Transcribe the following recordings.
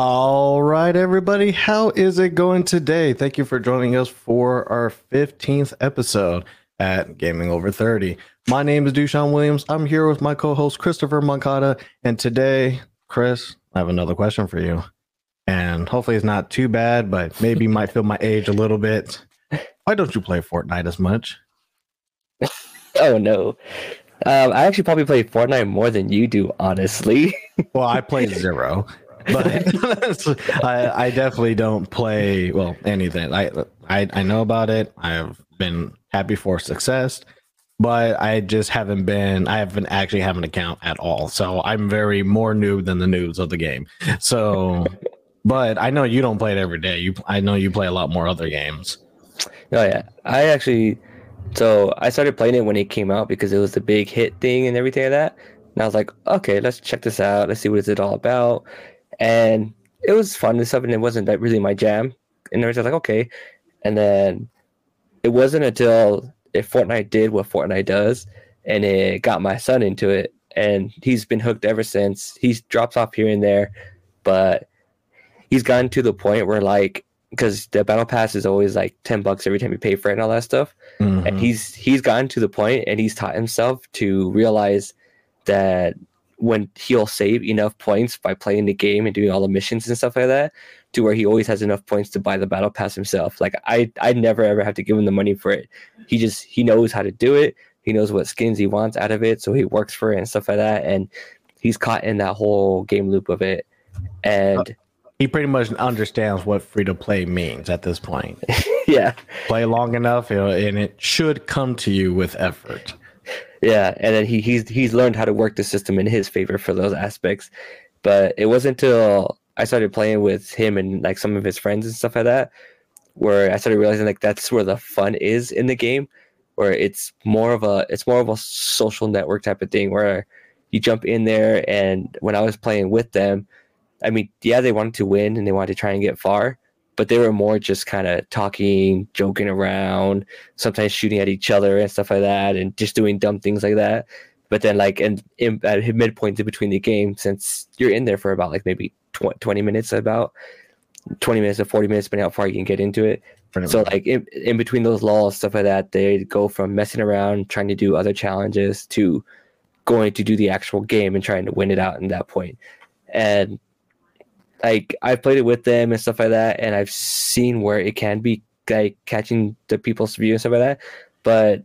All right, everybody, how is it going today? Thank you for joining us for our 15th episode at Gaming Over 30. My name is DuShaun Williams. I'm here with my co host, Christopher Moncada. And today, Chris, I have another question for you. And hopefully, it's not too bad, but maybe you might feel my age a little bit. Why don't you play Fortnite as much? oh, no. Um, I actually probably play Fortnite more than you do, honestly. well, I play zero but I, I definitely don't play well anything. I, I I know about it. I've been happy for success, but I just haven't been. I haven't actually have an account at all. So I'm very more new than the news of the game. So, but I know you don't play it every day. You I know you play a lot more other games. Oh yeah, I actually. So I started playing it when it came out because it was the big hit thing and everything like that. And I was like, okay, let's check this out. Let's see what is it all about and it was fun and stuff, and it wasn't that really my jam. And I was like, okay. And then it wasn't until if Fortnite did what Fortnite does, and it got my son into it, and he's been hooked ever since. He drops off here and there, but he's gotten to the point where like because the battle pass is always like 10 bucks every time you pay for it and all that stuff mm-hmm. and he's he's gotten to the point and he's taught himself to realize that when he'll save enough points by playing the game and doing all the missions and stuff like that to where he always has enough points to buy the battle pass himself. Like I I never ever have to give him the money for it. He just he knows how to do it. He knows what skins he wants out of it, so he works for it and stuff like that. And he's caught in that whole game loop of it. And uh, he pretty much understands what free to play means at this point. yeah. Play long enough and it should come to you with effort. Yeah, and then he he's he's learned how to work the system in his favor for those aspects. But it wasn't until I started playing with him and like some of his friends and stuff like that, where I started realizing like that's where the fun is in the game, where it's more of a it's more of a social network type of thing where you jump in there and when I was playing with them, I mean, yeah, they wanted to win and they wanted to try and get far, but they were more just kind of talking, joking around, sometimes shooting at each other and stuff like that, and just doing dumb things like that. But then, like, and in, at midpoint in between the game, since you're in there for about like maybe tw- 20 minutes, about 20 minutes to 40 minutes, depending how far you can get into it. So, like, in, in between those laws, stuff like that, they go from messing around, trying to do other challenges, to going to do the actual game and trying to win it out in that point. And like I've played it with them and stuff like that, and I've seen where it can be like catching the people's view and stuff like that. But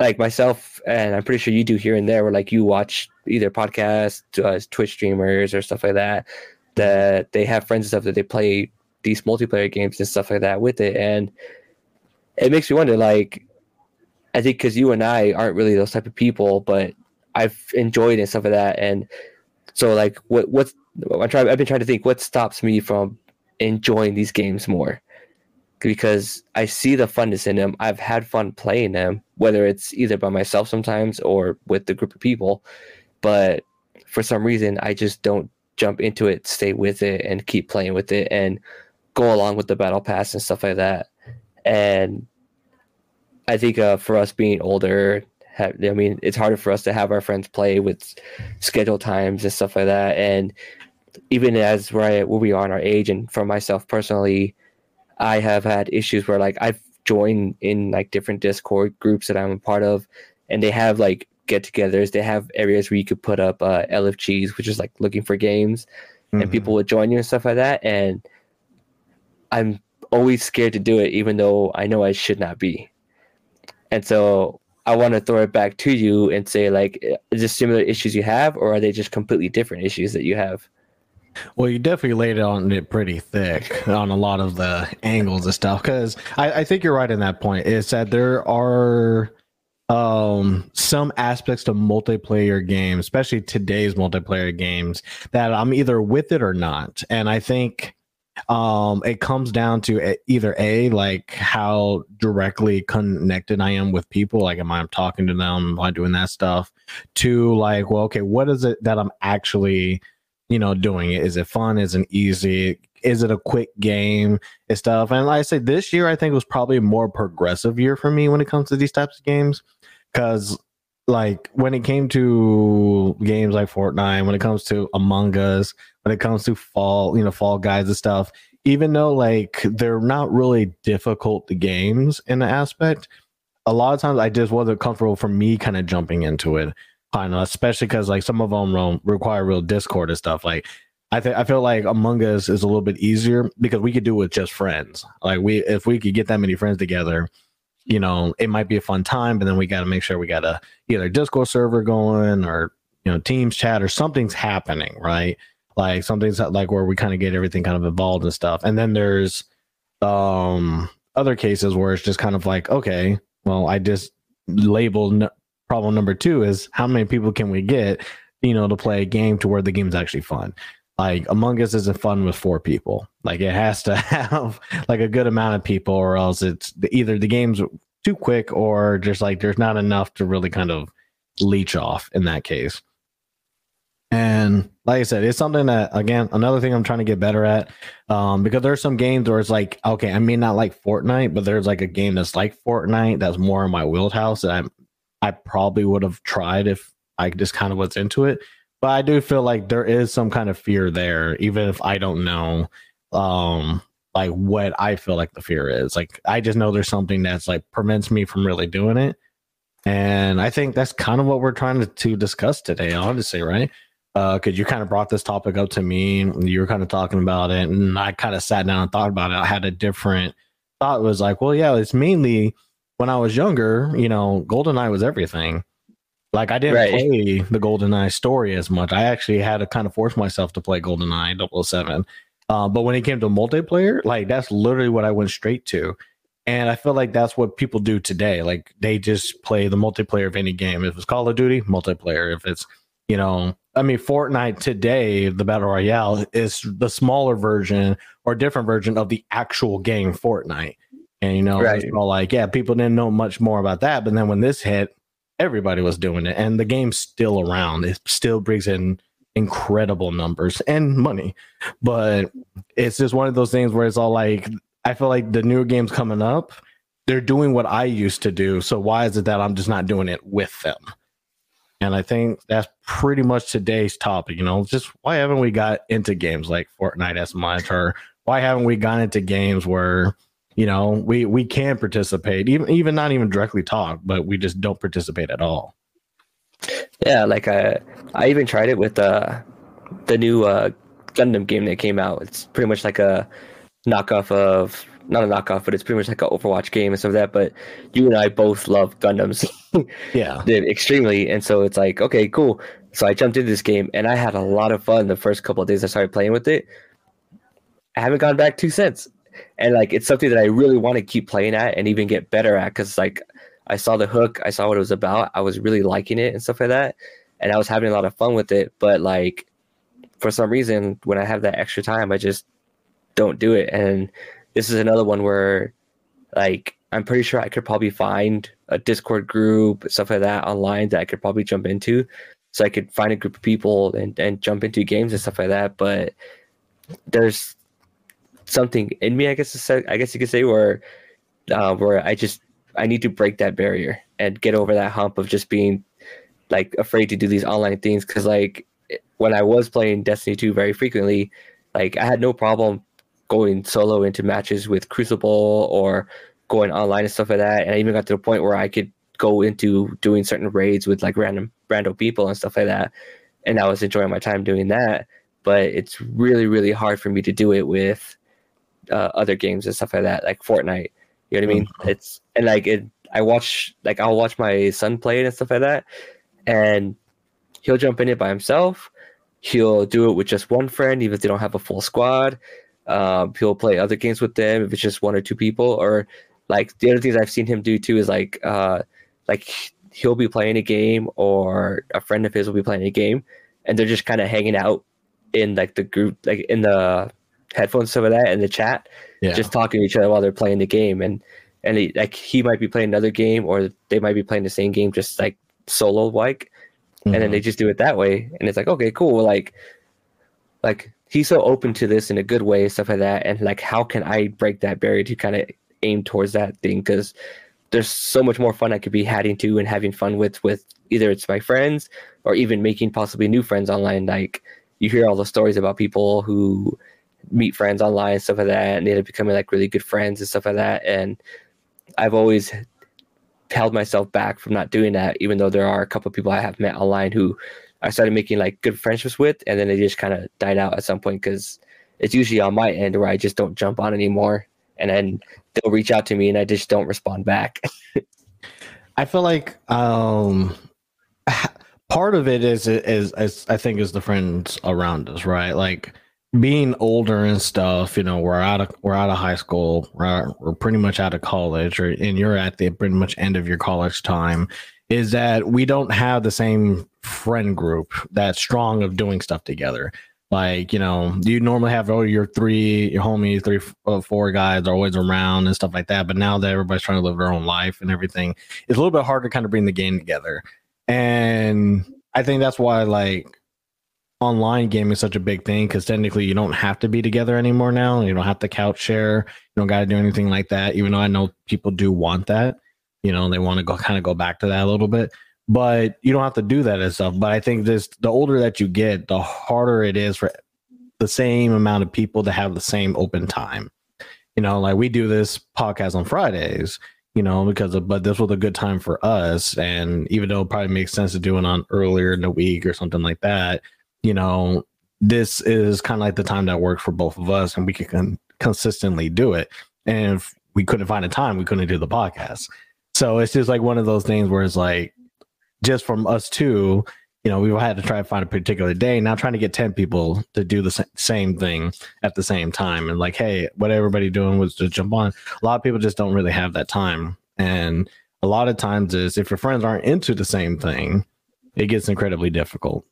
like myself, and I'm pretty sure you do here and there, where like you watch either podcasts, uh, Twitch streamers, or stuff like that, that they have friends and stuff that they play these multiplayer games and stuff like that with it, and it makes me wonder, like, I think because you and I aren't really those type of people, but I've enjoyed and stuff like that, and so like, what what's I try, I've been trying to think what stops me from enjoying these games more because I see the funness in them. I've had fun playing them, whether it's either by myself sometimes or with the group of people. But for some reason, I just don't jump into it, stay with it, and keep playing with it and go along with the battle pass and stuff like that. And I think uh, for us being older, have, I mean, it's harder for us to have our friends play with schedule times and stuff like that. And even as where, where we are in our age, and for myself personally, I have had issues where like I've joined in like different Discord groups that I'm a part of, and they have like get-togethers. They have areas where you could put up uh, LFGs, which is like looking for games, mm-hmm. and people would join you and stuff like that. And I'm always scared to do it, even though I know I should not be. And so I want to throw it back to you and say, like, is this similar issues you have, or are they just completely different issues that you have? Well, you definitely laid it on it pretty thick on a lot of the angles and stuff. Because I, I think you're right in that point. Is that there are um some aspects to multiplayer games, especially today's multiplayer games, that I'm either with it or not. And I think um it comes down to either a like how directly connected i am with people like am i talking to them am i doing that stuff to like well okay what is it that i'm actually you know, doing it? Is it fun? Is it easy? Is it a quick game and stuff? And like I say this year I think was probably a more progressive year for me when it comes to these types of games. Cause like when it came to games like Fortnite, when it comes to Among Us, when it comes to Fall, you know, Fall Guys and stuff, even though like they're not really difficult games in the aspect, a lot of times I just wasn't comfortable for me kind of jumping into it. Kind of, especially because like some of them require real Discord and stuff. Like I think I feel like Among Us is a little bit easier because we could do it with just friends. Like we if we could get that many friends together, you know, it might be a fun time, but then we got to make sure we got a either Discord server going or you know Teams chat or something's happening, right? Like something's like where we kind of get everything kind of involved and stuff. And then there's um other cases where it's just kind of like, okay, well, I just labeled problem number two is how many people can we get, you know, to play a game to where the game's actually fun like Among Us isn't fun with four people. Like it has to have like a good amount of people, or else it's either the game's too quick or just like there's not enough to really kind of leech off in that case. And like I said, it's something that again, another thing I'm trying to get better at. Um, because there's some games where it's like, okay, I may not like Fortnite, but there's like a game that's like Fortnite that's more in my wheelhouse that I I probably would have tried if I just kind of was into it but I do feel like there is some kind of fear there, even if I don't know um like what I feel like the fear is. Like I just know there's something that's like prevents me from really doing it. And I think that's kind of what we're trying to, to discuss today, honestly, right? Uh, cause you kind of brought this topic up to me and you were kind of talking about it and I kind of sat down and thought about it. I had a different thought was like, well, yeah, it's mainly when I was younger, you know, GoldenEye was everything. Like I didn't right. play the GoldenEye story as much. I actually had to kind of force myself to play GoldenEye 007. Uh, but when it came to multiplayer, like that's literally what I went straight to. And I feel like that's what people do today. Like they just play the multiplayer of any game. If it's Call of Duty, multiplayer. If it's, you know, I mean, Fortnite today, the Battle Royale is the smaller version or different version of the actual game Fortnite. And, you know, right. it's all like, yeah, people didn't know much more about that. But then when this hit, everybody was doing it and the game's still around. It still brings in incredible numbers and money. But it's just one of those things where it's all like i feel like the newer games coming up they're doing what i used to do so why is it that i'm just not doing it with them? And i think that's pretty much today's topic you know just why haven't we got into games like fortnite as much or why haven't we gone into games where you know we we can participate even even not even directly talk but we just don't participate at all. Yeah like i i even tried it with uh the new uh gundam game that came out. It's pretty much like a knockoff of not a knockoff but it's pretty much like an overwatch game and stuff like that but you and i both love gundams. Yeah. Extremely and so it's like okay cool. So i jumped into this game and i had a lot of fun the first couple of days i started playing with it. I haven't gone back to since and like it's something that I really want to keep playing at and even get better at because like I saw the hook, I saw what it was about, I was really liking it and stuff like that, and I was having a lot of fun with it. But like for some reason, when I have that extra time, I just don't do it. And this is another one where like I'm pretty sure I could probably find a Discord group, stuff like that online that I could probably jump into. So I could find a group of people and, and jump into games and stuff like that. But there's something in me, I guess I guess you could say, where uh, where I just I need to break that barrier and get over that hump of just being like afraid to do these online things. Because like when I was playing Destiny 2 very frequently, like I had no problem going solo into matches with Crucible or going online and stuff like that. And I even got to the point where I could go into doing certain raids with like random random people and stuff like that. And I was enjoying my time doing that. But it's really, really hard for me to do it with uh, other games and stuff like that, like Fortnite. You know what I mean? Mm-hmm. It's and like it. I watch like I'll watch my son play it and stuff like that, and he'll jump in it by himself. He'll do it with just one friend, even if they don't have a full squad. Um, he'll play other games with them if it's just one or two people. Or like the other things I've seen him do too is like uh, like he'll be playing a game or a friend of his will be playing a game, and they're just kind of hanging out in like the group, like in the headphones, some of that in the chat, yeah. just talking to each other while they're playing the game, and and he, like he might be playing another game, or they might be playing the same game, just like solo like, mm-hmm. and then they mm-hmm. just do it that way, and it's like okay, cool, like, like he's so open to this in a good way, stuff like that, and like how can I break that barrier to kind of aim towards that thing because there's so much more fun I could be adding to and having fun with with either it's my friends or even making possibly new friends online. Like you hear all the stories about people who meet friends online and stuff like that, and they end up becoming like really good friends and stuff like that. And I've always held myself back from not doing that, even though there are a couple of people I have met online who I started making like good friendships with, and then they just kind of died out at some point because it's usually on my end where I just don't jump on anymore, and then they'll reach out to me and I just don't respond back. I feel like um part of it is, is is I think is the friends around us, right? Like being older and stuff, you know, we're out of we're out of high school, we're, we're pretty much out of college, or and you're at the pretty much end of your college time. Is that we don't have the same friend group that's strong of doing stuff together. Like you know, you normally have oh your three, your homies, three, uh, four guys are always around and stuff like that. But now that everybody's trying to live their own life and everything, it's a little bit harder to kind of bring the game together. And I think that's why like online gaming is such a big thing because technically you don't have to be together anymore now. You don't have to couch share. You don't got to do anything like that. Even though I know people do want that, you know, they want to go kind of go back to that a little bit. But you don't have to do that and stuff. But I think this the older that you get, the harder it is for the same amount of people to have the same open time. You know, like we do this podcast on Fridays, you know, because of, but this was a good time for us. And even though it probably makes sense to do it on earlier in the week or something like that, you know, this is kind of like the time that works for both of us and we can con- consistently do it. And if we couldn't find a time, we couldn't do the podcast. So it's just like one of those things where it's like, just from us two, you know, we've had to try to find a particular day. Now trying to get 10 people to do the same thing at the same time. And like, hey, what everybody doing was to jump on. A lot of people just don't really have that time. And a lot of times is if your friends aren't into the same thing, it gets incredibly difficult.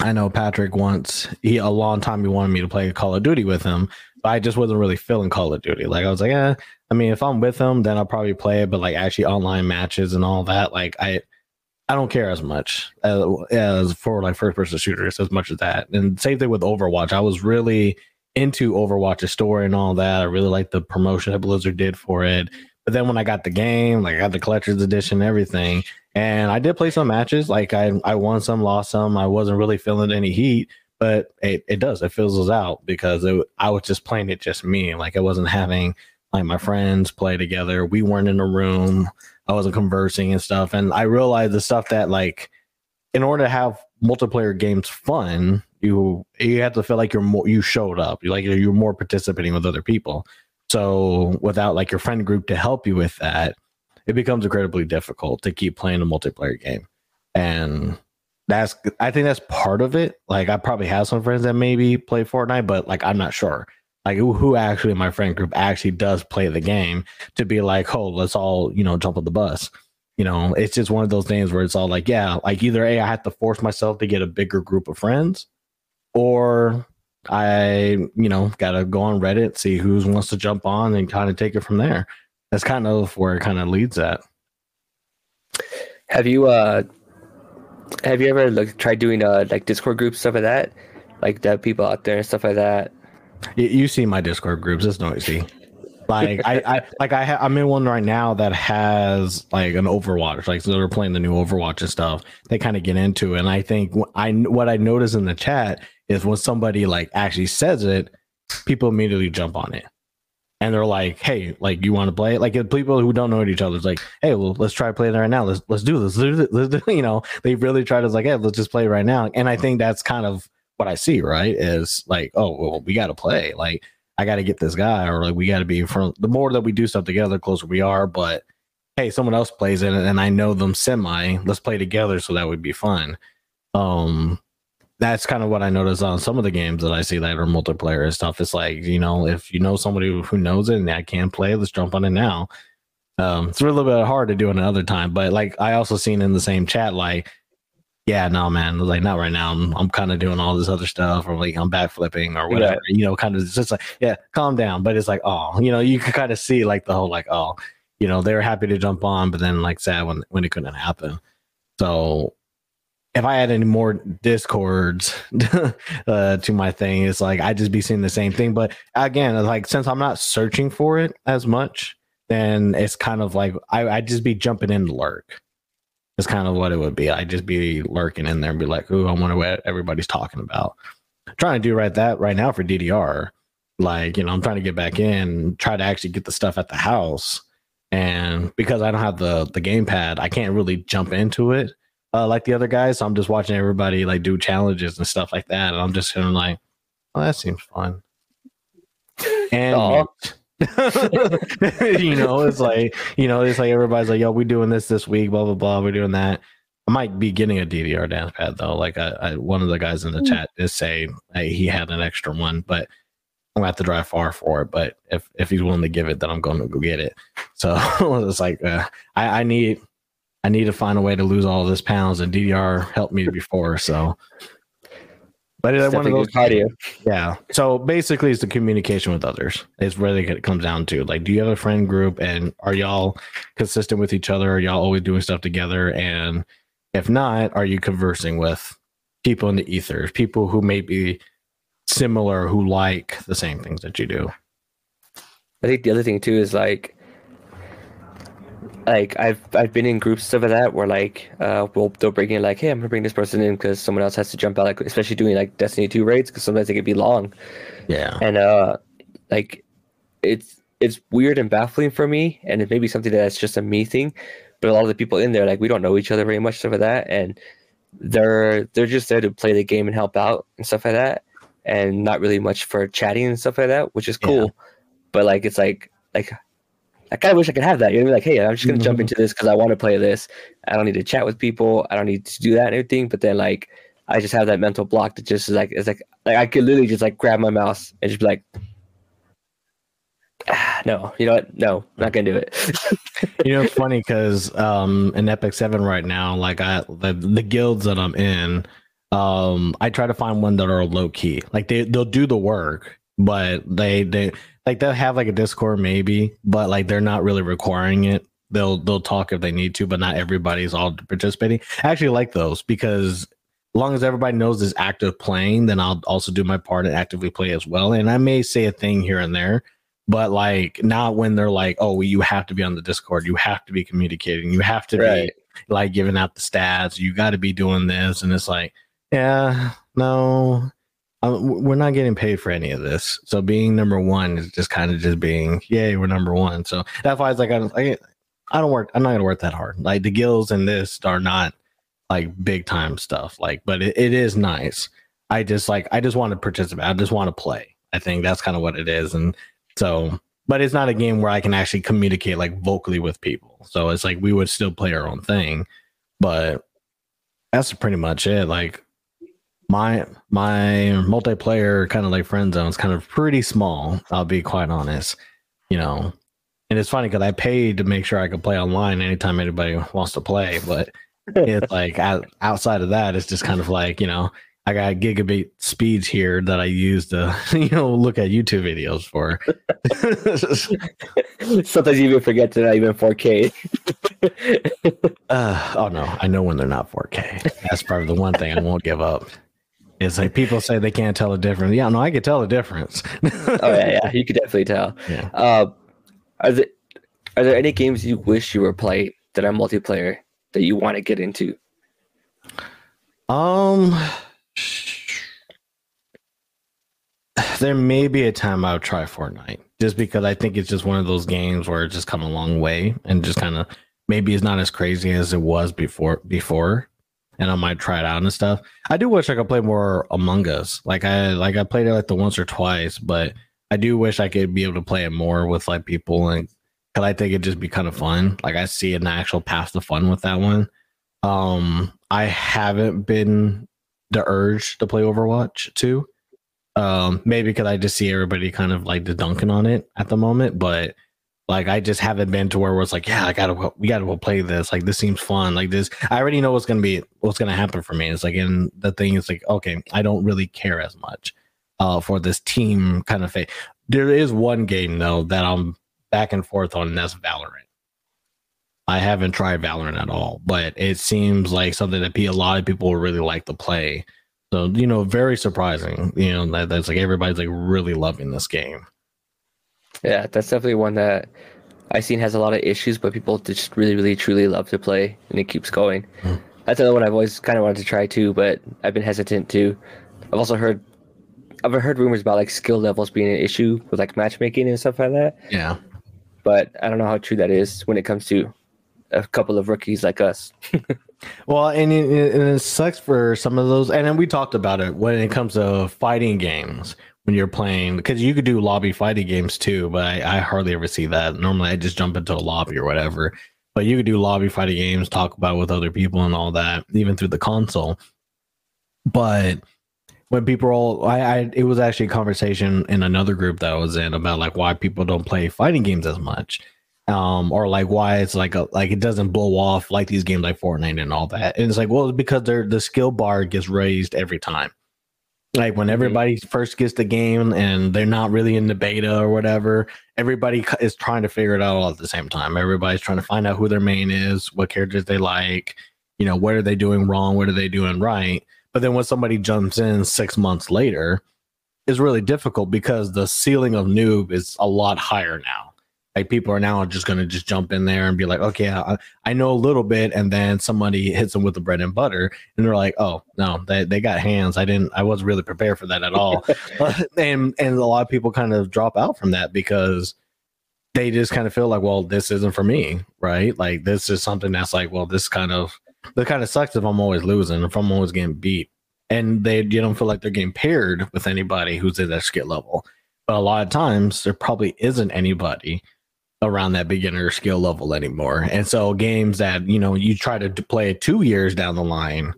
I know Patrick once, he a long time he wanted me to play Call of Duty with him, but I just wasn't really feeling Call of Duty. Like I was like, eh, I mean, if I'm with him, then I'll probably play it, but like actually online matches and all that, like I I don't care as much as, as for like first person shooters as much as that. And same thing with Overwatch. I was really into Overwatch's story and all that. I really liked the promotion that Blizzard did for it. But then when I got the game, like I got the collector's edition, everything, and I did play some matches. Like I, I won some, lost some. I wasn't really feeling any heat, but it, it does. It fizzles out because it, I was just playing it just me. Like I wasn't having like my friends play together. We weren't in a room. I wasn't conversing and stuff. And I realized the stuff that like in order to have multiplayer games fun, you you have to feel like you're more you showed up. You like you're more participating with other people. So without like your friend group to help you with that, it becomes incredibly difficult to keep playing a multiplayer game. And that's I think that's part of it. Like I probably have some friends that maybe play Fortnite, but like I'm not sure like who actually in my friend group actually does play the game to be like, oh, let's all, you know, jump on the bus. You know, it's just one of those things where it's all like, yeah, like either A, I have to force myself to get a bigger group of friends, or I, you know, gotta go on Reddit, see who wants to jump on and kind of take it from there. That's kind of where it kind of leads at. Have you uh have you ever like tried doing uh like Discord groups, stuff like that? Like that people out there and stuff like that? You, you see my Discord groups; it's noisy. Like I, I like I ha- I'm in one right now that has like an Overwatch. Like so they're playing the new Overwatch and stuff. They kind of get into it, and I think I what I notice in the chat is when somebody like actually says it, people immediately jump on it. And they're like, "Hey, like you want to play? Like people who don't know each other, it's like, "Hey, well, let's try playing right now. Let's let's do this. Let's do you know, they really try to like, "Hey, let's just play right now." And I think that's kind of what I see, right? Is like, oh, well, we got to play. Like, I got to get this guy, or like, we got to be in front. The more that we do stuff together, the closer we are. But hey, someone else plays it, and I know them semi. Let's play together, so that would be fun. Um, that's kind of what I notice on some of the games that I see that are multiplayer and stuff. It's like, you know, if you know somebody who knows it and I can play, let's jump on it now. Um, it's a little bit hard to do it another time, but like I also seen in the same chat, like yeah, no, man, like not right now. I'm, I'm kind of doing all this other stuff, or like I'm backflipping or whatever. Yeah. You know, kind of just like, yeah, calm down. But it's like, oh, you know, you can kind of see like the whole like, oh, you know, they were happy to jump on, but then like sad when when it couldn't happen. So if I had any more discords uh, to my thing, it's like I'd just be seeing the same thing. But again, like since I'm not searching for it as much, then it's kind of like I I'd just be jumping in to lurk. It's kind of what it would be. I'd just be lurking in there and be like, "Ooh, I wonder what everybody's talking about." Trying to do right that right now for DDR. Like, you know, I'm trying to get back in, try to actually get the stuff at the house. And because I don't have the the gamepad, I can't really jump into it uh, like the other guys. So I'm just watching everybody like do challenges and stuff like that, and I'm just kind of like, "Oh, that seems fun." And you know, it's like you know, it's like everybody's like, "Yo, we're doing this this week." Blah blah blah. We're doing that. I might be getting a DDR dance pad though. Like I, I, one of the guys in the chat is saying hey, he had an extra one, but I'm gonna have to drive far for it. But if if he's willing to give it, then I'm going to go get it. So it's like uh, I, I need I need to find a way to lose all this pounds, and DDR helped me before. So, but it's one of those cardio. Yeah. So basically, it's the communication with others. It's where it comes down to. Like, do you have a friend group, and are y'all consistent with each other? Are y'all always doing stuff together? And if not, are you conversing with people in the ethers, people who may be similar, who like the same things that you do? I think the other thing too is like like I've I've been in groups like that where like uh we'll they'll bring in like hey I'm gonna bring this person in because someone else has to jump out like especially doing like Destiny two raids because sometimes they can be long. Yeah. And uh like it's it's weird and baffling for me and it may be something that's just a me thing, but a lot of the people in there like we don't know each other very much stuff like that and they're they're just there to play the game and help out and stuff like that and not really much for chatting and stuff like that, which is cool. Yeah. But like it's like like I kind of wish I could have that. You know, like, hey, I'm just gonna mm-hmm. jump into this because I want to play this. I don't need to chat with people. I don't need to do that and everything. But then, like, I just have that mental block that just is like, it's like, like I could literally just like grab my mouse and just be like, ah, no, you know what? No, I'm not gonna do it. you know, it's funny because um, in Epic Seven right now, like I the, the guilds that I'm in, um, I try to find one that are low key. Like they they'll do the work, but they they like they'll have like a Discord maybe, but like they're not really requiring it. They'll they'll talk if they need to, but not everybody's all participating. I actually like those because as long as everybody knows is active playing, then I'll also do my part and actively play as well. And I may say a thing here and there, but like not when they're like, oh, you have to be on the Discord, you have to be communicating, you have to right. be like giving out the stats, you got to be doing this, and it's like, yeah, no, Uh, we're not getting paid for any of this. So being number one is just kind of just being, yay, we're number one. So that's why it's like, I, don't, I, I don't work, I'm not gonna work that hard. Like the gills and this are not like big time stuff. Like, but it, it is nice. I just like, I just want to participate. I just want to play. I think that's kind of what it is. And so, but it's not a game where I can actually communicate like vocally with people. So it's like we would still play our own thing, but that's pretty much it. Like my my multiplayer kind of like friend zone is kind of pretty small. I'll be quite honest, you know. And it's funny because I paid to make sure I could play online anytime anybody wants to play, but it's like outside of that, it's just kind of like you know I got gigabit speeds here that I use to you know look at YouTube videos for. Sometimes you even forget to not even 4K. uh, oh no, I know when they're not 4K. That's probably the one thing I won't give up. It's like people say they can't tell the difference. Yeah, no, I can tell the difference. oh yeah, yeah, you could definitely tell. Yeah. Uh, are there are there any games you wish you were playing that are multiplayer that you want to get into? Um, there may be a time I would try Fortnite just because I think it's just one of those games where it's just come a long way and just kind of maybe it's not as crazy as it was before before and I might try it out and stuff. I do wish I could play more Among Us. Like I like I played it like the once or twice, but I do wish I could be able to play it more with like people and because I think it'd just be kind of fun. Like I see an actual path to fun with that one. Um, I haven't been the urge to play Overwatch too. Um, maybe because I just see everybody kind of like the dunking on it at the moment, but like I just haven't been to where it's like, yeah, I gotta we gotta go play this. Like this seems fun. Like this, I already know what's gonna be what's gonna happen for me. It's like, and the thing is like, okay, I don't really care as much uh for this team kind of thing. There is one game though that I'm back and forth on, and that's Valorant. I haven't tried Valorant at all, but it seems like something that a lot of people really like to play. So you know, very surprising. You know that that's like everybody's like really loving this game. Yeah, that's definitely one that I've seen has a lot of issues, but people just really, really, truly love to play, and it keeps going. Mm. That's another one I've always kind of wanted to try too, but I've been hesitant to. I've also heard, I've heard rumors about like skill levels being an issue with like matchmaking and stuff like that. Yeah, but I don't know how true that is when it comes to a couple of rookies like us. well, and it, and it sucks for some of those. And then we talked about it when it comes to fighting games when you're playing because you could do lobby fighting games too, but I, I, hardly ever see that. Normally, I just jump into a lobby or whatever. But you could do lobby fighting games, talk about with other people and all that, even through the console. But when people all, I, I, it was actually a conversation in another group that I was in about like why people don't play fighting games as much, um, or like why it's like a like it doesn't blow off like these games like Fortnite and all that. And it's like, well, it's because they're the skill bar gets raised every time like when mm-hmm. everybody first gets the game and they're not really in the beta or whatever everybody is trying to figure it out all at the same time. Everybody's trying to find out who their main is what characters they like you know what are they doing wrong what are they doing right. But then when somebody jumps in six months later is really difficult because the ceiling of noob is a lot higher now like people are now just going to just jump in there and be like okay I, I, know a little bit and then somebody hits them with the bread and butter and they're like oh no they, they got hands. I didn't i wasn't really prepared for that at all. And and a lot of people kind of drop out from that because they just kind of feel like well this isn't for me right? Like this is something that's like well this kind of that kind of sucks if i'm always losing if i'm always getting beat. And they you don't feel like they're getting paired with anybody who's at that skill level. But a lot of times there probably isn't anybody around that beginner skill level anymore. And so games that, you know, you try to play two years down the line,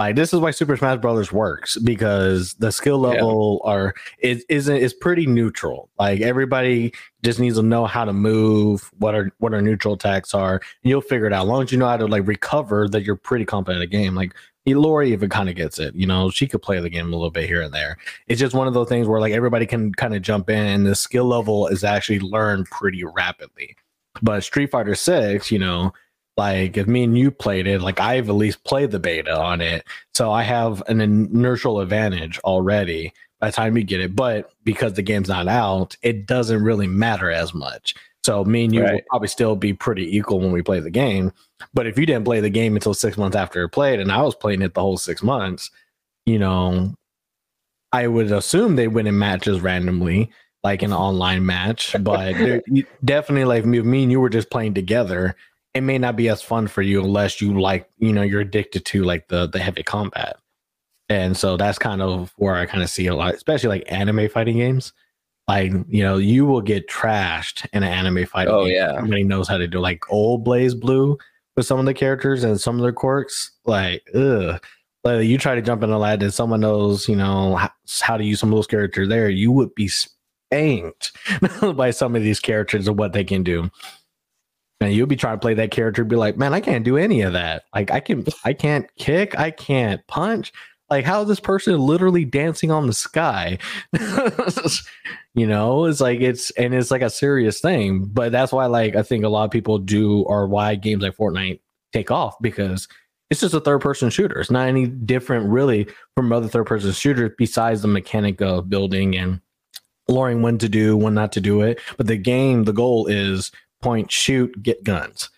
like this is why Super Smash Brothers works because the skill level yeah. are is isn't is pretty neutral. Like everybody just needs to know how to move, what are what our neutral attacks are, and you'll figure it out. As long as you know how to like recover, that you're pretty competent at the game. Like Lori even kind of gets it. You know, she could play the game a little bit here and there. It's just one of those things where like everybody can kind of jump in and the skill level is actually learned pretty rapidly. But Street Fighter 6, you know, like if me and you played it, like I've at least played the beta on it. So I have an inertial advantage already by the time you get it. But because the game's not out, it doesn't really matter as much. So me and you right. will probably still be pretty equal when we play the game. But if you didn't play the game until six months after it played, and I was playing it the whole six months, you know, I would assume they win in matches randomly, like an online match. But definitely, like me, me and you were just playing together. It may not be as fun for you unless you like, you know, you're addicted to like the the heavy combat. And so that's kind of where I kind of see a lot, especially like anime fighting games like you know you will get trashed in an anime fight. Oh game. yeah, somebody knows how to do like old BlazBlue with some of the characters and some of their quirks. Like, ugh. Like you try to jump in a lad and someone knows, you know, how, how to use some of those characters there, you would be spanked by some of these characters and what they can do. And you'll be trying to play that character, be like, man, I can't do any of that. Like I can, I can't kick, I can't punch. Like how is this person literally dancing on the sky? you know it's like it's and it's like a serious thing but that's why like i think a lot of people do or why games like fortnite take off because it's just a third person shooter. It's not any different really from other third person shooters besides the mechanic of building and learning when to do when not to do it. But the game the goal is point shoot get guns.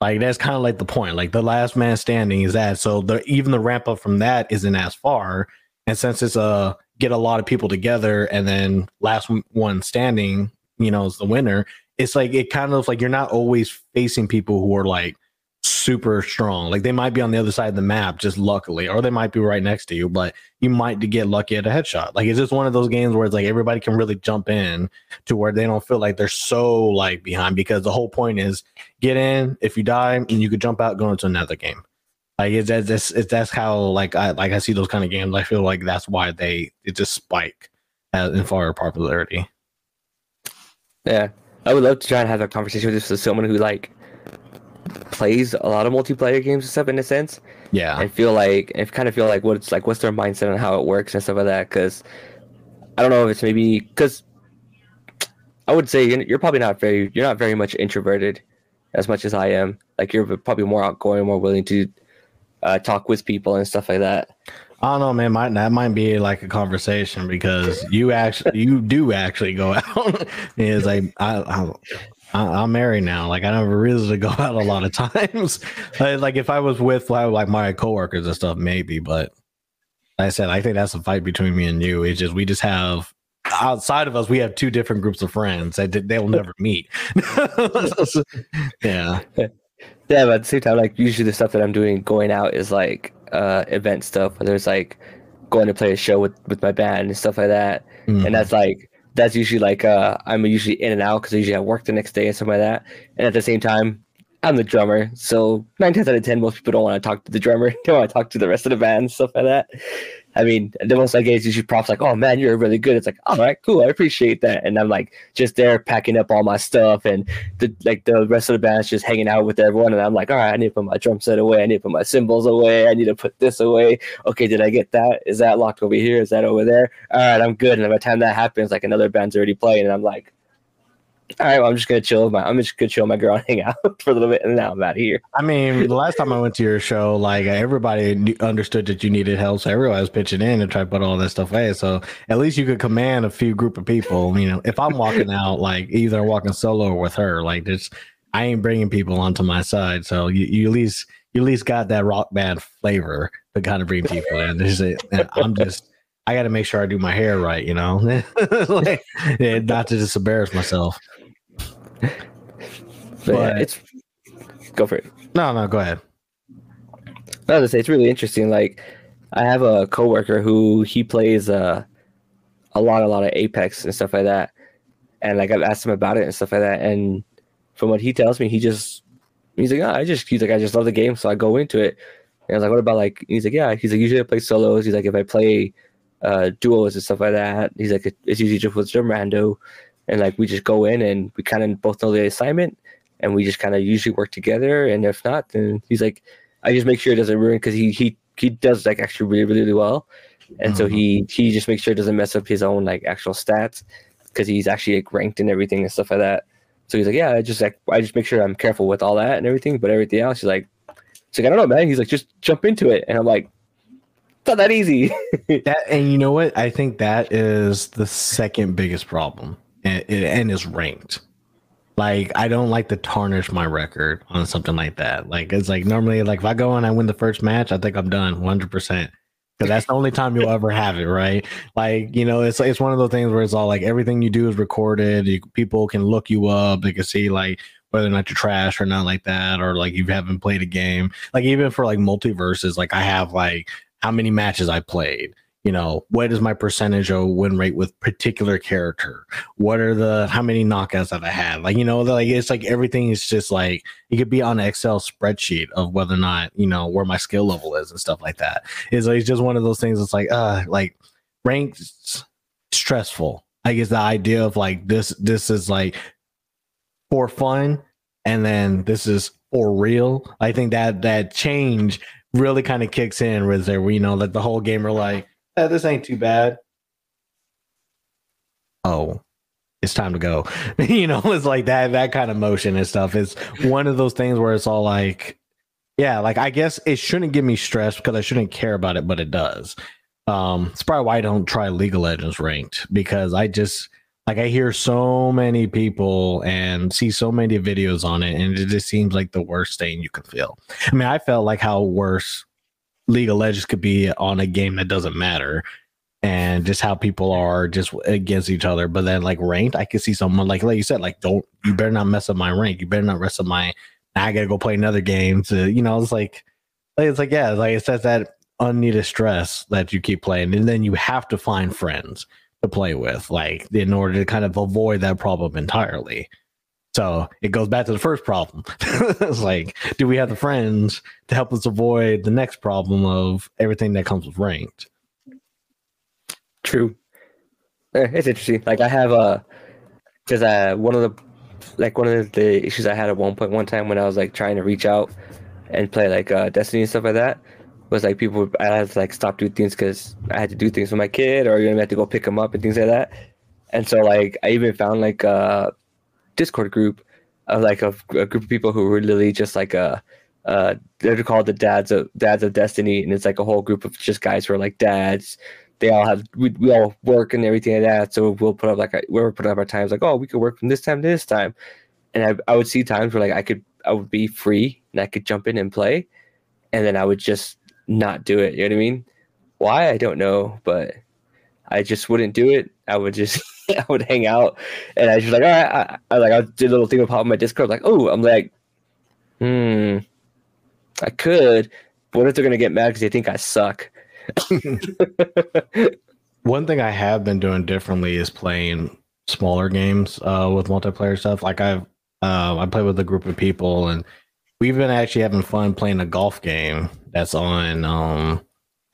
Like that's kind of like the point like the last man standing is that. So the even the ramp up from that isn't as far. And since it's a get a lot of people together and then last one standing, you know, is the winner. It's like it kind of like you're not always facing people who are like super strong. Like they might be on the other side of the map, just luckily, or they might be right next to you, but you might get lucky at a headshot. Like it's just one of those games where it's like everybody can really jump in to where they don't feel like they're so like behind because the whole point is get in. If you die, and you could jump out, go into another game. Like it's that's that's how like I like I see those kind of games. I feel like that's why they it just spike in far popularity. Yeah, I would love to try and have a conversation with, with someone who like plays a lot of multiplayer games and stuff in a sense. Yeah, and feel like and kind of feel like what's like what's their mindset on how it works and stuff like that. Because I don't know if it's maybe because I would say you're probably not very you're not very much introverted as much as I am. Like you're probably more outgoing, more willing to uh, talk with people and stuff like that. I don't know, man. Might that might be like a conversation because you actually you do actually go out. it's like I, I I, am married now. Like I never really go out a lot of times. like if I was with like my coworkers and stuff, maybe. But like I said, I think that's a fight between me and you. It's just we just have outside of us, we have two different groups of friends that they will never meet. yeah. Yeah, but at the same time, like usually the stuff that I'm doing going out is like uh event stuff, whether it's like going to play a show with with my band and stuff like that. Mm-hmm. And that's like that's usually like uh I'm usually in and out because I usually have work the next day and stuff like that. And at the same time, I'm the drummer, so nine times out of ten, most people don't want to talk to the drummer. They want to talk to the rest of the band, and stuff like that. I mean, the most I get is usually props like, "Oh man, you're really good." It's like, "All right, cool, I appreciate that." And I'm like just there packing up all my stuff, and the like the rest of the band's just hanging out with everyone. And I'm like, "All right, I need to put my drum set away. I need to put my cymbals away. I need to put this away. Okay, did I get that? Is that locked over here? Is that over there? All right, I'm good." And by the time that happens, like another band's already playing, and I'm like, all right, well, I'm just gonna chill. My, I'm just gonna chill my girl and hang out for a little bit, and now I'm out of here. I mean, the last time I went to your show, like everybody understood that you needed help, so everybody was pitching in and trying to put all that stuff away. So at least you could command a few group of people. You know, if I'm walking out, like either walking solo or with her, like this, I ain't bringing people onto my side. So you, you at least you at least got that rock band flavor to kind of bring people in. This is it. I'm just. I got to make sure I do my hair right, you know, like, not to just embarrass myself. But, yeah, it's go for it. No, no, go ahead. I was gonna say it's really interesting. Like, I have a coworker who he plays uh, a lot, a lot of Apex and stuff like that, and like I've asked him about it and stuff like that, and from what he tells me, he just he's like, oh, I just he's like, I just love the game, so I go into it. And I was like, what about like? He's like, yeah. He's like, usually I play solos. He's like, if I play uh, duos and stuff like that, he's like, it's usually just with some rando and like we just go in and we kind of both know the assignment and we just kind of usually work together. And if not then he's like i just make sure it doesn't ruin because he he he does like actually really really well. And mm-hmm. so he mm-hmm. he just makes sure it doesn't mess up his own like actual stats because he's actually like ranked and everything and stuff like that. So he's like yeah i just like i just make sure i'm careful with all that and everything but everything else he's like he's like i don't know man. He's like just jump into it. And i'm like it's not that easy. That and you know what? I think that is the second biggest problem and, and is ranked. Like I don't like to tarnish my record on something like that. Like it's like normally like if I go and I win the first match, I think I'm done 100 percent because that's the only time you'll ever have it, right? Like you know, it's it's one of those things where it's all like everything you do is recorded. You, people can look you up. They can see like whether or not you're trash or not like that, or like you haven't played a game. Like even for like MultiVersus, like I have like how many matches I played you know what is my percentage of win rate with particular character? What are the how many knockouts that i had? Like you know like it's like everything is just like it could be on an excel spreadsheet of whether or not you know where my skill level is and stuff like that. It's like it's just one of those things it's like uh like ranks stressful. I guess the idea of like this this is like for fun and then this is for real. I think that that change really kind of kicks in with there where you know that the whole game are like eh, this ain't too bad. Oh, it's time to go. you know, it's like that that kind of motion and stuff. It's one of those things where it's all like, yeah, like I guess it shouldn't give me stress because I shouldn't care about it, but it does. Um, it's probably why I don't try League of Legends ranked because I just like I hear so many people and see so many videos on it, and it just seems like the worst thing you can feel. I mean, I felt like how worse League of Legends could be on a game that doesn't matter and just how people are just against each other. But then like ranked, I could see someone like like you said, like don't you better not mess up my rank. You better not mess up my I gotta go play another game to you know, it's like it's like yeah, like it says that unneeded stress that you keep playing, and then you have to find friends to play with, like in order to kind of avoid that problem entirely. So it goes back to the first problem. it's like, do we have the friends to help us avoid the next problem of everything that comes with ranked? True. Eh, it's interesting. Like I have a, because uh, one of the, like one of the issues I had at one point one time when I was like trying to reach out and play like uh, Destiny and stuff like that was like people I had to like stop doing things because I had to do things for my kid or you know I had to go pick him up and things like that. And so like I even found like uh Discord group of like a, a group of people who were literally just like a uh they're called the dads of dads of destiny and it's like a whole group of just guys who are like dads they all have we, we all work and everything like that so we'll put up like we're putting up our times like oh we could work from this time to this time and I, I would see times where like I could I would be free and I could jump in and play, and then I would just not do it. You know what I mean? Why I don't know, but I just wouldn't do it. I would just I would hang out, and I was just like, all right, I, I like I did a little thing pop on my Discord, like, oh, I'm like, hmm, I could. But what if they're gonna get mad because they think I suck? One thing I have been doing differently is playing smaller games uh, with multiplayer stuff. Like I've uh, I play with a group of people, and we've been actually having fun playing a golf game that's on um,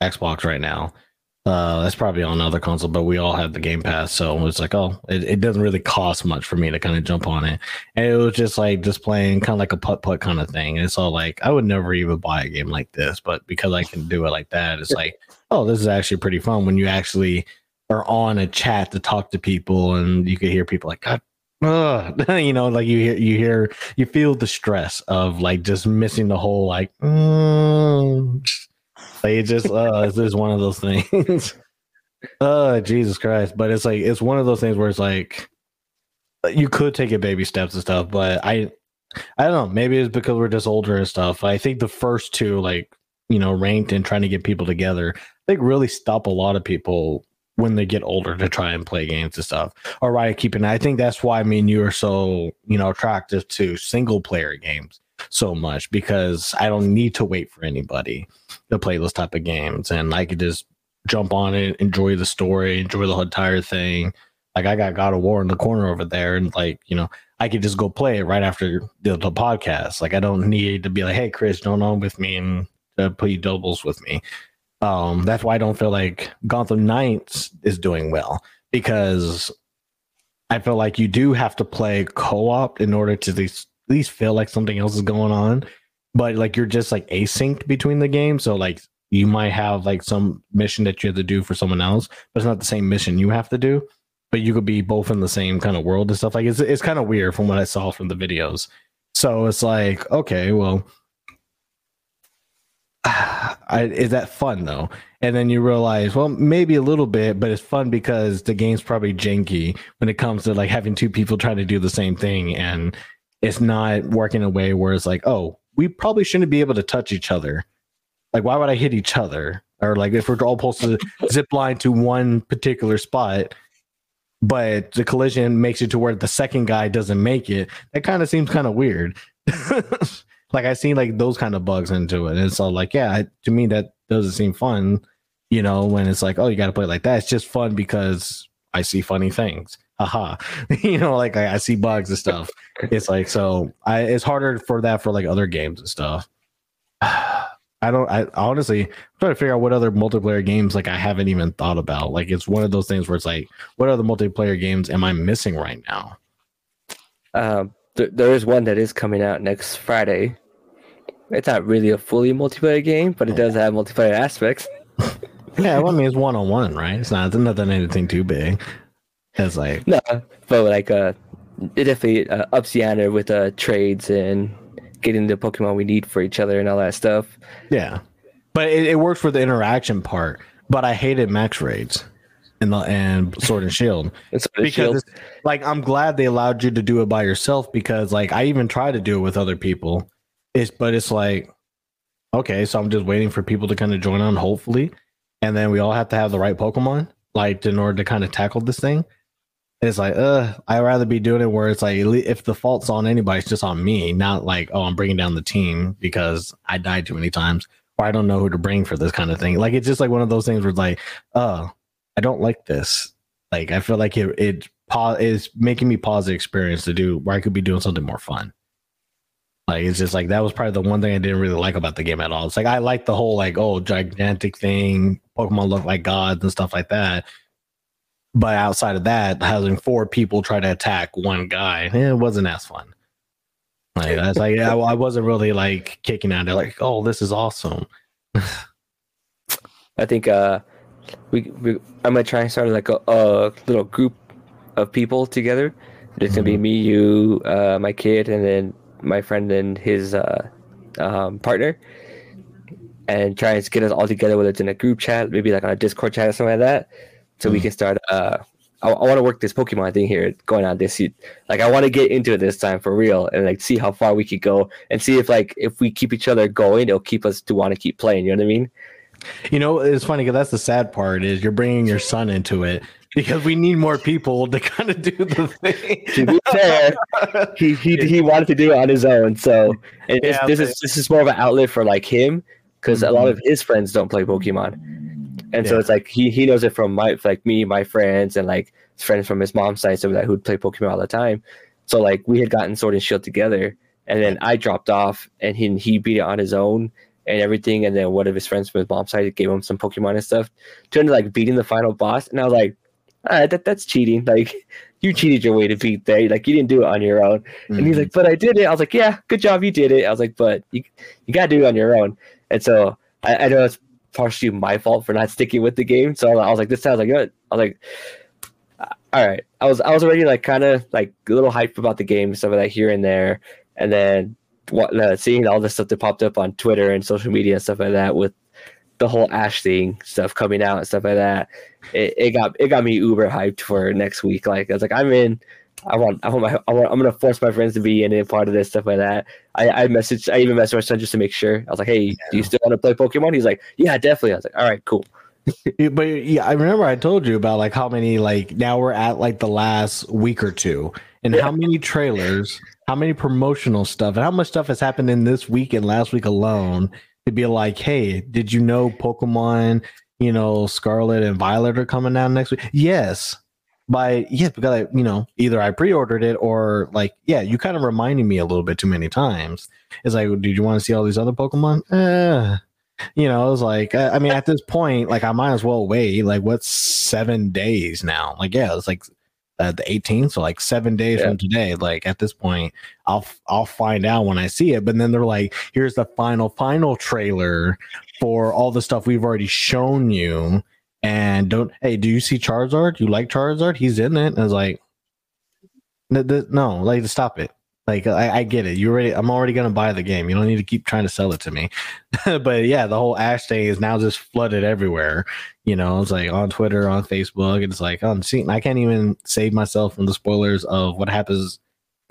Xbox right now. Uh, that's probably on another console, but we all have the Game Pass, so it's like, oh, it, it doesn't really cost much for me to kind of jump on it, and it was just like just playing kind of like a putt putt kind of thing. And it's all like I would never even buy a game like this, but because I can do it like that, it's like, oh, this is actually pretty fun when you actually are on a chat to talk to people, and you can hear people like, God you know, like you hear, you hear, you feel the stress of like just missing the whole like, mm, like it just, uh, it's just one of those things. uh, Jesus Christ! But it's like it's one of those things where it's like you could take it baby steps and stuff, but I, I don't know. Maybe it's because we're just older and stuff. I think the first two, like you know, ranked and trying to get people together, they really stop a lot of people when they get older to try and play games and stuff. All right, keeping. I think that's why I mean you are so you know attractive to single player games so much because I don't need to wait for anybody to play those type of games, and I could just jump on it, enjoy the story, enjoy the whole entire thing. Like I got God of War in the corner over there, and like you know, I could just go play it right after the, the podcast. Like I don't need to be like, "Hey, Chris, don't on with me and uh, play doubles with me." Um, that's why I don't feel like Gotham Knights is doing well because I feel like you do have to play co-op in order to at least, at least feel like something else is going on. But like you're just like async between the game. so like you might have like some mission that you have to do for someone else, but it's not the same mission you have to do. But you could be both in the same kind of world and stuff. Like it's it's kind of weird from what I saw from the videos. So it's like okay, well, I, is that fun though? And then you realize, well, maybe a little bit, but it's fun because the game's probably janky when it comes to like having two people trying to do the same thing, and it's not working a way where it's like, oh, we probably shouldn't be able to touch each other. Like, why would I hit each other? Or like, if we're all supposed to zip line to one particular spot, but the collision makes it to where the second guy doesn't make it, that kind of seems kind of weird. like I seen like those kind of bugs into it. And so like, yeah, to me that doesn't seem fun. You know, when it's like, oh, you got to play like that. It's just fun because I see funny things. Haha. you know, like I, I, see bugs and stuff. it's like so. I it's harder for that for like other games and stuff. I don't. I honestly I'm trying to figure out what other multiplayer games like I haven't even thought about. Like it's one of those things where it's like, what other multiplayer games am I missing right now? Um, there is one that is coming out next Friday it's not really a fully multiplayer game, but it does have multiplayer aspects. yeah, well, I mean, it's one on one, right? It's not, it's nothing anything too big. It's like no, but like uh, it definitely uh, ups the ante with uh trades and getting the Pokemon we need for each other and all that stuff. Yeah, but it, it works for the interaction part. But I hated max raids and the and Sword and Shield because Shield. like I'm glad they allowed you to do it by yourself because like I even tried to do it with other people it's but it's like okay, so I'm just waiting for people to kind of join on, hopefully, and then we all have to have the right Pokemon, like in order to kind of tackle this thing. It's like, uh, I'd rather be doing it where it's like, if the fault's on anybody, it's just on me, not like, oh, I'm bringing down the team because I died too many times, or I don't know who to bring for this kind of thing. Like, it's just like one of those things where it's like, oh, I don't like this. Like, I feel like it, it is making me pause the experience to do where I could be doing something more fun. Like it's just like that was probably the one thing I didn't really like about the game at all. It's like I like the whole like oh gigantic thing, Pokemon look like gods and stuff like that. But outside of that, having four people try to attack one guy, it wasn't as fun. Like that's like I, I wasn't really like kicking at it like oh this is awesome. I think uh we, we I'm gonna try and start like a, a little group of people together. It's gonna be mm-hmm. me, you, uh, my kid, and then my friend and his uh, um, partner and try and get us all together, whether it's in a group chat, maybe like on a Discord chat or something like that, so mm. we can start uh, I, I want to work this Pokemon thing here going on this like I want to get into it this time for real and like see how far we could go and see if like if we keep each other going it'll keep us to want to keep playing you know what I mean you know it's funny because that's the sad part is you're bringing your son into it because we need more people to kind of do the thing. to be fair, he, he he wanted to do it on his own, so yeah, this is this is more of an outlet for like him because mm-hmm. a lot of his friends don't play Pokemon, and yeah. so it's like he he knows it from my like me, my friends, and like friends from his mom's side, so that who'd play Pokemon all the time. So like we had gotten Sword and Shield together, and then I dropped off, and he he beat it on his own and everything, and then one of his friends from his mom's side gave him some Pokemon and stuff. Turned to like beating the final boss, and I was like, ah, that that's cheating. Like you cheated your way to beat there. Like you didn't do it on your own. Mm-hmm. And he's like, but I did it. I was like, yeah, good job, you did it. I was like, but you you gotta do it on your own. And so I, I know it's partially my fault for not sticking with the game. So I was like, this sounds like good. I was like, all right. I was I was already like kind of like a little hyped about the game, stuff like that here and there, and then what uh, seeing all the stuff that popped up on Twitter and social media and stuff like that with the whole Ash thing stuff coming out and stuff like that. It, it got it got me uber hyped for next week. Like I was like, I'm in. I want, I want my, I want, I'm gonna force my friends to be in it, part of this stuff like that. I, I messaged, I even messaged my son just to make sure. I was like, hey, yeah. do you still want to play Pokemon? He's like, yeah, definitely. I was like, all right, cool. but yeah, I remember I told you about like how many like now we're at like the last week or two, and yeah. how many trailers, how many promotional stuff, and how much stuff has happened in this week and last week alone to be like, hey, did you know Pokemon, you know, Scarlet and Violet are coming out next week? Yes. By yes, because I, you know, either I pre-ordered it or like, yeah, you kind of reminded me a little bit too many times. It's like, did you want to see all these other Pokemon? Eh. You know, I was like, I, I mean, at this point, like, I might as well wait. Like, what's seven days now? Like, yeah, it's like uh, the 18th, so like seven days yeah. from today. Like at this point, I'll I'll find out when I see it. But then they're like, here's the final final trailer for all the stuff we've already shown you. And don't hey, do you see Charizard? You like Charizard? He's in it. And I was like, no, like stop it. Like I, I, get it. You already I'm already gonna buy the game. You don't need to keep trying to sell it to me. but yeah, the whole Ash thing is now just flooded everywhere. You know, it's like on Twitter, on Facebook. and It's like oh, I'm seeing I can't even save myself from the spoilers of what happens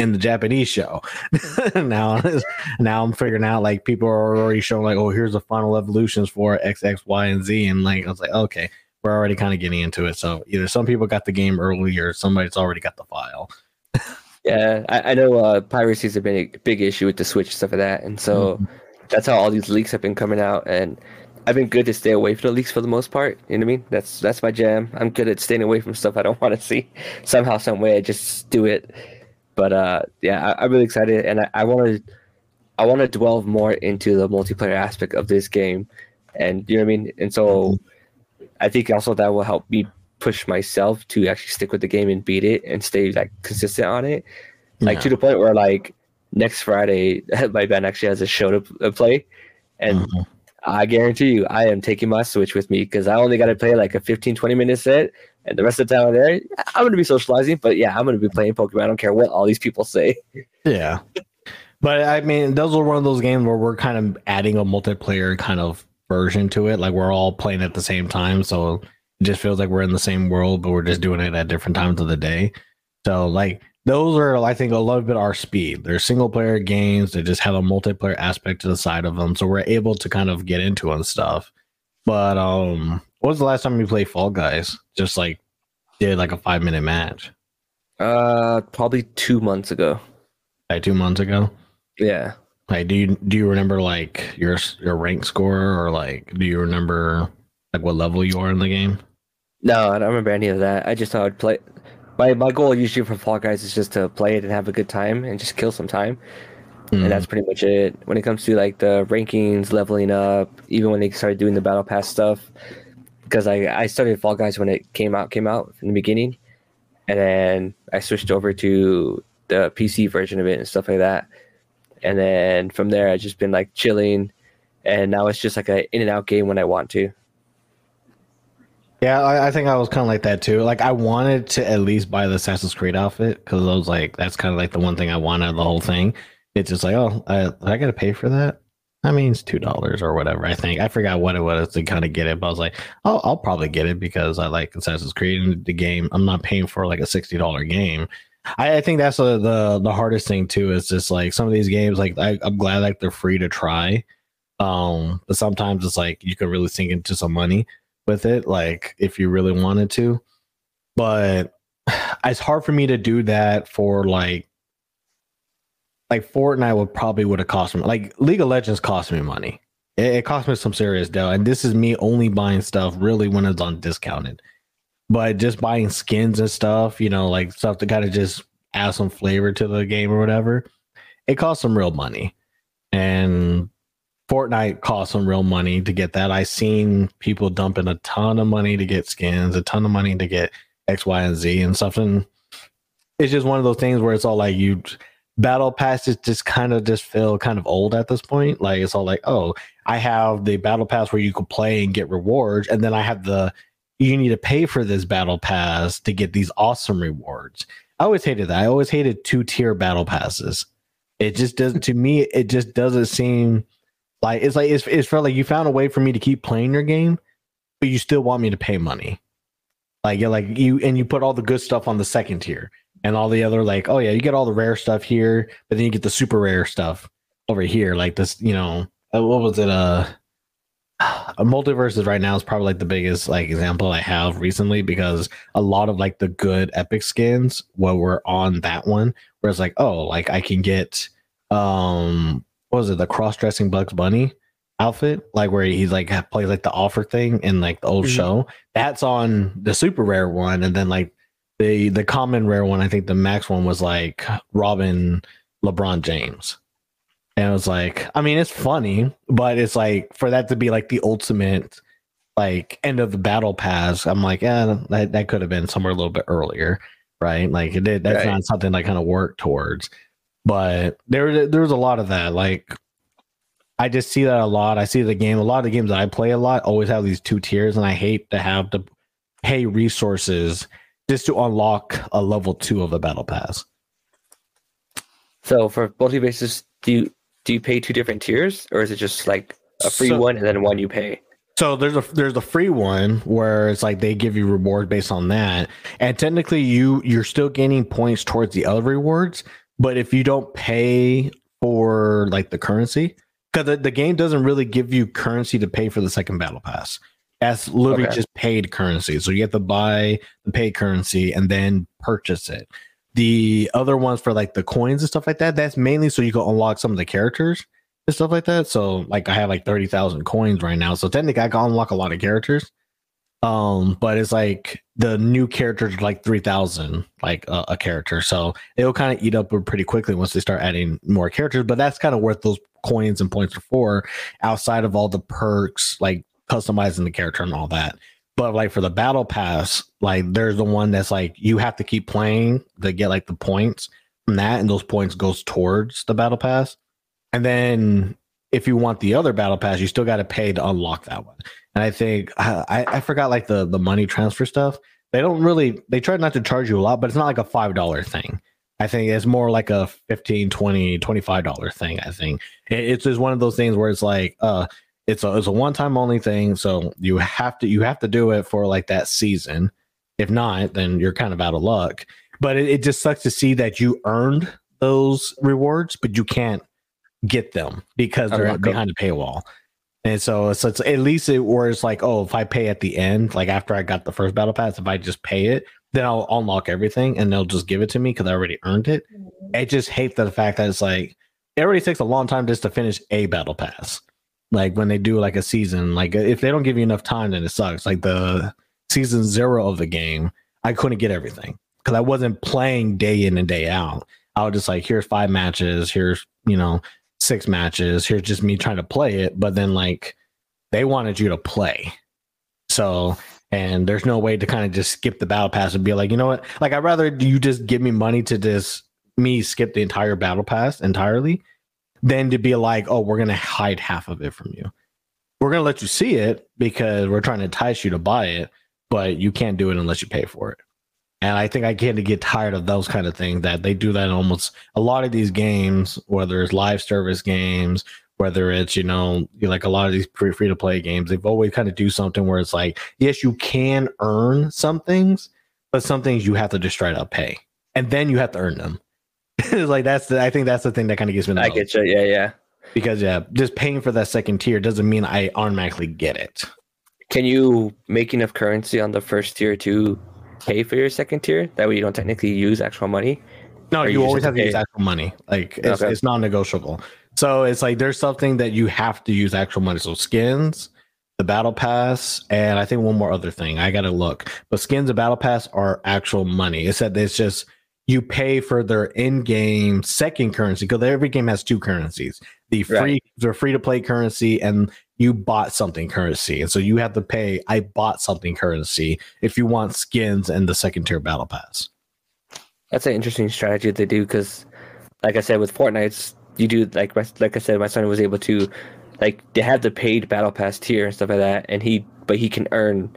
in the Japanese show. now now I'm figuring out like people are already showing like, oh, here's the final evolutions for X, X, Y, and Z. And like I was like, okay, we're already kind of getting into it. So either some people got the game early or somebody's already got the file. Yeah, I, I know uh, piracy has been a big issue with the Switch stuff like that, and so mm-hmm. that's how all these leaks have been coming out. And I've been good to stay away from the leaks for the most part. You know what I mean? That's that's my jam. I'm good at staying away from stuff I don't want to see. Somehow, some way, I just do it. But uh, yeah, I, am really excited, and I want to I want to delve more into the multiplayer aspect of this game, and you know what I mean. And so. I think also that will help me push myself to actually stick with the game and beat it and stay like consistent on it. Like yeah. to the point where like next Friday, my band actually has a show to play, and mm-hmm. I guarantee you, I am taking my Switch with me because I only got to play like a 15, 20 minute set, and the rest of the time I'm there, I'm going to be socializing. But yeah, I'm going to be playing Pokemon. I don't care what all these people say. Yeah, but I mean, those are one of those games where we're kind of adding a multiplayer kind of version to it. Like we're all playing at the same time, so it just feels like we're in the same world, but we're just doing it at different times of the day. So like those are I think a little bit our speed. They're single player games that just have a multiplayer aspect to the side of them, so we're able to kind of get into and stuff. But um, what was the last time we played Fall Guys? Just like did like a five minute match. Uh, probably two months ago. Like two months ago. Yeah. Like, do you do you remember like your your rank score or like do you remember like what level you are in the game? No, I don't remember any of that. I just thought I'd play. My my goal usually for Fall Guys is just to play it and have a good time and just kill some time, mm. and that's pretty much it. When it comes to like the rankings, leveling up, even when they started doing the battle pass stuff, because I I started Fall Guys when it came out came out in the beginning, and then I switched over to the PC version of it and stuff like that, and then from there I've just been like chilling, and now it's just like a in and out game when I want to. Yeah, I, I, think I was kind of like that too. Like I wanted to at least buy the Assassin's Creed outfit because I was like, that's kind of like the one thing I wanted the whole thing. It's just like, oh, I, I got to pay for that. I mean, it's two dollars or whatever. I think I forgot what it was to kind of get it, but I was like, oh, I'll probably get it because I like Assassin's Creed the game. I'm not paying for like a sixty dollar game. I, I, think that's a, the the hardest thing too. Is just like some of these games, like I, am glad like they're free to try, um, but sometimes it's like you can really sink into some money with it, like if you really wanted to. But it's hard for me to do that for like like Fortnite would probably would have cost me like League of Legends cost me money. It, it cost me some serious dough, and this is me only buying stuff really when it's on discounted. But just buying skins and stuff, you know, like stuff to kind of just add some flavor to the game or whatever, it costs some real money. And Fortnite cost some real money to get that. I seen people dumping a ton of money to get skins, a ton of money to get X, Y, and Z and stuff. And it's just one of those things where it's all like you battle passes just kind of just feel kind of old at this point. Like it's all like, oh, I have the battle pass where you can play and get rewards, and then I have the you need to pay for this battle pass to get these awesome rewards. I always hated that. I always hated two tier battle passes. It just doesn't to me. It just doesn't seem like it's like it's it's felt like you found a way for me to keep playing your game, but you still want me to pay money. Like you're like you and you put all the good stuff on the second tier and all the other like oh yeah you get all the rare stuff here but then you get the super rare stuff over here like this you know uh, what was it uh a MultiVersus right now is probably like the biggest like example I have recently because a lot of like the good epic skins what were on that one where it's like oh like I can get um what was it the cross dressing Bugs Bunny outfit like where he's like plays like the offer thing in like the old mm-hmm. show that's on the super rare one and then like the the common rare one, I think the max one was like Robin LeBron James. And it was like, I mean, it's funny, but it's like for that to be like the ultimate like end of the battle pass, I'm like, yeah, that, that could have been somewhere a little bit earlier, right? Like it did that's right. not something I kind of work towards. But there there's a lot of that. Like I just see that a lot. I see the game, a lot of the games that I play a lot always have these two tiers, and I hate to have to pay resources just to unlock a level two of the battle pass. So for MultiVersus, do you do you pay two different tiers, or is it just like a free so, one and then one you pay? So there's a there's a free one where it's like they give you reward based on that, and technically you you're still gaining points towards the other rewards. But if you don't pay for like the currency, because the, the game doesn't really give you currency to pay for the second battle pass. That's literally okay. just paid currency. So you have to buy the paid currency and then purchase it. The other ones for like the coins and stuff like that, that's mainly so you can unlock some of the characters and stuff like that. So like I have like 30,000 coins right now. So technically I can unlock a lot of characters. Um, but it's like the new characters like 3,000 like uh, a character. So it'll kind of eat up pretty quickly once they start adding more characters. But that's kind of worth those coins and points are for outside of all the perks like customizing the character and all that. But like for the battle pass, like there's the one that's like you have to keep playing to get like the points from that, and those points goes towards the battle pass. And then if you want the other battle pass, you still got to pay to unlock that one. And I think I, I forgot like the the money transfer stuff. They don't really they try not to charge you a lot, but it's not like a five dollar thing. I think it's more like a 15 20 25 dollar thing. I think it's just one of those things where it's like uh it's a it's a one time only thing, so you have to you have to do it for like that season. If not, then you're kind of out of luck. But it, it just sucks to see that you earned those rewards, but you can't get them because they're behind a paywall. And so it's, it's at least it where it's like, oh, if I pay at the end, like after I got the first battle pass, if I just pay it, then I'll unlock everything and they'll just give it to me because I already earned it. Mm-hmm. I just hate the fact that it's like it already takes a long time just to finish a battle pass like when they do like a season like if they don't give you enough time then it sucks. Like the season zero of the game i couldn't get everything because i wasn't playing day in and day out. I was just like here's five matches here's you know six matches here's just me trying to play it but then like they wanted you to play. So and there's no way to kind of just skip the battle pass and be like you know what? Like i'd rather you just give me money to just me skip the entire battle pass entirely than to be like, oh, we're going to hide half of it from you. We're going to let you see it because we're trying to entice you to buy it, but you can't do it unless you pay for it. And I think I get to get tired of those kind of things that they do that in almost a lot of these games, whether it's live service games whether it's you know like a lot of these free to play games they've always kind of do something where it's like yes you can earn some things but some things you have to just straight up pay and then you have to earn them like that's the i think that's the thing that kind of gives me the I most. get you. Yeah, yeah. because yeah just paying for that second tier doesn't mean i automatically get it Can you make enough currency on the first tier to pay for your second tier? That way you don't technically use actual money. no you you always have to use actual money like it's, Okay. it's non-negotiable so it's like there's something that you have to use actual money so skins the battle pass and i think one more other thing i gotta look but skins and battle pass are actual money it said it's just you pay for their in-game second currency because every game has two currencies. The free Right. the free to play currency and you bought something currency. And so you have to pay i bought something currency if you want skins and the second tier battle pass. That's an interesting strategy that they do because, like I said, with Fortnite's, you do like like I said, my son was able to, like they have the paid battle pass tier and stuff like that, and he but he can earn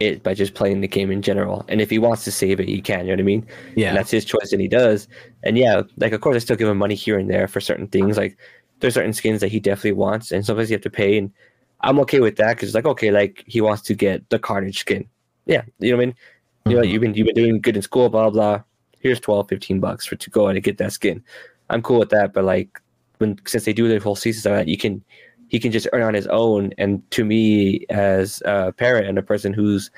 it by just playing the game in general. And if he wants to save it, he can. You know what I mean? yeah And that's his choice, and he does. And yeah, like of course, I still give him money here and there for certain things. Like there's certain skins that he definitely wants, and sometimes you have to pay. And I'm okay with that because it's like okay, like he wants to get the Carnage skin. Yeah, you know what I mean. You know, Mhm. you've been you've been doing good in school, blah blah. Here's 12, 15 bucks for to go and get that skin. I'm cool with that, but like when since they do the whole season like that, you can he can just earn on his own. And to me, as a parent and a person who's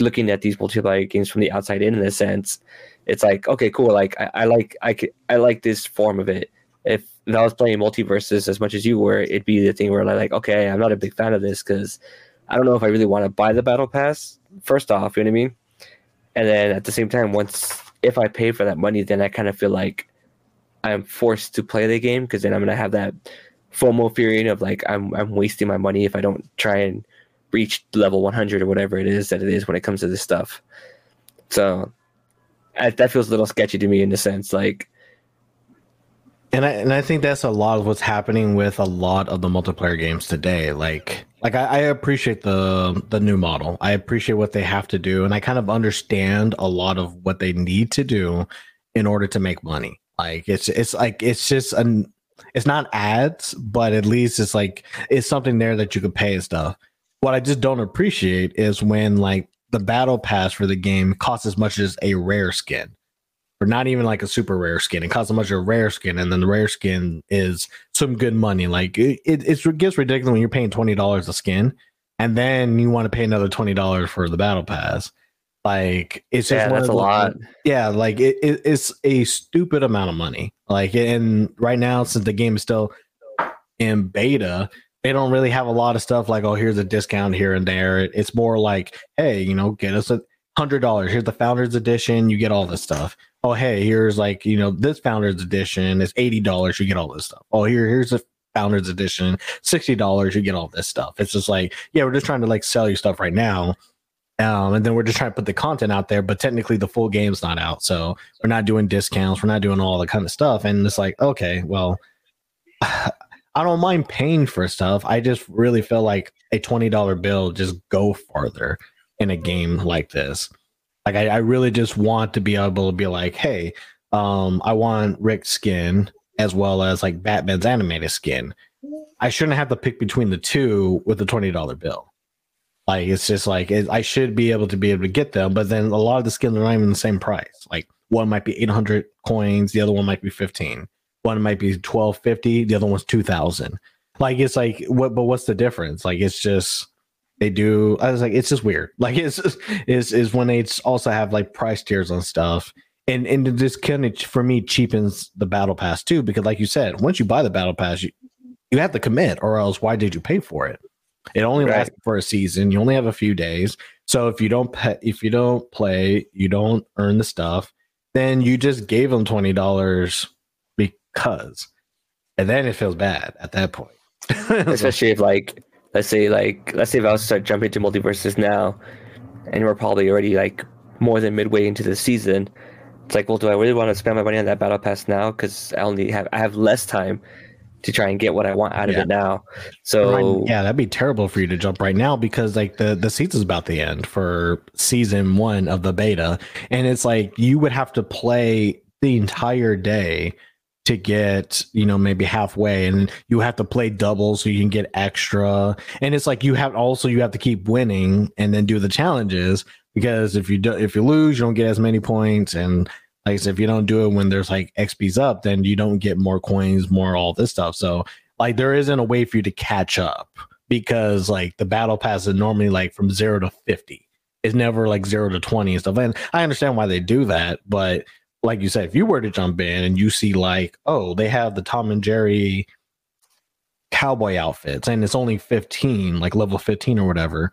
looking at these multiplayer games from the outside in, in a sense, it's like okay, cool. Like I, I like I c- I like this form of it. If, if I was playing MultiVersus as much as you were, it'd be the thing where like okay, I'm not a big fan of this because I don't know if I really want to buy the battle pass. First off, you know what I mean. And then at the same time, once if I pay for that money, then I kind of feel like I'm forced to play the game because then I'm gonna have that FOMO feeling of like I'm I'm wasting my money if I don't try and reach level 100 or whatever it is that it is when it comes to this stuff. So I, that feels a little sketchy to me in the sense like and I and I think that's a lot of what's happening with a lot of the multiplayer games today. Like like I, I appreciate the the new model. I appreciate what they have to do, and I kind of understand a lot of what they need to do in order to make money. Like it's it's like it's just an it's not ads, but at least it's like it's something there that you could pay and stuff. What I just don't appreciate is when like the battle pass for the game costs as much as a rare skin or not even like a super rare skin. It costs as much as a rare skin, and then the rare skin is some good money. Like it, it, it gets ridiculous when you're paying twenty dollars a skin, and then you want to pay another twenty dollars for the battle pass. Like it's just yeah, one that's of a lot. Yeah, like it, it, it's a stupid amount of money. Like, and right now, since the game is still in beta, they don't really have a lot of stuff like, oh, here's a discount here and there. It- It's more like, hey, you know, get us a hundred dollars. Here's the founders edition. You get all this stuff. Oh, hey, here's like, you know, this founders edition is eighty dollars. You get all this stuff. Oh, here, here's a founders edition, sixty dollars. You get all this stuff. It's just like, yeah, we're just trying to like sell you stuff right now. Um, and then we're just trying to put the content out there, but technically the full game's not out. So we're not doing discounts, we're not doing all the kind of stuff. And it's like, okay, well, I don't mind paying for stuff. I just really feel like a twenty dollar bill just go farther in a game like this. Like I, I really just want to be able to be like, hey, um, I want Rick's skin as well as like Batman's animated skin. I shouldn't have to pick between the two with a twenty dollar bill. Like it's just like it, I should be able to be able to get them, but then a lot of the skins are not even the same price. Like one might be eight hundred coins, the other one might be fifteen. One might be twelve fifty, the other one's two thousand. Like it's like what? But what's the difference? Like it's just they do. I was like, it's just weird. Like it's is is when they also have like price tiers on stuff, and and just kind of for me cheapens the battle pass too because like you said, once you buy the battle pass, you you have to commit, or else why did you pay for it? It only Right. lasts for a season. You only have a few days. So if you don't pay, if you don't play, you don't earn the stuff. Then you just gave them twenty dollars because, and then it feels bad at that point. especially if like let's say like let's say if I was to start jumping to MultiVersus now, and we're probably already like more than midway into the season. It's like, well, do I really want to spend my money on that battle pass now? Because I only have I have less time to try and get what I want out of Yeah. it now. So yeah, that'd be terrible for you to jump right now because like the the season's about the end for season one of the beta, and it's like you would have to play the entire day to get you know maybe halfway and you have to play double so you can get extra and it's like you have also you have to keep winning and then do the challenges because if you do if you lose you don't get as many points and like I said, if you don't do it when there's like XP's up, then you don't get more coins, more all this stuff. So like there isn't a way for you to catch up because like the battle pass is normally like from zero to fifty. It's never like zero to twenty and stuff. And I understand why they do that, but like you said, if you were to jump in and you see like, oh, they have the Tom and Jerry cowboy outfits and it's only 15, like level 15 or whatever,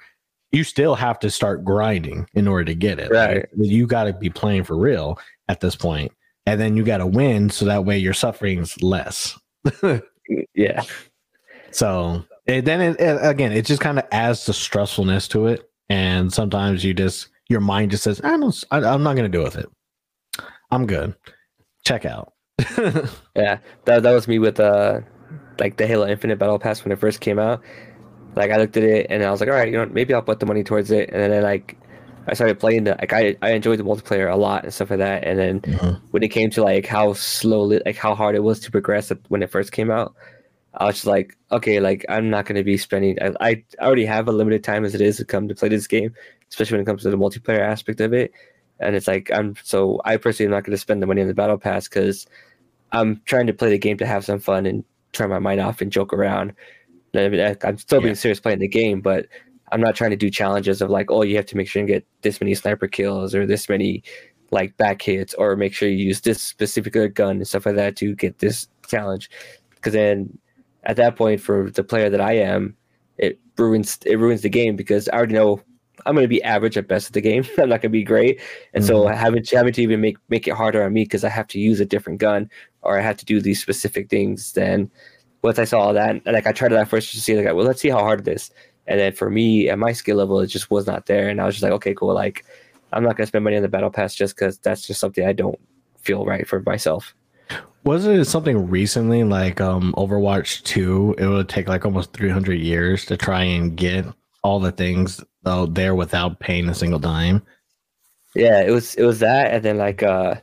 you still have to start grinding in order to get it. Right. You got to be playing for real at this point. And then you got to win so that way your suffering's less. yeah. So it, then it, it, again, it just kind of adds the stressfulness to it. And sometimes you just, your mind just says, I don't, I, I'm not going to deal with it. I'm good. Check out. yeah. That, that was me with, uh, like the Halo Infinite Battle Pass when it first came out. Like I looked at it and I was like, all right, you know, maybe I'll put the money towards it. And then I like I started playing the like I, I enjoyed the multiplayer a lot and stuff like that. And then mm-hmm. when it came to like how slowly like how hard it was to progress when it first came out, I was just like, okay, like I'm not gonna be spending I, I already have a limited time as it is to come to play this game, especially when it comes to the multiplayer aspect of it. And it's like I'm so I personally am not gonna spend the money on the battle pass because I'm trying to play the game to have some fun and turn my mind off and joke around. I'm still being yeah. serious playing the game, but I'm not trying to do challenges of like, oh, you have to make sure you get this many sniper kills or this many like back hits or make sure you use this specific gun and stuff like that to get this challenge. Because then at that point, for the player that I am, it ruins it ruins the game because I already know I'm going to be average at best at the game. I'm not going to be great, and mm-hmm. so having having to even make make it harder on me because I have to use a different gun or I have to do these specific things. Then once I saw all that, like I tried it at first to see like, well, let's see how hard it is. And then for me at my skill level, it just was not there. And I was just like, okay, cool. Like, I'm not gonna spend money on the battle pass just because that's just something I don't feel right for myself. Was it something recently like um Overwatch 2? It would take like almost 300 years to try and get all the things out there without paying a single dime. Yeah, it was it was that, and then like uh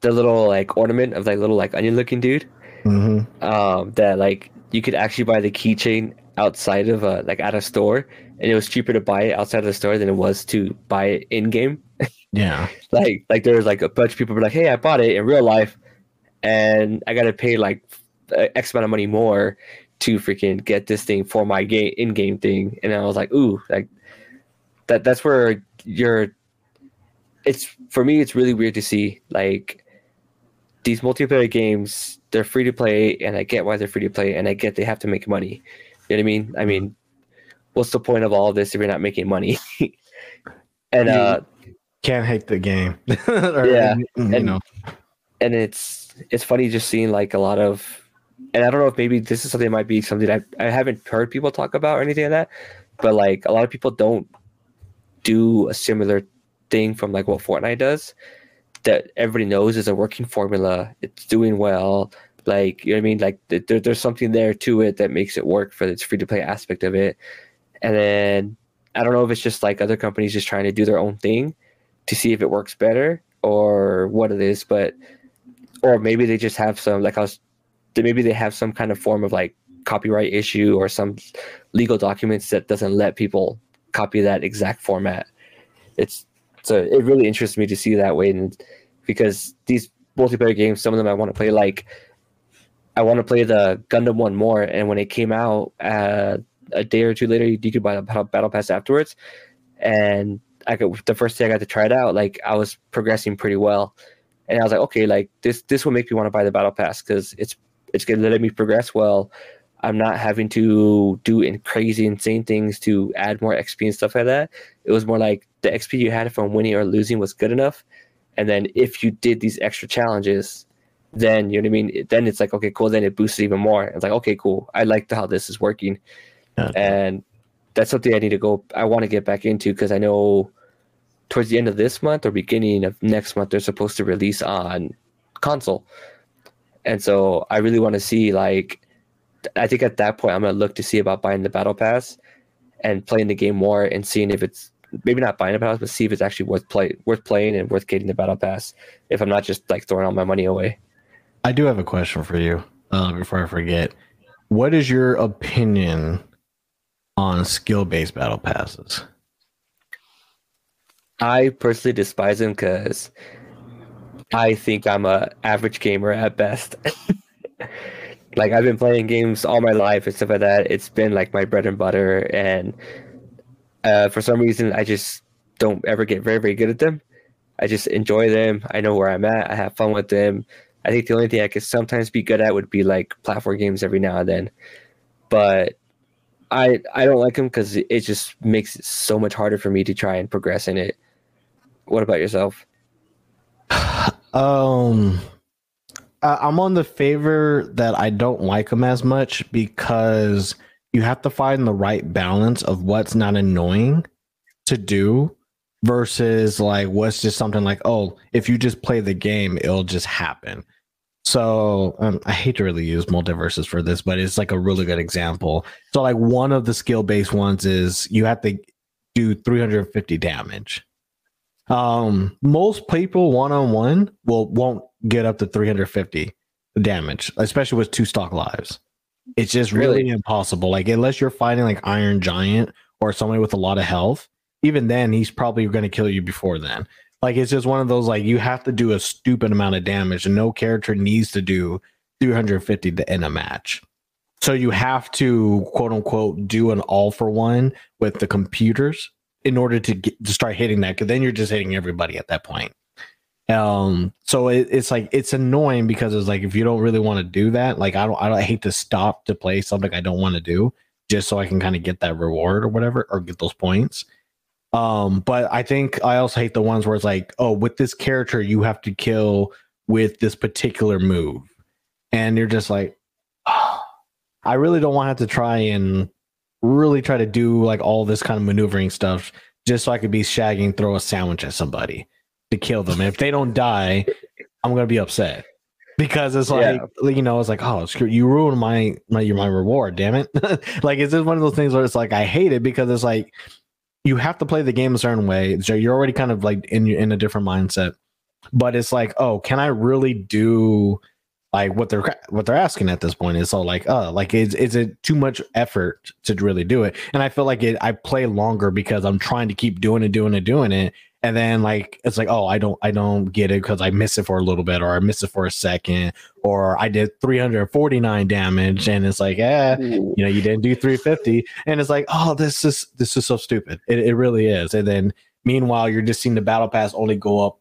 the little like ornament of like little like onion looking dude. Mm-hmm. Um, that like you could actually buy the keychain outside of a like at a store, and it was cheaper to buy it outside of the store than it was to buy it in game. Yeah, like like there was like a bunch of people were like, "Hey, I bought it in real life, and I got to pay like uh, X amount of money more to freaking get this thing for my game in game thing." And I was like, "Ooh, like that." That's where you're. It's for me. It's really weird to see like these multiplayer games. They're free to play, and I get why they're free to play, and I get they have to make money you know what I mean? I mean, what's the point of all of this if you're not making money? and uh can't hate the game. or, yeah, you and, know. And it's it's funny just seeing like a lot of and I don't know if maybe this is something that might be something I, I haven't heard people talk about or anything like that, but like a lot of people don't do a similar thing from like what Fortnite does that everybody knows is a working formula. It's doing well. Like, you know what I mean? Like, there, there's something there to it that makes it work for its free to play aspect of it. And then I don't know if it's just like other companies just trying to do their own thing to see if it works better or what it is, but or maybe they just have some like I was maybe they have some kind of form of like copyright issue or some legal documents that doesn't let people copy that exact format. It's so it really interests me to see that way and because these multiplayer games, some of them I want to play like I want to play the Gundam one more. And when it came out uh, a day or two later, you could buy the battle pass afterwards. And I could, the first day I got to try it out, like I was progressing pretty well. And I was like, okay, like this this will make me want to buy the battle pass because it's it's gonna let me progress well. I'm not having to do in crazy insane things to add more XP and stuff like that. It was more like the XP you had from winning or losing was good enough. And then if you did these extra challenges, then you know what I mean. Then it's like okay, cool. Then it boosts even more. It's like okay, cool. I like how this is working, and that's something I need to go. I want to get back into because I know towards the end of this month or beginning of next month they're supposed to release on console, and so I really want to see like. I think at that point I'm gonna look to see about buying the battle pass and playing the game more and seeing if it's maybe not buying a battle pass, but see if it's actually worth play worth playing and worth getting the battle pass. If I'm not just like throwing all my money away. I do have a question for you uh, before I forget. What is your opinion on skill based battle passes? I personally despise them because I think I'm a average gamer at best. like I've been playing games all my life and stuff like that. It's been like my bread and butter, and uh, for some reason, I just don't ever get very very good at them. I just enjoy them. I know where I'm at. I have fun with them. I think the only thing I could sometimes be good at would be like platform games every now and then. But I I don't like them because it just makes it so much harder for me to try and progress in it. What about yourself? Um, I'm on the favor that I don't like them as much because you have to find the right balance of what's not annoying to do versus like what's just something like oh if you just play the game it'll just happen. So um, i hate to really use MultiVersus for this but it's like a really good example. So like one of the skill based ones is you have to do 350 damage. Um most people one-on-one will won't get up to 350 damage especially with two stock lives. It's just really, really? impossible. Like unless you're fighting like iron giant or somebody with a lot of health even then he's probably going to kill you before then. Like it's just one of those like you have to do a stupid amount of damage and no character needs to do 350 to end a match. So you have to quote unquote do an all for one with the computers in order to get to start hitting that because then you're just hitting everybody at that point. Um, so it, it's like it's annoying because it's like if you don't really want to do that, like I don't, I don't I hate to stop to play something I don't want to do just so I can kind of get that reward or whatever or get those points. Um, but I think I also hate the ones where it's like, oh, with this character, you have to kill with this particular move. And you're just like, oh, I really don't want to have to try and really try to do like all this kind of maneuvering stuff just so I could be shagging, throw a sandwich at somebody to kill them. And if they don't die, I'm gonna be upset because it's like yeah. you know it's like oh screw you ruined my my my reward damn it like it's just one of those things where it's like I hate it because it's like you have to play the game a certain way. So you're already kind of like in in a different mindset. But it's like, oh, can I really do like what they're what they're asking at this point? Is so like, uh, like is is it too much effort to really do it? And I feel like it. I play longer because I'm trying to keep doing it, doing it, doing it, and then like it's like oh i don't i don't get it because i miss it for a little bit or i miss it for a second or i did 349 damage. And it's like yeah you know you didn't do 350 and it's like oh this is this is so stupid. It, it really is. And then meanwhile you're just seeing the battle pass only go up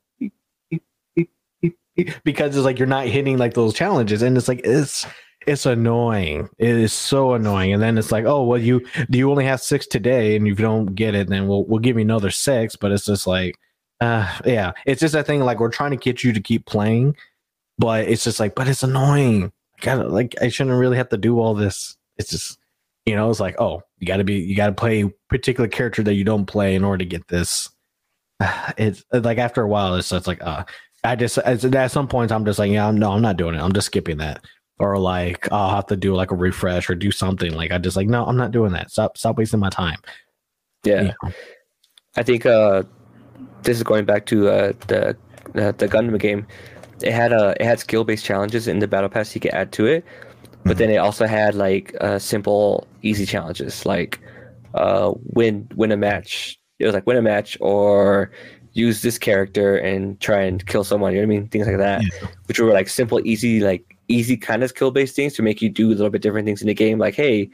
because it's like you're not hitting like those challenges. And it's like it's it's annoying. It is so annoying. And then it's like, oh well, you do you only have six today, and you don't get it, then we'll we'll give you another six. But it's just like, uh, yeah, it's just a thing. Like we're trying to get you to keep playing, but it's just like, but it's annoying. I gotta like I shouldn't really have to do all this. It's just, you know, it's like, oh, you gotta be, you gotta play a particular character that you don't play in order to get this. It's like after a while, it's like, uh, I just at some points I'm just like, yeah, no, I'm not doing it. I'm just skipping that or like I'll have to do like a refresh or do something. Like I just like no, I'm not doing that. Stop stop wasting my time. Yeah, you know? I think uh, this is going back to uh, the uh, the Gundam game. It had a uh, it had skill based challenges in the battle pass you could add to it, but mm-hmm. then it also had like uh, simple easy challenges like uh, win win a match. It was like win a match or use this character and try and kill someone. You know what I mean? Things like that, yeah. which were like simple, easy, like easy kind of skill based things to make you do a little bit different things in the game. Like, hey,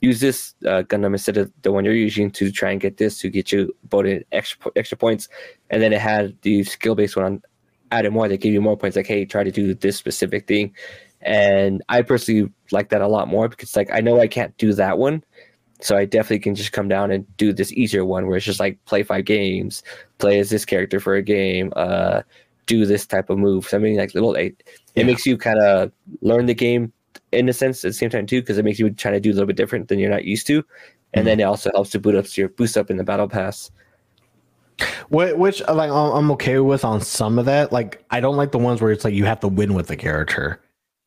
use this uh, Gundam instead of the one you're using to try and get this to get you voted extra extra points. And then it had the skill based one added more. They give you more points. Like, hey, try to do this specific thing. And I personally like that a lot more because like I know I can't do that one. So I definitely can just come down and do this easier one where it's just like play five games, play as this character for a game, uh, do this type of move. So I mean, like little, it, yeah. it makes you kind of learn the game in a sense at the same time too, because it makes you try to do a little bit different than you're not used to, and mm-hmm. then it also helps to boot up your boost up in the battle pass. Which like I'm okay with on some of that. Like I don't like the ones where it's like you have to win with the character.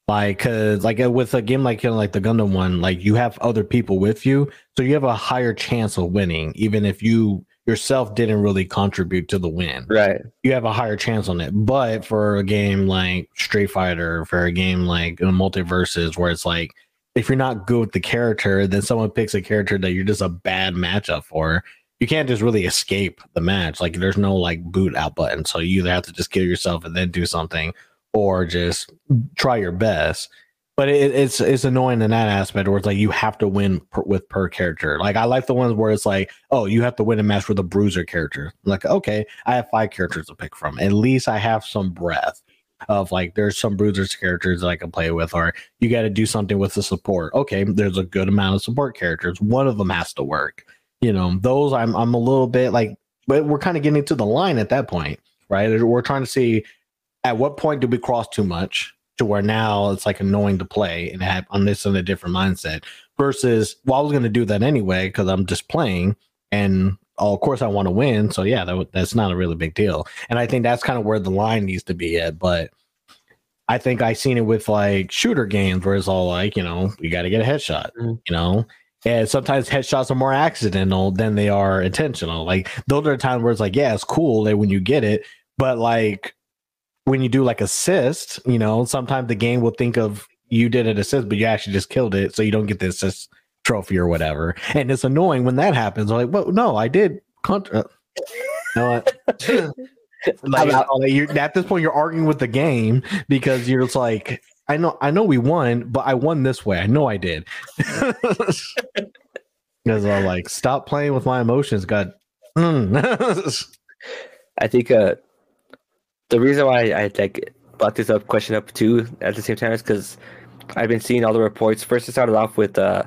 Like, cause like uh, with a game like you know, like the Gundam one, like you have other people with you, so you have a higher chance of winning, even if you yourself didn't really contribute to the win. Right. You have a higher chance on it. But for a game like Street Fighter, for a game like a MultiVersus where it's like if you're not good with the character, then someone picks a character that you're just a bad matchup for. You can't just really escape the match. Like there's no like boot out button. So you either have to just kill yourself and then do something or just try your best but it, it's it's annoying in that aspect where it's like you have to win per, with per character. Like I like the ones where it's like, oh, you have to win a match with a bruiser character. like, okay, I have five characters to pick from. At least I have some breath of like there's some bruisers characters that I can play with, or you got to do something with the support. Okay, there's a good amount of support characters. One of them has to work. You know, those I'm I'm a little bit like, but we're kind of getting to the line at that point, right? We're trying to see at what point do we cross too much to where now it's like annoying to play and have on this in a different mindset versus well i was going to do that anyway because i'm just playing and oh, of course i want to win so yeah that, that's not a really big deal. And i think that's kind of where the line needs to be at but i think i seen it with like shooter games where it's all like you know you got to get a headshot mm-hmm. you know? And sometimes headshots are more accidental than they are intentional. Like those are times where it's like yeah it's cool that when you get it but like when you do like assist, you know, sometimes the game will think of you did an assist, but you actually just killed it, so you don't get the assist trophy or whatever. And it's annoying when that happens. I'm like, well, no, I did. Contra- no, like, at this point, you're arguing with the game because you're just like, I know, I know we won, but I won this way. I know I did. Because I'm like, stop playing with my emotions. God. Mm. I think uh, the reason why I like brought this up question up too at the same time is because I've been seeing all the reports. First, it started off with uh,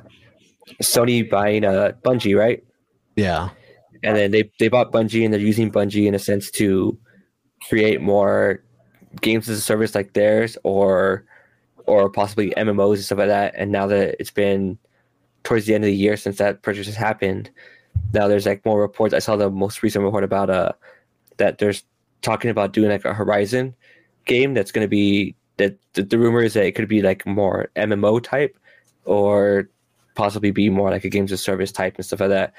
Sony buying uh, Bungie, right? Yeah. And then they they bought Bungie and they're using Bungie in a sense to create more games as a service like theirs, or or possibly MMOs and stuff like that. And now that it's been towards the end of the year since that purchase has happened, now there's like more reports. I saw the most recent report about uh that there's talking about doing like a Horizon game that's going to be that the, the rumor is that it could be like more MMO type or possibly be more like a games of service type and stuff like that.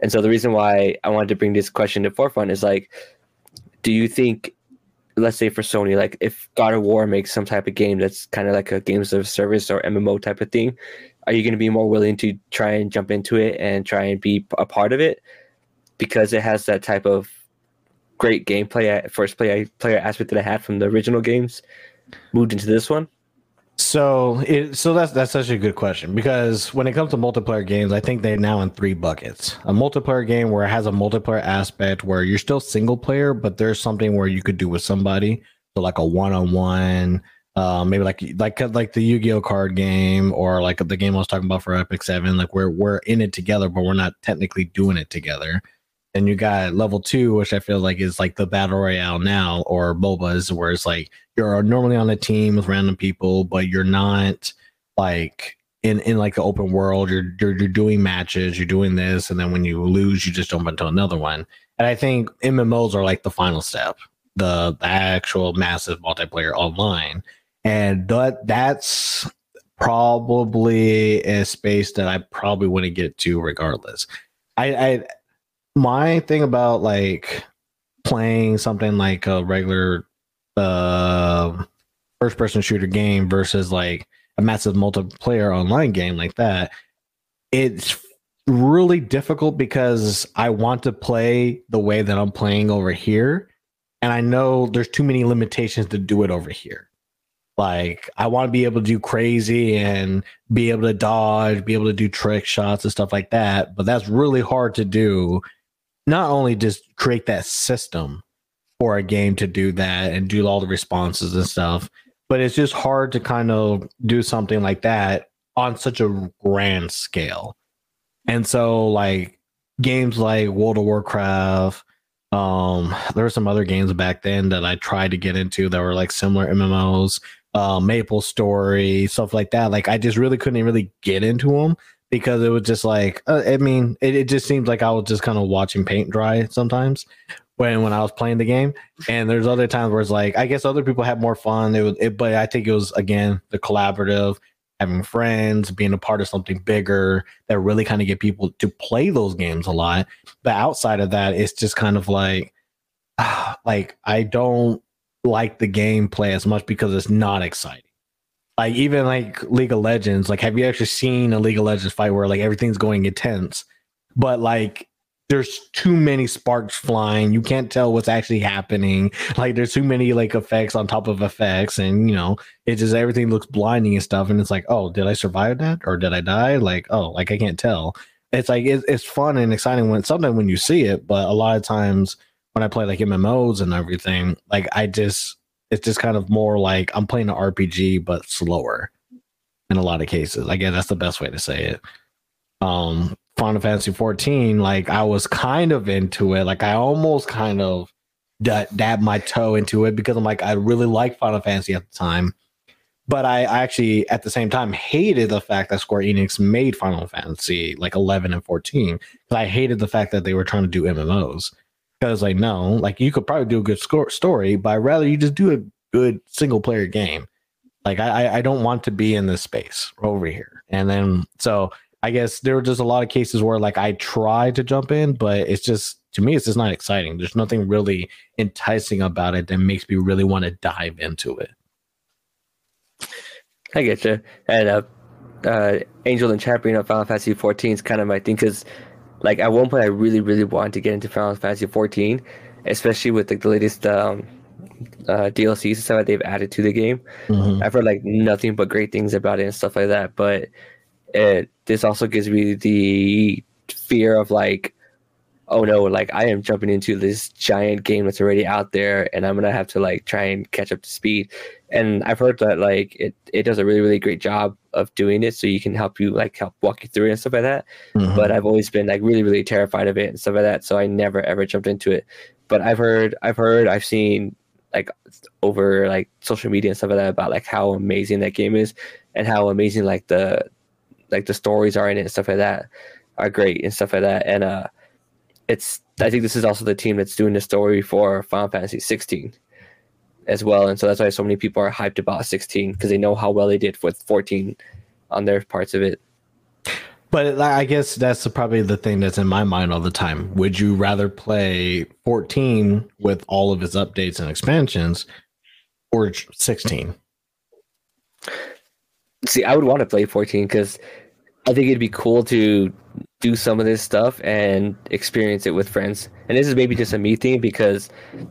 And so the reason why I wanted to bring this question to forefront is like, do you think, let's say for Sony, like if God of War makes some type of game that's kind of like a games of service or MMO type of thing, are you going to be more willing to try and jump into it and try and be a part of it because it has that type of great gameplay uh, first play player aspect that I had from the original games moved into this one? So it so that's that's such a good question because when it comes to multiplayer games, I think they're now in three buckets. A multiplayer game where it has a multiplayer aspect where you're still single player, but there's something where you could do with somebody. So like a one on one, maybe like like like the Yu-Gi-Oh card game or like the game I was talking about for Epic Seven, like where we're in it together, but we're not technically doing it together. And you got level two, which I feel like is like the battle royale now, or MOBAs, where it's like you're normally on a team with random people, but you're not like in in like the open world. You're you're, you're doing matches, you're doing this, and then when you lose, you just jump into another one. And I think MMOs are like the final step, the, the actual massive multiplayer online, and that that's probably a space that I probably wouldn't get to regardless. I, I my thing about like playing something like a regular uh first person shooter game versus like a massive multiplayer online game like that it's really difficult because I want to play the way that I'm playing over here and I know there's too many limitations to do it over here. Like I want to be able to do crazy and be able to dodge, be able to do trick shots and stuff like that, but that's really hard to do not only just create that system for a game to do that and do all the responses and stuff, but it's just hard to kind of do something like that on such a grand scale. And so like games like World of Warcraft, um, there were some other games back then that I tried to get into that were like similar MMOs, uh, Maple Story, stuff like that. Like I just really couldn't really get into them because it was just like uh, I mean, it, it just seems like I was just kind of watching paint dry sometimes when when I was playing the game. And there's other times where it's like I guess other people had more fun. It was, it, but I think it was again the collaborative having friends, being a part of something bigger that really kind of get people to play those games a lot. But outside of that, it's just kind of like, like I don't like the gameplay as much because it's not exciting. Like even like League of Legends, like have you actually seen a League of Legends fight where like everything's going intense, but like there's too many sparks flying. You can't tell what's actually happening. Like there's too many like effects on top of effects, and you know it just everything looks blinding and stuff. And it's like, oh, did I survive that or did I die? Like, oh, like I can't tell. It's like it's, it's fun and exciting when sometimes when you see it, but a lot of times when I play like MMOs and everything, like I just it's just kind of more like I'm playing an RPG but slower in a lot of cases. I guess that's the best way to say it. Um Final Fantasy 14, like I was kind of into it. Like I almost kind of d- dabbed my toe into it because I'm like, I really like Final Fantasy at the time. But I, I actually, at the same time, hated the fact that Square Enix made Final Fantasy like 11 and 14. Because I hated the fact that they were trying to do MMOs because like no like you could probably do a good score story but I'd rather you just do a good single player game. Like I, I don't want to be in this space over here. And then so i guess there were just a lot of cases where like i tried to jump in but it's just to me it's just not exciting. There's nothing really enticing about it that makes me really want to dive into it. I get you and uh, uh angel and champion of final fantasy 14 is kind of my thing because like at one point I really really wanted to get into Final Fantasy 14, especially with like the latest um, uh, DLCs and stuff that they've added to the game. Mm-hmm. I've heard like nothing but great things about it and stuff like that. But it this also gives me the fear of like oh no, like I am jumping into this giant game that's already out there and I'm gonna have to like try and catch up to speed. And I've heard that like it, it does a really, really great job of doing it so you can help you like help walk you through it and stuff like that. Mm-hmm. But I've always been like really, really terrified of it and stuff like that. So I never ever jumped into it. But I've heard I've heard I've seen like over like social media and stuff like that about like how amazing that game is and how amazing like the like the stories are in it and stuff like that are great and stuff like that. And uh it's I think this is also the team that's doing the story for Final Fantasy 16 as well, and so that's why so many people are hyped about 16 because they know how well they did with 14 on their parts of it. But I guess that's probably the thing that's in my mind all the time. Would you rather play 14 with all of its updates and expansions or 16? See, I would want to play 14 because I think it'd be cool to do some of this stuff and experience it with friends. And this is maybe just a me thing because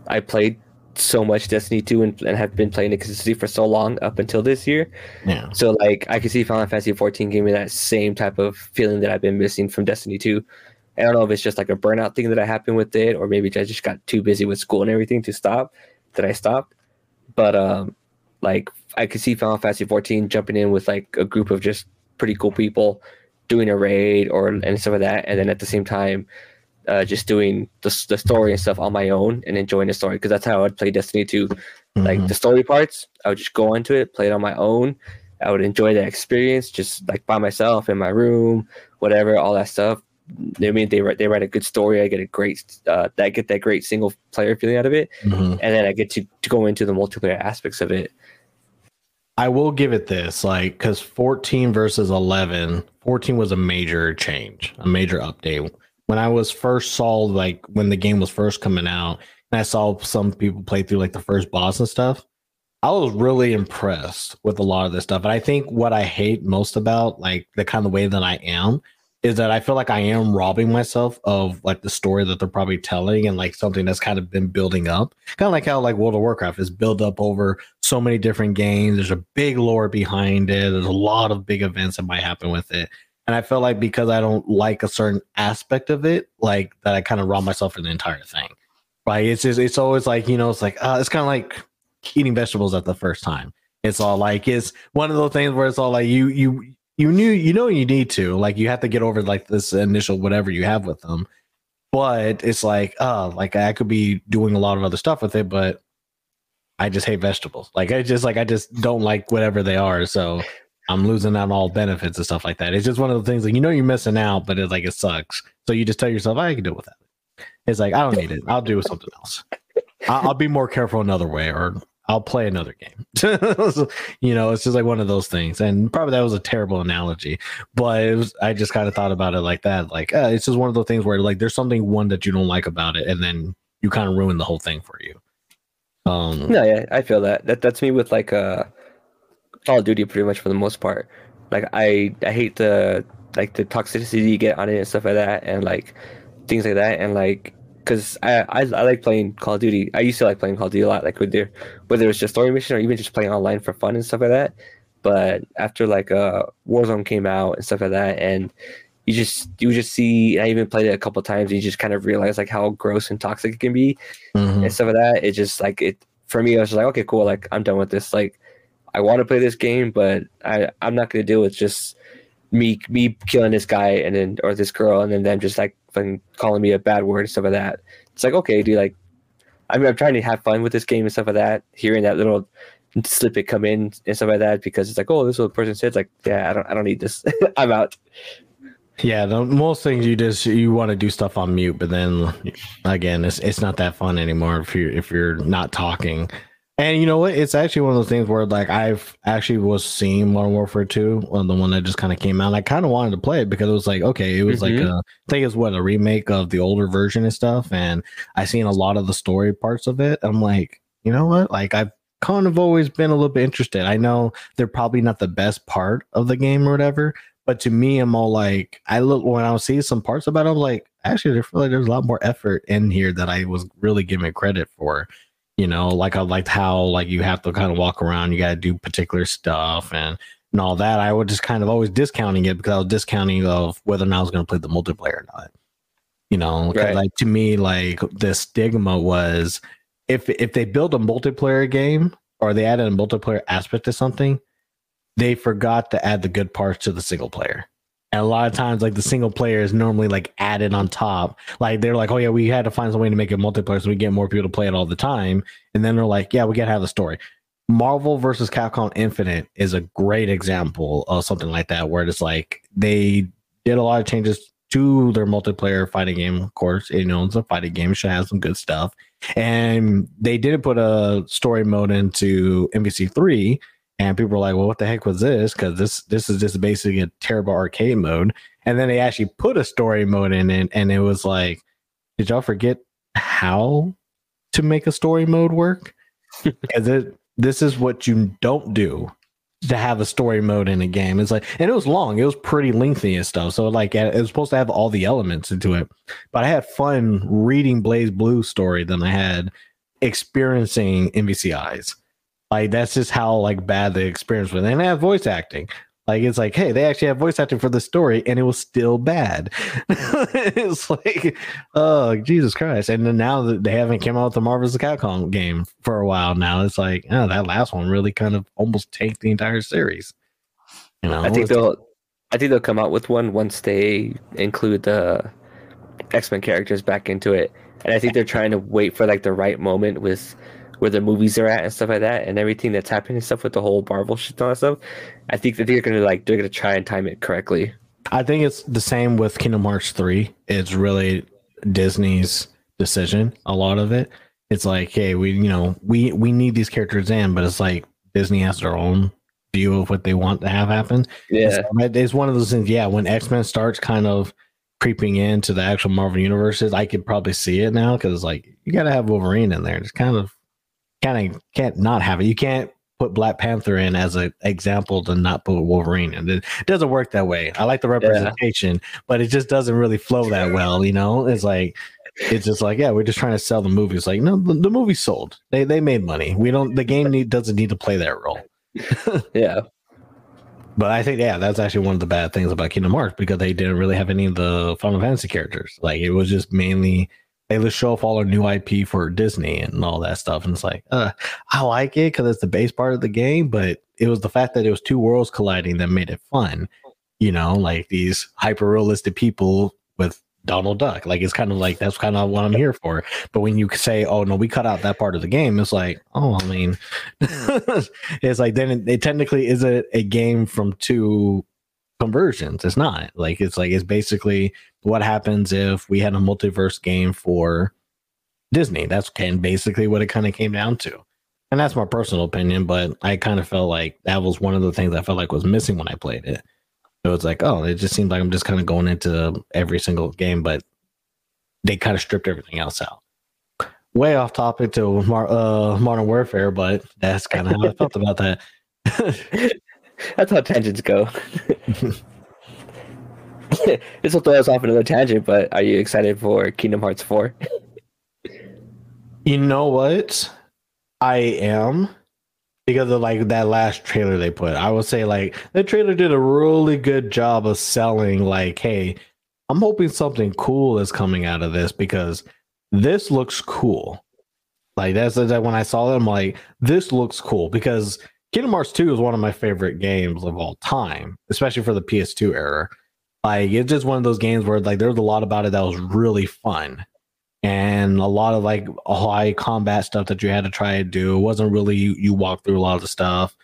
I played so much Destiny 2 and, and have been playing it consistently for so long up until this year. Yeah. So like I can see Final Fantasy 14 giving me that same type of feeling that I've been missing from Destiny 2. I don't know if it's just like a burnout thing that I happened with it, or maybe I just got too busy with school and everything to stop that I stopped. But um like I could see Final Fantasy 14 jumping in with like a group of just pretty cool people doing a raid or and stuff like that, and then at the same time, uh, just doing the the story and stuff on my own and enjoying the story because that's how I'd play Destiny 2. Mm-hmm. Like the story parts, I would just go into it, play it on my own. I would enjoy that experience just like by myself in my room, whatever, all that stuff. I mean, they write they write a good story. I get a great, uh, I get that great single player feeling out of it, mm-hmm. and then I get to, to go into the multiplayer aspects of it. I will give it this, like, because 14 versus 11, 14 was a major change, a major update. When I was first saw, like, when the game was first coming out, and I saw some people play through, like, the first boss and stuff, I was really impressed with a lot of this stuff. And I think what I hate most about, like, the kind of way that I am is that I feel like I am robbing myself of like the story that they're probably telling and like something that's kind of been building up. Kind of like how like World of Warcraft is built up over so many different games. There's a big lore behind it. There's a lot of big events that might happen with it. And I feel like because I don't like a certain aspect of it, like that I kind of rob myself of the entire thing. Right. It's just it's always like, you know, it's like uh, it's kind of like eating vegetables at the first time. It's all like it's one of those things where it's all like you you you knew you know you need to like you have to get over like this initial whatever you have with them but it's like oh like i could be doing a lot of other stuff with it but i just hate vegetables like i just like i just don't like whatever they are so i'm losing out on all benefits and stuff like that it's just one of the things like you know you're missing out but it's like it sucks so you just tell yourself i can deal with that it's like i don't need it i'll do something else I'll, I'll be more careful another way or I'll play another game. you know, it's just like one of those things. And probably that was a terrible analogy, but it was, I just kind of thought about it like that. Like, uh, it's just one of those things where like there's something one that you don't like about it, and then you kind of ruin the whole thing for you. Um, no, yeah, I feel that. That that's me with like uh, Call of Duty, pretty much for the most part. Like, I I hate the like the toxicity you get on it and stuff like that, and like things like that, and like because I, I, I like playing Call of Duty. I used to like playing Call of Duty a lot, like with their whether it's just story mission or even just playing online for fun and stuff like that. But after like uh Warzone came out and stuff like that, and you just you just see I even played it a couple times. And you just kind of realize like how gross and toxic it can be mm-hmm. and stuff like that. It just like it for me. I was like, okay, cool. Like I'm done with this. Like I want to play this game, but I I'm not gonna deal with just me me killing this guy and then or this girl and then them just like fucking calling me a bad word and stuff like that. It's like okay, dude, like I mean I'm trying to have fun with this game and stuff like that. Hearing that little slip it come in and stuff like that because it's like, oh, this little person said it's like, yeah, I don't I don't need this. I'm out. Yeah, the, most things you just you want to do stuff on mute, but then again, it's it's not that fun anymore if you if you're not talking. And you know what? It's actually one of those things where like I've actually was seeing Modern Warfare 2, well, the one that just kind of came out. I kind of wanted to play it because it was like, okay, it was mm-hmm. like a, I think it's what a remake of the older version and stuff. And I seen a lot of the story parts of it. I'm like, you know what? Like I've kind of always been a little bit interested. I know they're probably not the best part of the game or whatever, but to me, I'm all like, I look when I seeing some parts about it, I'm like, actually, I feel like there's a lot more effort in here that I was really giving credit for you know like i liked how like you have to kind of walk around you got to do particular stuff and and all that. I was just kind of always discounting it because i was discounting of whether or not i was going to play the multiplayer or not you know? Right. like to me like the stigma was if if they build a multiplayer game or they added a multiplayer aspect to something they forgot to add the good parts to the single player and a lot of times, like the single player is normally like added on top. Like they're like, oh yeah, we had to find some way to make it multiplayer so we get more people to play it all the time. And then they're like, yeah, we gotta have the story. Marvel versus Capcom Infinite is a great example of something like that, where it's like they did a lot of changes to their multiplayer fighting game. Of course, you know, it's a fighting game, should have some good stuff. And they didn't put a story mode into MVC3 and people were like, "Well, what the heck was this?" Because this this is just basically a terrible arcade mode. And then they actually put a story mode in it, and it was like, "Did y'all forget how to make a story mode work?" Because it this is what you don't do to have a story mode in a game. It's like, and it was long. It was pretty lengthy and stuff. So like, it was supposed to have all the elements into it. But I had fun reading BlazBlue story than I had experiencing MVCI's. Like that's just how like bad the experience was. And they have voice acting. Like it's like, hey, they actually have voice acting for the story, and it was still bad. it's like, oh Jesus Christ! And then now that they haven't come out with the Marvel's of Capcom game for a while now, it's like, oh, that last one really kind of almost tanked the entire series. You know, I think they'll, I think they'll come out with one once they include the X Men characters back into it, and I think they're trying to wait for like the right moment with where the movies are at and stuff like that, and everything that's happening and stuff with the whole Marvel shit and all that stuff. I think that they're gonna like they're gonna try and time it correctly. I think it's the same with Kingdom Hearts three. It's really Disney's decision. A lot of it. It's like, hey, we you know we we need these characters in, but it's like Disney has their own view of what they want to have happen. Yeah, so it's one of those things. Yeah, when X Men starts kind of creeping into the actual Marvel universes, I could probably see it now because like you got to have Wolverine in there. It's kind of kind of can't not have it. You can't put Black Panther in as an example to not put Wolverine in. It doesn't work that way. I like the representation, yeah. but it just doesn't really flow that well. You know, it's like it's just like yeah, we're just trying to sell the movie. It's like no, the, the movie sold. They they made money. We don't. The game need doesn't need to play that role. yeah. But I think yeah, that's actually one of the bad things about Kingdom Hearts because they didn't really have any of the Final Fantasy characters. Like it was just mainly they just show off all our new IP for Disney and all that stuff. And it's like, uh, I like it because it's the base part of the game, but it was the fact that it was two worlds colliding that made it fun. You know, like these hyper realistic people with Donald Duck. Like it's kind of like that's kind of what I'm here for. But when you say, "Oh no, we cut out that part of the game," it's like, oh, I mean, it's like then it, it technically is a, a game from two conversions. It's not like it's like it's basically what happens if we had a multiverse game for Disney. That's kind basically what it kind of came down to. and that's my personal opinion, but I kind of felt like that was one of the things I felt like was missing when I played it. It was like, oh, it just seems like I'm just kind of going into every single game, but they kind of stripped everything else out. Way off topic to uh, Modern Warfare, but that's kind of how I felt about that. that's how tangents go. this will throw us off another tangent, but are you excited for Kingdom Hearts 4? you know what? I am because of like that last trailer they put. I would say like the trailer did a really good job of selling like, hey, I'm hoping something cool is coming out of this because this looks cool. Like that's that when I saw I'm like, this looks cool because Kingdom Hearts 2 is one of my favorite games of all time, especially for the PS2 era. Like it's just one of those games where like there's a lot about it that was really fun and a lot of like high combat stuff that you had to try to do. It wasn't really you, you walk through a lot of the stuff.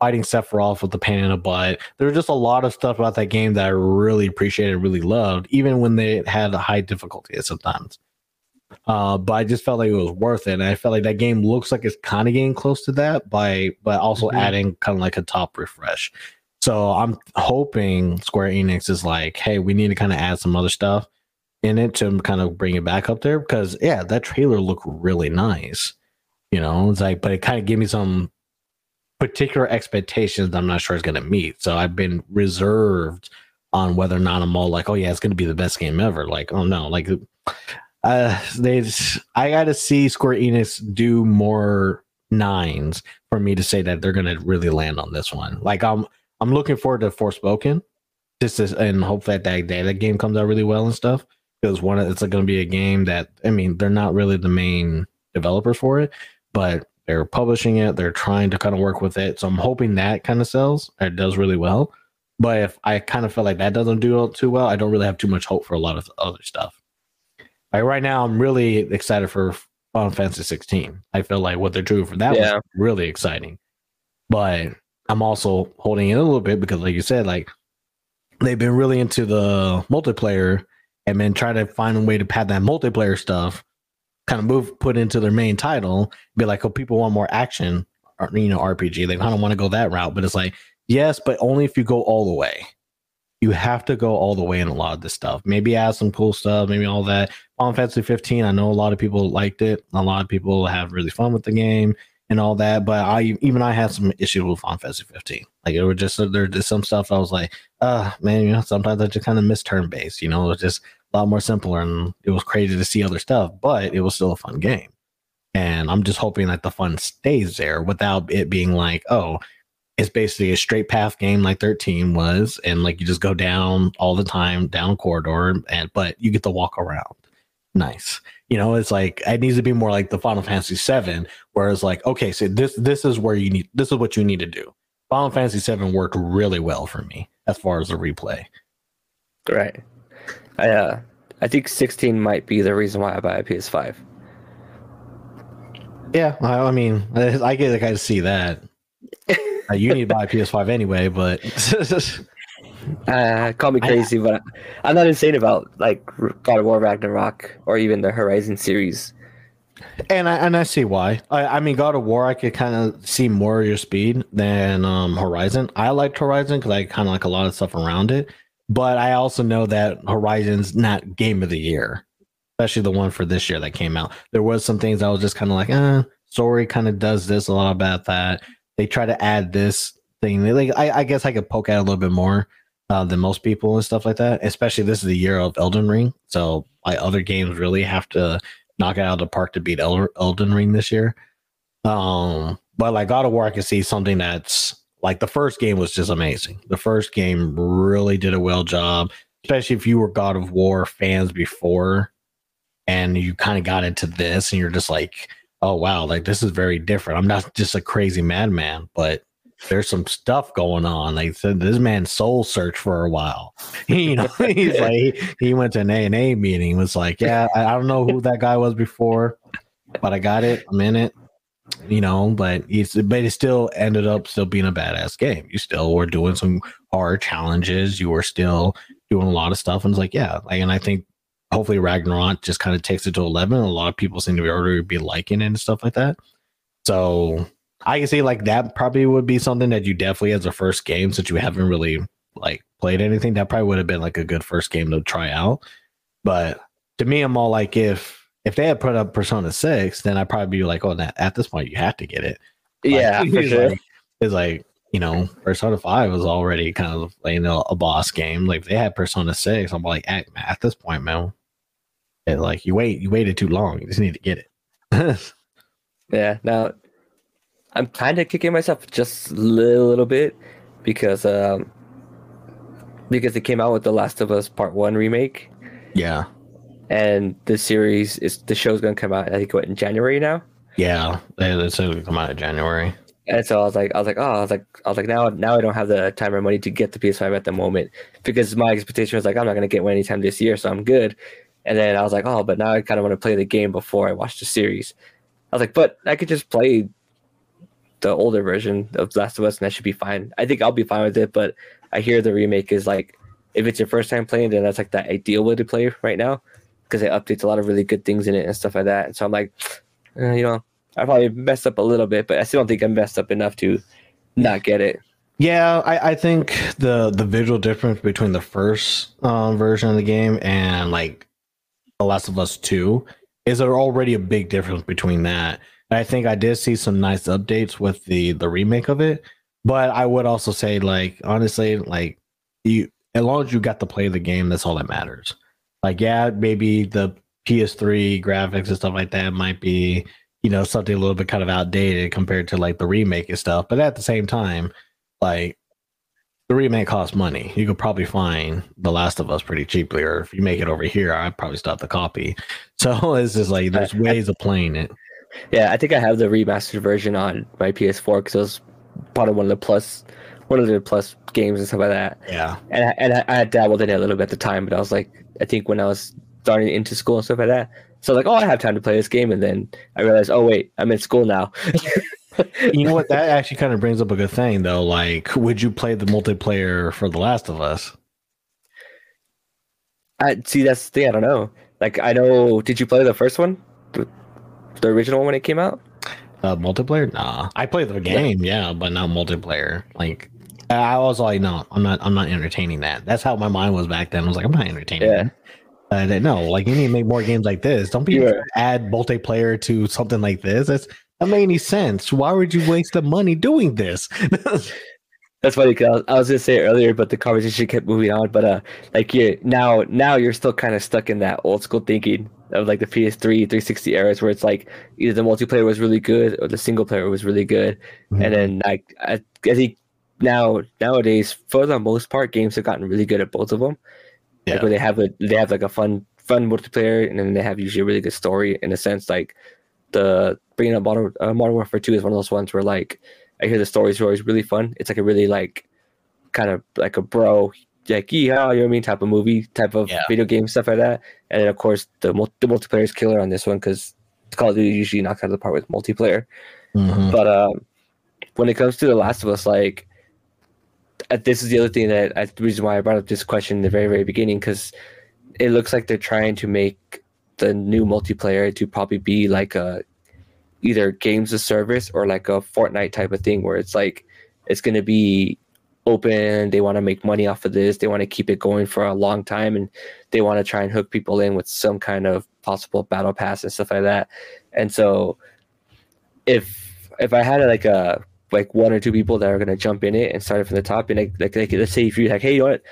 Fighting Sephiroth with the pain in the butt. There was just a lot of stuff about that game that I really appreciated, really loved, even when they had a high difficulty sometimes. Uh, but I just felt like it was worth it. And I felt like that game looks like it's kind of getting close to that by but also mm-hmm. adding kind of like a top refresh. So I'm hoping Square Enix is like, hey, we need to kind of add some other stuff in it to kind of bring it back up there because yeah, that trailer looked really nice. You know, it's like, but it kind of gave me some particular expectations I'm not sure it's gonna meet. So I've been reserved on whether or not I'm all like, oh yeah, it's gonna be the best game ever. Like, oh no, like uh they I gotta see Square Enix do more nines for me to say that they're gonna really land on this one. Like I'm I'm looking forward to Forspoken. Just as, and hope that that, that game comes out really well and stuff because one it's to be a game that I mean they're not really the main developers for it, but they're publishing it. They're trying to kind of work with it, so I'm hoping that kind of sells. It does really well. But if I kind of feel like that doesn't do too well, I don't really have too much hope for a lot of other stuff. Like right now, I'm really excited for Final Fantasy 16. I feel like what they're doing for that yeah. was really exciting. But I'm also holding it a little bit because, like you said, like they've been really into the multiplayer and then try to find a way to pad that multiplayer stuff, kind of move put into their main title, be like, oh, people want more action, or, you know, RPG. They kind of want to go that route, but it's like, yes, but only if you go all the way. You have to go all the way in a lot of this stuff. Maybe add some cool stuff, maybe all that. Final Fantasy 15, I know a lot of people liked it. A lot of people have really fun with the game and all that. But I even I had some issues with Final Fantasy 15. Like it was just there just some stuff I was like, uh man, you know, sometimes I just kind of miss turn based. You know, it was just a lot more simpler and it was crazy to see other stuff, but it was still a fun game. And I'm just hoping that the fun stays there without it being like, oh, it's basically a straight path game like 13 was, and like you just go down all the time down corridor, and but you get to walk around. Nice. You know, it's like it needs to be more like the Final Fantasy 7, where it's like, okay, so this this is where you need this is what you need to do. Final Fantasy 7 worked really well for me as far as the replay. Right. I uh, I think 16 might be the reason why I buy a PS5. Yeah, I, I mean, I, I get like I see that. uh, you need to buy a PS5 anyway, but uh, call me crazy, I, but I'm not insane about like God of War Ragnarok or even the Horizon series. And I and I see why. I, I mean, God of War, I could kind of see more of your speed than um, Horizon. I liked Horizon because I kind of like a lot of stuff around it. But I also know that Horizon's not game of the year, especially the one for this year that came out. There was some things I was just kind of like, eh, story kind of does this a lot about that. They try to add this thing. They, like, I, I guess I could poke at a little bit more uh, than most people and stuff like that. Especially this is the year of Elden Ring, so like other games really have to knock it out of the park to beat Elden Ring this year. Um, but like God of War, I can see something that's like the first game was just amazing. The first game really did a well job, especially if you were God of War fans before and you kind of got into this and you're just like, oh wow, like this is very different. I'm not just a crazy madman, but there's some stuff going on. Like said, this man soul searched for a while. you know, he's like he, he went to an A and A meeting. Was like, yeah, I, I don't know who that guy was before, but I got it. I'm in it you know, but it's but it still ended up still being a badass game. You still were doing some hard challenges. You were still doing a lot of stuff, and it's like, yeah, like, and I think hopefully Ragnarok just kind of takes it to eleven. A lot of people seem to be already be liking it and stuff like that. So I can see like that probably would be something that you definitely as a first game since you haven't really like played anything. That probably would have been like a good first game to try out. But to me, I'm all like if if they had put up Persona Six, then I'd probably be like, oh, that at this point you have to get it. Like, yeah, for it's sure. like, it's like you know, Persona Five was already kind of you know a boss game. Like if they had Persona Six, I'm like, at, at this point, man, it, like you wait, you waited too long. You just need to get it. Yeah. Now, I'm kind of kicking myself just a little, little bit because um because it came out with the Last of Us Part One remake, yeah, and the series is the show's gonna come out. I think what in January now. yeah, they, they said it come out in January. And so I was like, I was like, oh, I was like, I was like, now, now I don't have the time or money to get the PS5 at the moment because my expectation was like, I'm not gonna get one anytime this year, so I'm good. And then I was like, oh, but now I kind of want to play the game before I watch the series. I was like, but I could just play the older version of Last of Us, and that should be fine. I think I'll be fine with it. But I hear the remake is like, if it's your first time playing, then that's like the ideal way to play right now because it updates a lot of really good things in it and stuff like that. And so I'm like, eh, you know, I probably messed up a little bit, but I still don't think I messed up enough to not get it. Yeah, I, I think the the visual difference between the first um, version of the game and like The Last of Us Two is there already a big difference between that. And I think I did see some nice updates with the the remake of it, but I would also say like honestly, like you as long as you got to play the game, that's all that matters. Like yeah, maybe the PS3 graphics and stuff like that might be you know something a little bit kind of outdated compared to like the remake and stuff, but at the same time like the remake costs money. You could probably find The Last of Us pretty cheaply, or if you make it over here, I'd probably stop the copy. So it's just like there's ways of playing it. Yeah, I think I have the remastered version on my PS4 because it was part of one of the plus, one of the plus games and stuff like that. Yeah, And I, and I, I dabbled in it a little bit at the time, but I was like, I think when I was starting into school and stuff like that, so like, oh, I have time to play this game, and then I realized, oh wait, I'm in school now. you know what? That actually kind of brings up a good thing, though. Like, would you play the multiplayer for The Last of Us? I see. That's the thing. I don't know. Like, I know. Did you play the first one, the, the original when it came out? Uh, multiplayer? Nah, I played the game, yeah, but not multiplayer. Like, I was like, no, I'm not. I'm not entertaining that. That's how my mind was back then. I was like, I'm not entertaining Yeah. that. Uh, no, like you need to make more games like this. Don't be Yeah. add multiplayer to something like this. That's that made any sense. Why would you waste the money doing this? That's funny because I was, gonna say it earlier, but the conversation kept moving on. But uh, like you now, now you're still kind of stuck in that old school thinking of like the PS3, 360 eras, where it's like either the multiplayer was really good or the single player was really good, Mm-hmm. and then like I, I think now nowadays, for the most part, games have gotten really good at both of them. Yeah. Like where they have a they have like a fun fun multiplayer, and then they have usually a really good story in a sense. Like the bringing up Modern uh, Modern Warfare Two is one of those ones where like I hear the stories are always really fun. It's like a really like kind of like a bro like yeah, you know what I mean type of movie type of Yeah. video game stuff like that. And then of course the mul- the multiplayer is killer on this one because Call of Duty usually knocks out of the park with multiplayer. Mhm. But um, when it comes to The Last of Us, like uh, this is the other thing that I, the reason why I brought up this question in the very very beginning because it looks like they're trying to make the new multiplayer to probably be like a either games of service or like a Fortnite type of thing where it's like it's going to be open they want to make money off of this they want to keep it going for a long time and they want to try and hook people in with some kind of possible battle pass and stuff like that. And so if if i had like a like one or two people that are going to jump in it and start it from the top and like, like, like let's say if you're like hey you know what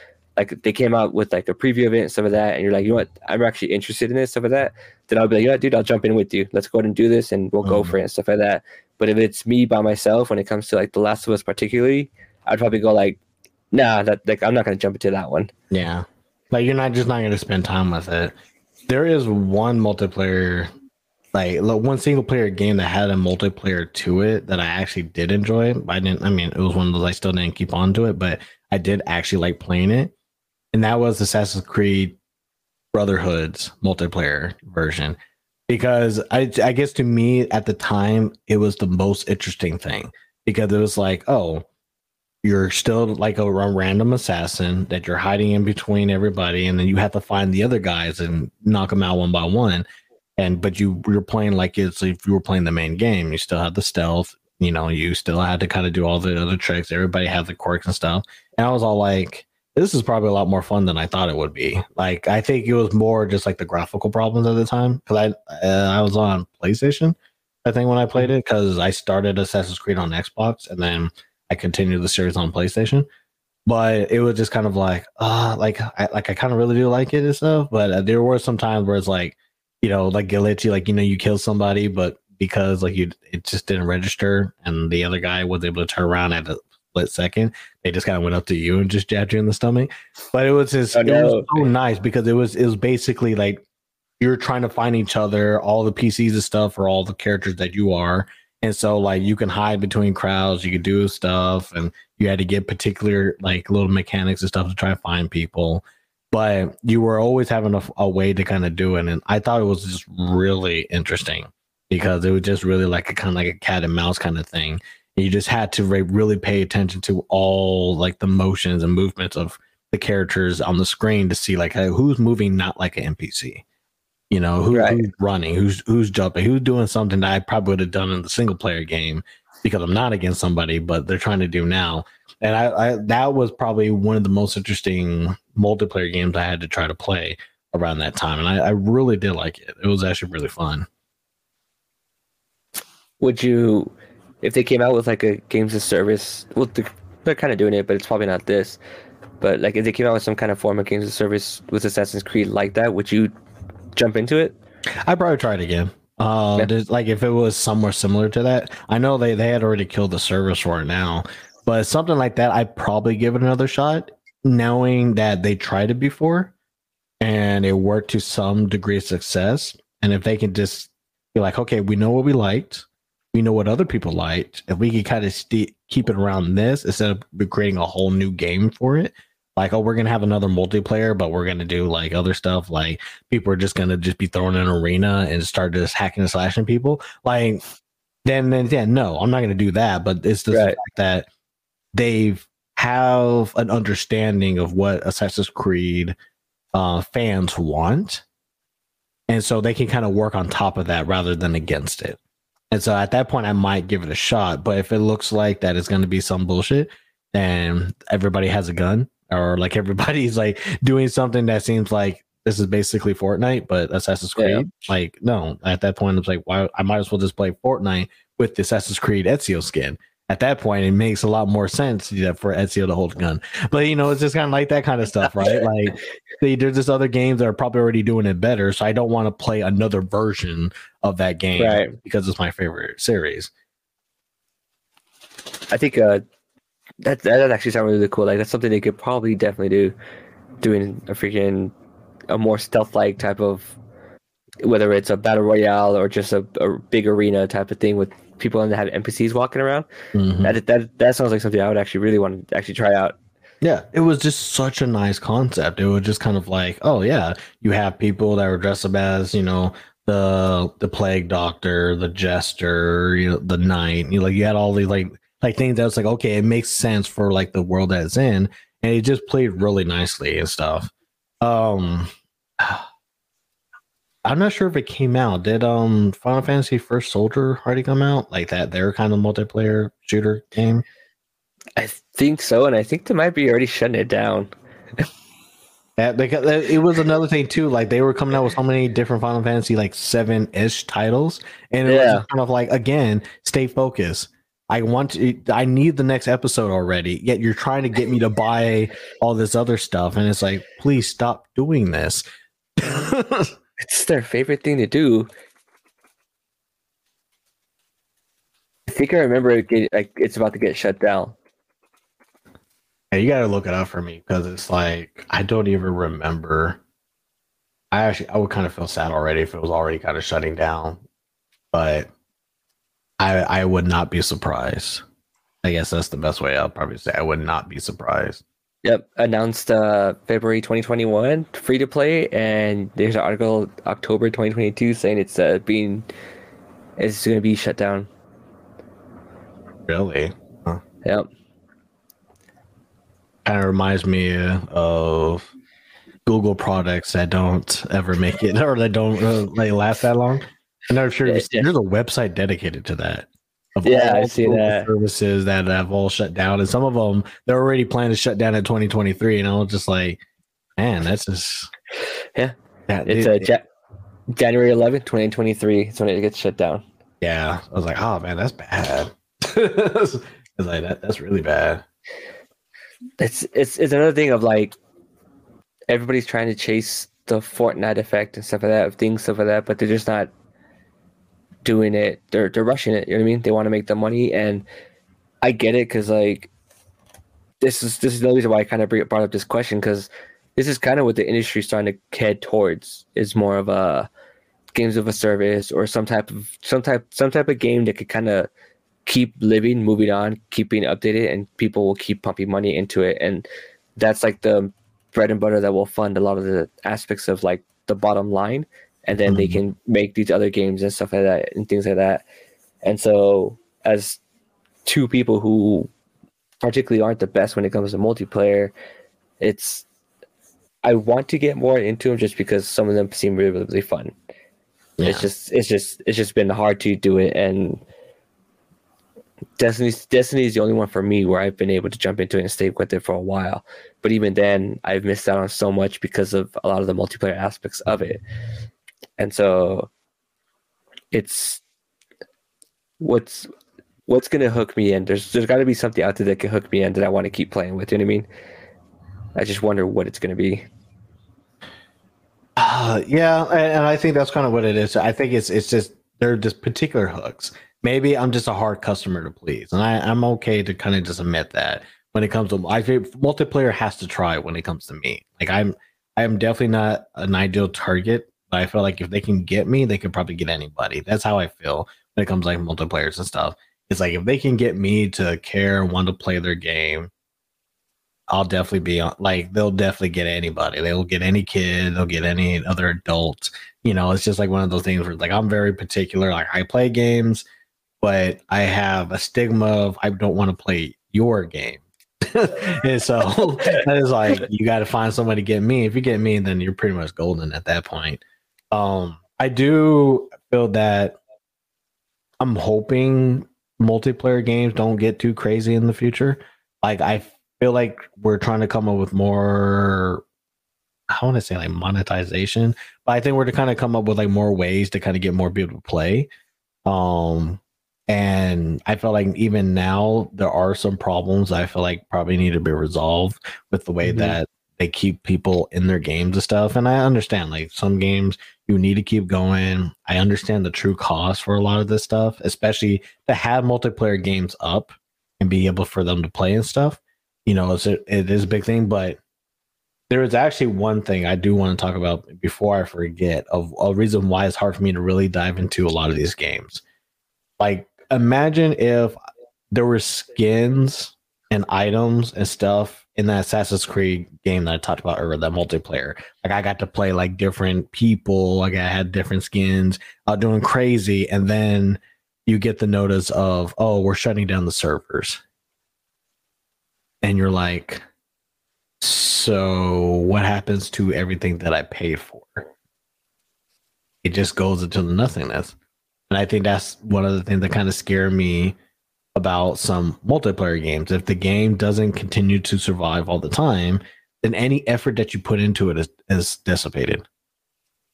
like they came out with like a preview of it and stuff like that and you're like you know what i'm actually interested in this stuff like that then i'll be like you know what dude i'll jump in with you let's go ahead and do this and we'll go Mhm. for it and stuff like that but if it's me by myself when it comes to like the last of us particularly i'd probably go like nah that like i'm not going to jump into that one Yeah. Like you're not just not going to spend time with it. There is one multiplayer, like one single player game that had a multiplayer to it that I actually did enjoy. I didn't. I mean, it was one of those I still didn't keep on to it, but I did actually like playing it, and that was Assassin's Creed Brotherhood's multiplayer version because I, I guess to me at the time it was the most interesting thing because it was like, oh, you're still like a random assassin that you're hiding in between everybody, and then you have to find the other guys and knock them out one by one. and but you you're playing like it's if you were playing the main game. You still had the stealth. You know, you still had to kind of do all the other tricks. Everybody had the quirks and stuff. And I was all like, this is probably a lot more fun than I thought it would be. Like, I think it was more just like the graphical problems at the time because I uh, I was on PlayStation, I think when I played it because I started Assassin's Creed on Xbox and then I continued the series on PlayStation. But it was just kind of like, uh, like I like I kind of really do like it and stuff. But uh, there were some times where it's like, you know, like glitchy, like you know, you kill somebody, but because like you, it just didn't register, and the other guy was able to turn around at a split second. They just kind of went up to you and just jabbed you in the stomach. But it was just, Oh, it was so nice because it was it was basically like you're trying to find each other, all the PCs and stuff for all the characters that you are. And so like you can hide between crowds, you could do stuff, and you had to get particular like little mechanics and stuff to try to find people. But you were always having a, a way to kind of do it. And I thought it was just really interesting because it was just really like a kind of like a cat and mouse kind of thing. And you just had to re- really pay attention to all like the motions and movements of the characters on the screen to see like hey, who's moving not like an NPC. You know, who, Right. who's running, who's who's jumping, who's doing something that I probably would have done in the single player game because I'm not against somebody, but they're trying to do now. And I, I that was probably one of the most interesting multiplayer games I had to try to play around that time. And I, I really did like it. It was actually really fun. Would you, if they came out with like a games of service? Well, they're, they're kind of doing it, but it's probably not this. But like, if they came out with some kind of form of games of service with Assassin's Creed like that, would you jump into it? I probably try it again. Uh, Yeah. like if it was somewhere similar to that, I know they they had already killed the service for it now, but something like that, I'd probably give it another shot, knowing that they tried it before and it worked to some degree of success. And if they can just be like, okay, we know what we liked, we know what other people liked, if we can kind of st- keep it around this instead of creating a whole new game for it. Like, oh, we're gonna have another multiplayer, but we're gonna do like other stuff. Like, people are just gonna just be thrown in an arena and start just hacking and slashing people. Like, then then yeah, no, I'm not gonna do that. But it's the Right. fact that they've have an understanding of what Assassin's Creed uh, fans want, and so they can kind of work on top of that rather than against it. And so at that point, I might give it a shot. But if it looks like that it's going to be some bullshit, and everybody has a gun, or like everybody's like doing something that seems like this is basically Fortnite, but Assassin's Creed, Yeah. like no. At that point, it's like, why? I might as well just play Fortnite with the Assassin's Creed Ezio skin. At that point, it makes a lot more sense for Ezio to hold a gun. But you know, it's just kind of like that kind of stuff, right? like they, there's just other games that are probably already doing it better, so I don't want to play another version of that game Right. because it's my favorite series. I think uh, that that actually sounds really cool. Like that's something they could probably definitely do, doing a freaking a more stealth-like type of, whether it's a battle royale or just a, a big arena type of thing with people that have NPCs walking around. Mhm. That that that sounds like something I would actually really want to actually try out. Yeah, it was just such a nice concept. It was just kind of like, oh yeah, you have people that were dressed up as, you know, the the plague doctor, the jester, you know, the knight. You like you had all these like like things that was like, okay, it makes sense for like the world that it's in, and it just played really nicely and stuff. Um I'm not sure if it came out. Did um Final Fantasy First Soldier already come out? Like that their kind of multiplayer shooter game? I think so, and I think they might be already shutting it down. That- it was another thing too. Like they were coming out with so many different Final Fantasy like seven ish titles, and it was Yeah. just kind of like again, stay focused. I want to. I need the next episode already. Yet you're trying to get me to buy all this other stuff, and it's like, please stop doing this. It's their favorite thing to do. I think I remember it get, like it's about to get shut down. You gotta look it up for me because it's like I don't even remember. I actually I would kind of feel sad already if it was already kind of shutting down, but I I would not be surprised. I guess that's the best way I'll probably say. I would not be surprised. Yep, announced uh, February 2021, free to play, and there's an article October 2022 saying it's uh, being it's going to be shut down. Really, Yep. kind of reminds me of Google products that don't ever make it or that don't uh, like last that long. I'm not sure Yeah, yeah. there's a website dedicated to that. Of Yeah, I see that. services that have all shut down, and some of them they're already planning to shut down in 2023. And I was just like, man, that's just Yeah. that, It's it- uh, ja- January 11th, 2023. It's when it gets shut down. yeah. I was like, oh man, that's bad. I was like, that, that's really bad. It's it's it's another thing of like everybody's trying to chase the Fortnite effect and stuff like that, of things stuff like that, but they're just not doing it. They're they're rushing it. You know what I mean? They want to make the money, and I get it because like this is this is the reason why I kind of brought up this question because this is kind of what the industry is starting to head towards. Is more of a games of a service or some type of some type some type of game that could kind of keep living, moving on, keep being updated, and people will keep pumping money into it. And that's like the bread and butter that will fund a lot of the aspects of like the bottom line. And then they Mhm. can make these other games and stuff like that and things like that. And so, as two people who particularly aren't the best when it comes to multiplayer, it's I want to get more into them just because some of them seem really, really, really fun. Yeah. It's just it's just it's just been hard to do it and Destiny's Destiny is the only one for me where I've been able to jump into it and stay with it for a while. But even then I've missed out on so much because of a lot of the multiplayer aspects of it. And so it's what's what's gonna hook me in. There's there's gotta be something out there that can hook me in that I want to keep playing with, you know what I mean? I just wonder what it's gonna be. Uh, yeah, and, I think that's kind of what it is. I think it's it's just they're just particular hooks. Maybe I'm just a hard customer to please, and I, I'm okay to kind of just admit that when it comes to I think multiplayer has to try when it comes to me. Like I'm I'm definitely not an ideal target, I feel like if they can get me, they could probably get anybody. That's how I feel when it comes like multiplayers and stuff. It's like if they can get me to care and want to play their game, I'll definitely be on. Like they'll definitely get anybody. They'll get any kid. They'll get any other adult. You know, it's just like one of those things where like I'm very particular. Like I play games, but I have a stigma of I don't want to play your game. and so that is like you got to find somebody to get me. If you get me, then you're pretty much golden at that point. Um, I do feel that I'm hoping multiplayer games don't get too crazy in the future. Like I feel like we're trying to come up with more I want to say like monetization, but I think we're to kind of come up with like more ways to kind of get more people to play. Um and I feel like even now there are some problems I feel like probably need to be resolved with the way Mhm. that they keep people in their games and stuff. And I understand like some games you need to keep going. I understand the true cost for a lot of this stuff, especially to have multiplayer games up and be able for them to play and stuff. You know, it's a, it is a big thing, but there is actually one thing I do want to talk about before I forget of a reason why it's hard for me to really dive into a lot of these games. Like, imagine if there were skins and items and stuff in that Assassin's Creed game that I talked about earlier, that multiplayer. Like, I got to play like different people, like, I had different skins, uh, doing crazy, and then you get the notice of, oh, we're shutting down the servers. And you're like, so what happens to everything that I paid for? It just goes into nothingness. And I think that's one of the things that kind of scare me about some multiplayer games. If the game doesn't continue to survive all the time, then any effort that you put into it is, is dissipated.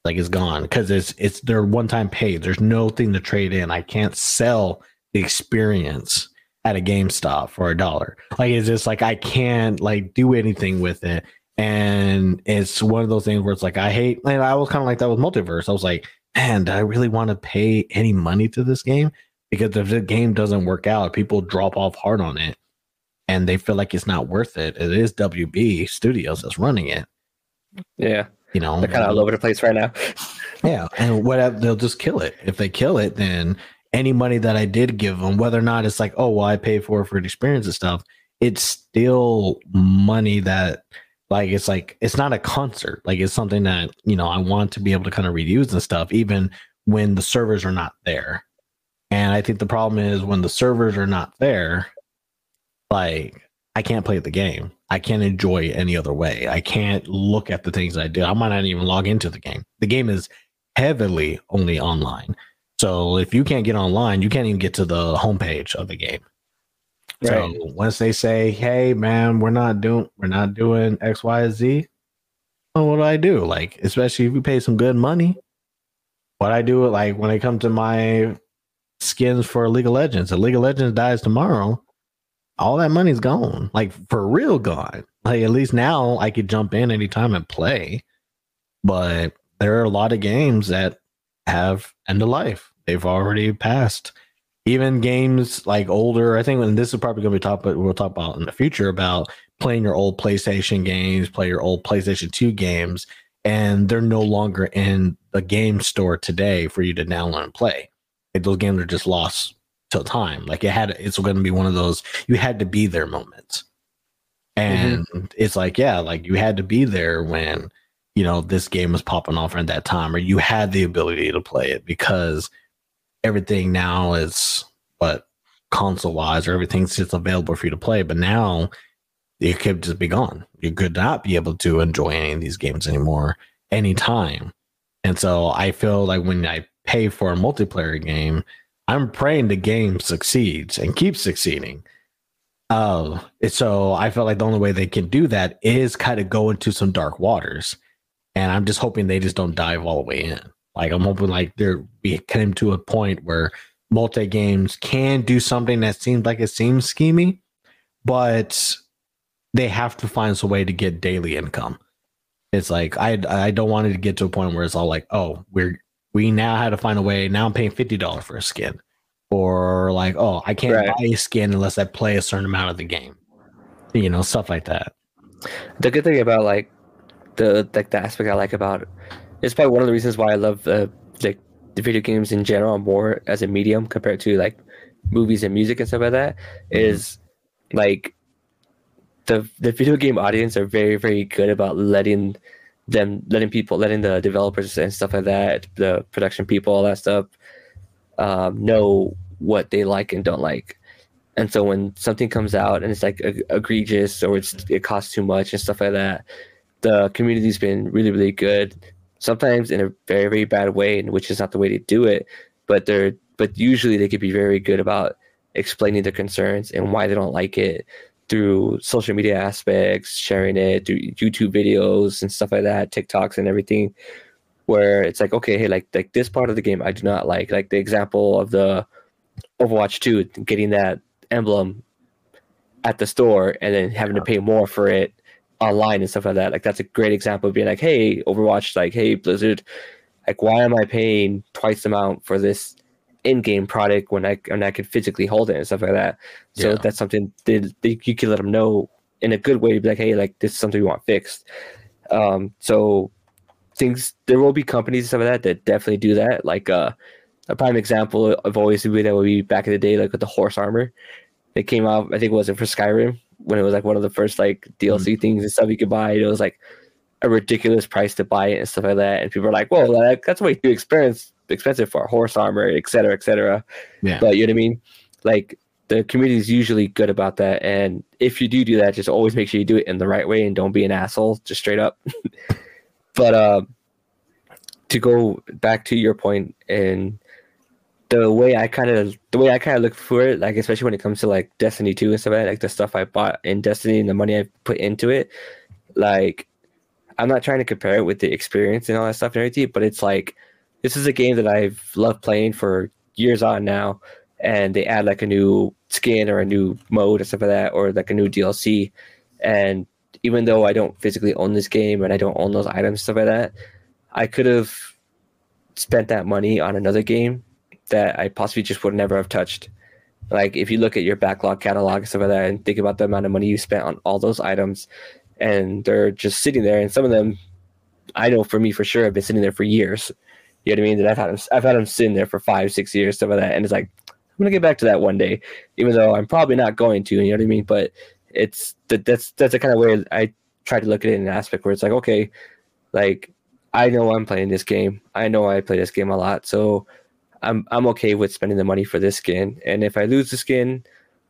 Like it's gone because it's it's their one time paid. There's no thing to trade in. I can't sell the experience at a GameStop for a dollar. Like it's just like I can't like do anything with it. And it's one of those things where it's like I hate and I was kind of like that with MultiVersus. I was like, man, do I really want to pay any money to this game? Because if the game doesn't work out, people drop off hard on it and they feel like it's not worth it. It is WB Studios that's running it. Yeah. You know, They're kind of all over the place right now. yeah, and what they'll just kill it. If they kill it, then any money that I did give them, whether or not it's like, oh, well, I paid for it for an experience and stuff, it's still money that, like, it's like it's not a concert. Like, it's something that you know I want to be able to kind of reuse and stuff, even when the servers are not there. And I think the problem is when the servers are not there, like I can't play the game. I can't enjoy it any other way. I can't look at the things I do. I might not even log into the game. The game is heavily only online. So if you can't get online, you can't even get to the homepage of the game. Right. So once they say, "Hey, man, we're not doing we're not doing X, Y, Z," well, what do I do? Like, especially if you pay some good money, what I do like when it comes to my skins for League of Legends. If League of Legends dies tomorrow, all that money's gone. Like for real gone. Like at least now I could jump in anytime and play. But there are a lot of games that have end of life. They've already passed. Even games like older, I think when this is probably gonna be talk but we'll talk about in the future about playing your old PlayStation games, play your old PlayStation 2 games, and they're no longer in the game store today for you to download and play. Like those games are just lost till time. Like it had, it's going to be one of those you had to be there moments, and mm-hmm. it's like yeah, like you had to be there when you know this game was popping off at that time, or you had the ability to play it because everything now is what console wise or everything's just available for you to play. But now it could just be gone. You could not be able to enjoy any of these games anymore anytime. And so I feel like when I pay for a multiplayer game, I'm praying the game succeeds and keeps succeeding. Uh, so I felt like the only way they can do that is kind of go into some dark waters. And I'm just hoping they just don't dive all the way in. Like I'm hoping like they're we came to a point where multi games can do something that seems like it seems schemy, but they have to find some way to get daily income. It's like I I don't want it to get to a point where it's all like, oh, we're we now had to find a way. Now I'm paying fifty dollars for a skin, or like, oh, I can't right. buy a skin unless I play a certain amount of the game. You know, stuff like that. The good thing about like the like the aspect I like about it, it's probably one of the reasons why I love the like the video games in general more as a medium compared to like movies and music and stuff like that. Mm-hmm. Is like the the video game audience are very very good about letting them letting people letting the developers and stuff like that the production people all that stuff um, know what they like and don't like. And so when something comes out and it's like egregious or it's it costs too much and stuff like that the community's been really really good sometimes in a very very bad way which is not the way to do it but they're but usually they could be very good about explaining their concerns and why they don't like it through social media aspects, sharing it through YouTube videos and stuff like that, TikToks and everything, where it's like, okay, hey, like like this part of the game I do not like. Like the example of the Overwatch 2 getting that emblem at the store and then having to pay more for it online and stuff like that. Like that's a great example of being like, hey, Overwatch, like, hey, Blizzard, like why am I paying twice the amount for this in-game product when I when I could physically hold it and stuff like that. So yeah. that's something that, that, you can let them know in a good way be like, hey, like this is something we want fixed. Um, so things there will be companies and stuff like that that definitely do that. Like uh, a prime example of always would be that would be back in the day, like with the horse armor. It came out, I think, it was it for Skyrim when it was like one of the first like DLC mm-hmm. things and stuff you could buy. It was like a ridiculous price to buy it and stuff like that. And people are like, "Well, like, that's way too expensive expensive for horse armor, et cetera, et cetera. Yeah. But you know what I mean? Like the community is usually good about that. And if you do do that, just always make sure you do it in the right way and don't be an asshole, just straight up. but uh, to go back to your point and the way I kind of the way I kind of look for it, like especially when it comes to like Destiny two and stuff like, that, like the stuff I bought in Destiny and the money I put into it, like I'm not trying to compare it with the experience and all that stuff and everything, but it's like this is a game that I've loved playing for years on now, and they add like a new skin or a new mode or stuff like that, or like a new DLC. And even though I don't physically own this game and I don't own those items stuff like that, I could have spent that money on another game that I possibly just would never have touched. Like if you look at your backlog catalog and stuff like that, and think about the amount of money you spent on all those items, and they're just sitting there, and some of them, I know for me for sure, have been sitting there for years you know what I mean? That I've had him, I've had him sitting there for five, six years, stuff like that, and it's like I'm gonna get back to that one day, even though I'm probably not going to. You know what I mean? But it's that that's that's the kind of way I try to look at it in an aspect where it's like, okay, like I know I'm playing this game. I know I play this game a lot, so I'm I'm okay with spending the money for this skin. And if I lose the skin,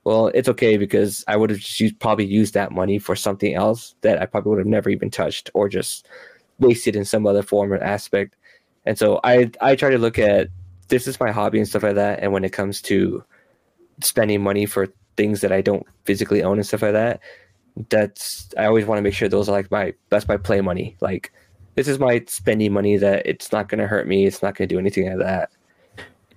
well, it's okay because I would have just used, probably used that money for something else that I probably would have never even touched or just wasted in some other form or aspect. And so I I try to look at this is my hobby and stuff like that. And when it comes to spending money for things that I don't physically own and stuff like that, that's I always want to make sure those are like my that's my play money. Like this is my spending money that it's not going to hurt me. It's not going to do anything like that.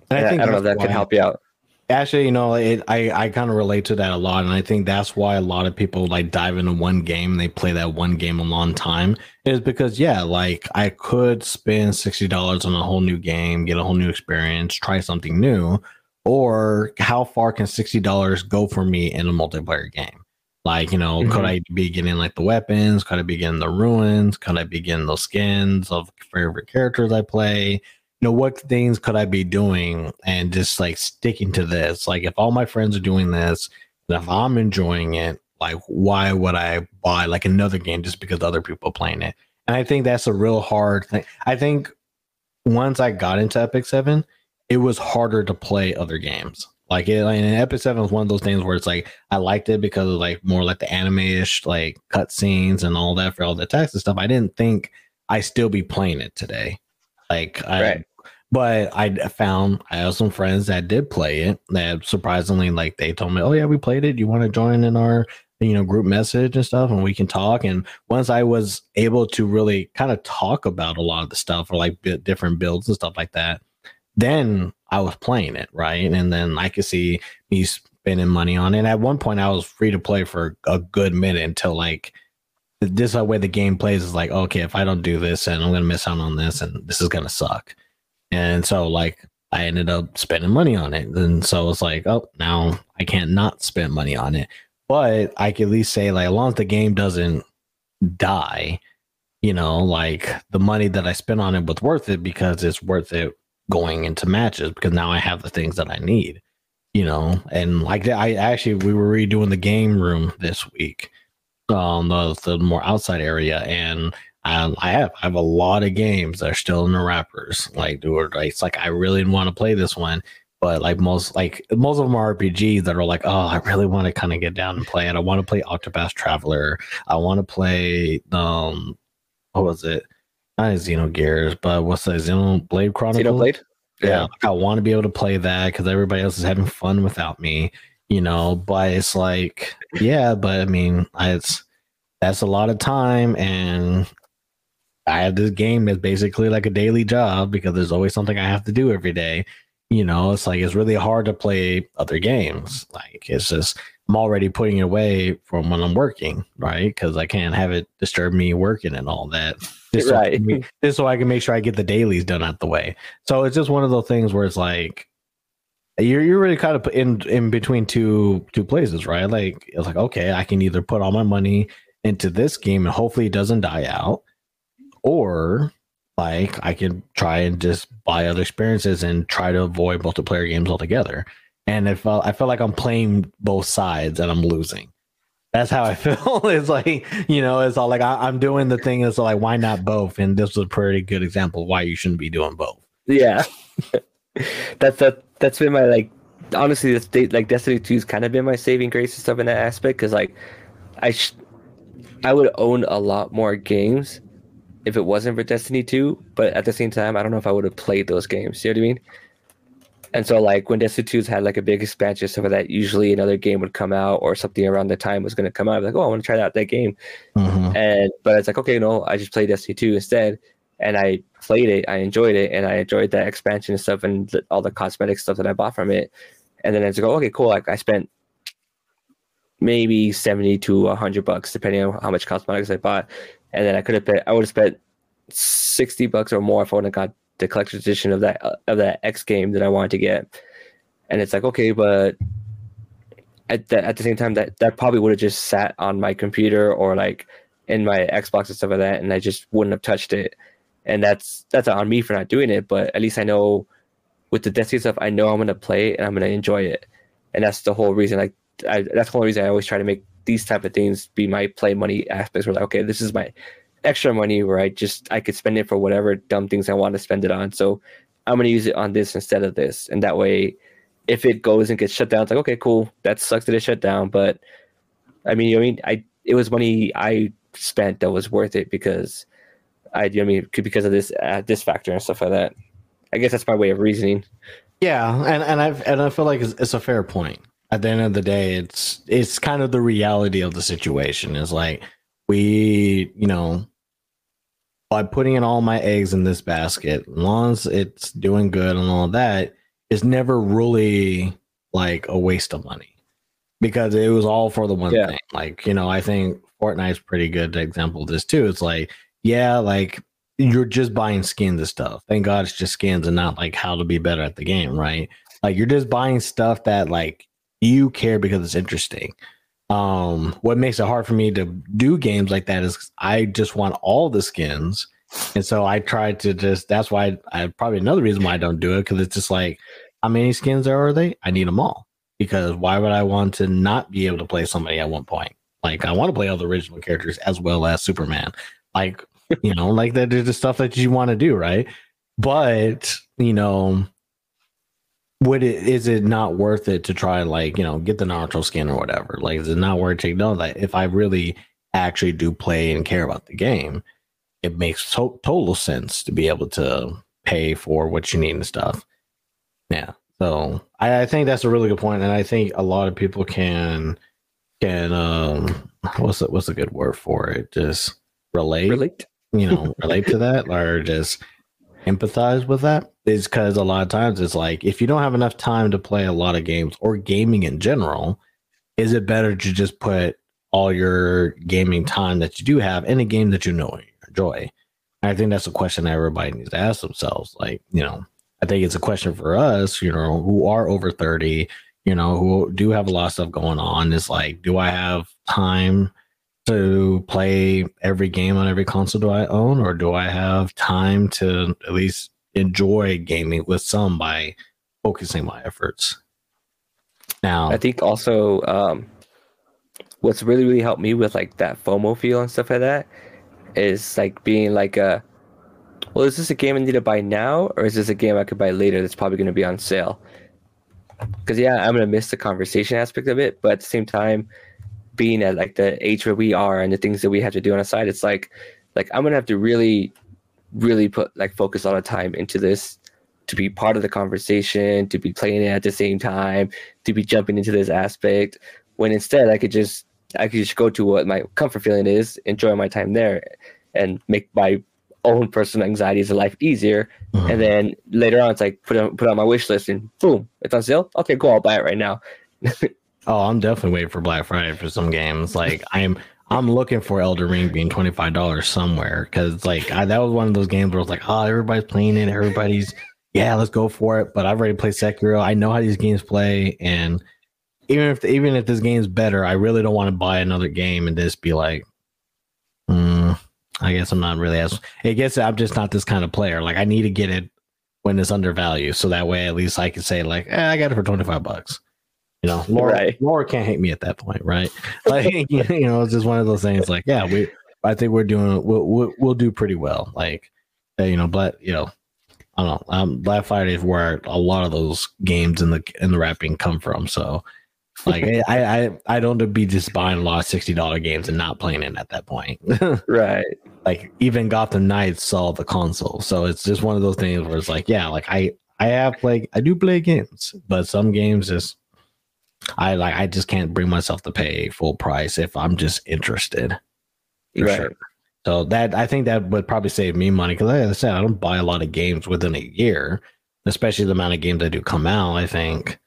And I, think I don't know if that can help you out. Actually, you know, it, I I kind of relate to that a lot, and I think that's why a lot of people like dive into one game. They play that one game a long time. Is because yeah, like I could spend sixty dollars on a whole new game, get a whole new experience, try something new, or how far can sixty dollars go for me in a multiplayer game? Like, you know, mm-hmm. could I be getting like the weapons? Could I be getting the ruins? Could I be getting those skins of favorite characters I play? Know what things could i be doing and just like sticking to this? Like if all my friends are doing this and if i'm enjoying it like why would i buy like another game just because other people are playing it? And i think that's a real hard thing. I think once i got into epic 7 it was harder to play other games. Like it like, and epic 7 was one of those things where it's like i liked it because of like more like the anime-ish like cutscenes and all that for all the text and stuff. I didn't think i still be playing it today. Like I, right. But I found I have some friends that did play it that surprisingly like they told me, "Oh yeah, we played it. You want to join in our you know group message and stuff and we can talk. And once i was able to really kind of talk about a lot of the stuff or like different builds and stuff like that then i was playing it right? And then i could see me spending money on it. And at one point i was free to play for a good minute until like this is way the game plays is like okay if i don't do this and i'm gonna miss out on this and this is gonna suck and so like I ended up spending money on it. And so it's like, oh, now I can't not spend money on it. But I can at least say, like, as long as the game doesn't die, you know, like the money that I spent on it was worth it because it's worth it going into matches because now I have the things that I need, you know. And like I actually we were redoing the game room this week, um, the the more outside area, and um, I have I have a lot of games that are still in the wrappers. Like, dude, it's like I really want to play this one, but like most like most of them are RPGs that are like, oh, I really want to kind of get down and play it. I want to play Octopath Traveler. I want to play um, what was it? Not Xenogears, but what's that? Xenoblade Chronicles. Xenoblade. Yeah, yeah like I want to be able to play that because everybody else is having fun without me. You know, but it's like, yeah, but I mean, it's that's a lot of time and I have this game that's basically like a daily job because there's always something I have to do every day. You know, it's like it's really hard to play other games. Like it's just I'm already putting it away from when I'm working, right? Because I can't have it disturb me working and all that. Just right. So just so I can make sure I get the dailies done out the way. So it's just one of those things where it's like you're you're really kind of in in between two two places, right? Like it's like okay, I can either put all my money into this game and hopefully it doesn't die out or like I could try and just buy other experiences and try to avoid multiplayer games altogether. And if uh, I feel like I'm playing both sides and I'm losing, that's how I feel. it's like you know, it's all like I, am doing the thing. It's like why not both? And this was a pretty good example why you shouldn't be doing both. Yeah, that's that. That's been my like. Honestly, this like Destiny Two's kind of been my saving grace and stuff in that aspect because like I, sh- I would own a lot more games if it wasn't for Destiny 2, but at the same time, I don't know if I would have played those games. You know what I mean? And so, like, when Destiny 2's had like a big expansion, stuff like that, usually another game would come out or something around the time was going to come out. i like, oh, I want to try out that game. Mm-hmm. And, but it's like, okay, no, I just played Destiny 2 instead. And I played it, I enjoyed it, and I enjoyed that expansion and stuff and all the cosmetic stuff that I bought from it. And then it's like, okay, cool. Like, I spent maybe 70 to 100 bucks, depending on how much cosmetics I bought and then I could have paid. I would have spent sixty bucks or more if I would have got the collector's edition of that of that X game that I wanted to get. And it's like okay, but at the at the same time, that that probably would have just sat on my computer or like in my Xbox and stuff like that, and I just wouldn't have touched it. And that's that's on me for not doing it. But at least I know with the Destiny stuff, I know I'm gonna play it and I'm gonna enjoy it. And that's the whole reason. Like I, that's the whole reason I always try to make these type of things be my play money aspects where like okay this is my extra money where i just i could spend it for whatever dumb things i want to spend it on so i'm going to use it on this instead of this and that way if it goes and gets shut down, it's like okay, cool. That sucks that it shut down, but I mean, you know I mean, I it was money I spent that was worth it because I, I mean, because of this uh, this factor and stuff like that. I guess that's my way of reasoning. Yeah, and and I and I feel like it's, it's a fair point. At the end of the day, it's it's kind of the reality of the situation. Is like we, you know, by putting in all my eggs in this basket, as long as it's doing good and all that, it's never really like a waste of money because it was all for the one yeah. thing. Like, you know, I think Fortnite's pretty good example of this too. It's like, yeah, like you're just buying skins and stuff. Thank God it's just skins and not like how to be better at the game, right? Like you're just buying stuff that like you care because it's interesting. Um, what makes it hard for me to do games like that is I just want all the skins. And so I try to just that's why I, I probably another reason why I don't do it because it's just like how many skins are they? I need them all because why would I want to not be able to play somebody at one point? Like I want to play all the original characters as well as Superman. Like you know, like that is the stuff that you want to do, right? But you know, would it is it not worth it to try like you know get the Naruto skin or whatever? Like, is it not worth to know that if I really actually do play and care about the game, it makes to- total sense to be able to pay for what you need and stuff. Yeah. So I, I, think that's a really good point, and I think a lot of people can can um what's it what's a good word for it? Just relate, relate, you know, relate to that, or just empathize with that is because a lot of times it's like if you don't have enough time to play a lot of games or gaming in general, is it better to just put all your gaming time that you do have in a game that you know enjoy? I think that's a question that everybody needs to ask themselves. Like, you know, I think it's a question for us, you know, who are over 30, you know, who do have a lot of stuff going on. Is like, do I have time to play every game on every console do I own, or do I have time to at least enjoy gaming with some by focusing my efforts? Now, I think also um, what's really really helped me with like that FOMO feel and stuff like that is like being like a well, is this a game I need to buy now, or is this a game I could buy later that's probably going to be on sale? Because yeah, I'm going to miss the conversation aspect of it, but at the same time, being at like the age where we are and the things that we have to do on the side, it's like like I'm gonna have to really, really put like focus all the time into this to be part of the conversation, to be playing it at the same time, to be jumping into this aspect. When instead I could just I could just go to what my comfort feeling is, enjoy my time there, and make my own personal anxieties of life easier. Mm-hmm. And then later on, it's like put on put on my wish list and boom, it's on sale. Okay, cool, I'll buy it right now. Oh, I'm definitely waiting for Black Friday for some games. Like I'm I'm looking for Elden Ring being twenty five dollars somewhere because like I, that was one of those games where I was like, oh, everybody's playing it, everybody's yeah, let's go for it. But I've already played Sekiro. I know how these games play, and even if even if this game's better, I really don't want to buy another game and just be like, hmm, I guess I'm not really as. I guess I'm just not this kind of player. Like I need to get it when it's undervalued, so that way at least I can say like, eh, I got it for twenty five bucks. You know, Laura, right. Laura can't hate me at that point, right? Like, you know, it's just one of those things. Like, yeah, we, I think we're doing, we'll, we'll, we'll do pretty well. Like, uh, you know, but you know, I don't know. Um, Black Friday is where a lot of those games in the in the wrapping come from. So, like, I, I I don't be just buying a lot of sixty dollar games and not playing it at that point. right. Like even Gotham Knights saw the console, so it's just one of those things where it's like, yeah, like I I have played, I do play games, but some games just I like I just can't bring myself to pay full price if I'm just interested. right. Sure. So that I think that would probably save me money because, like I said, I don't buy a lot of games within a year, especially the amount of games that do come out. I think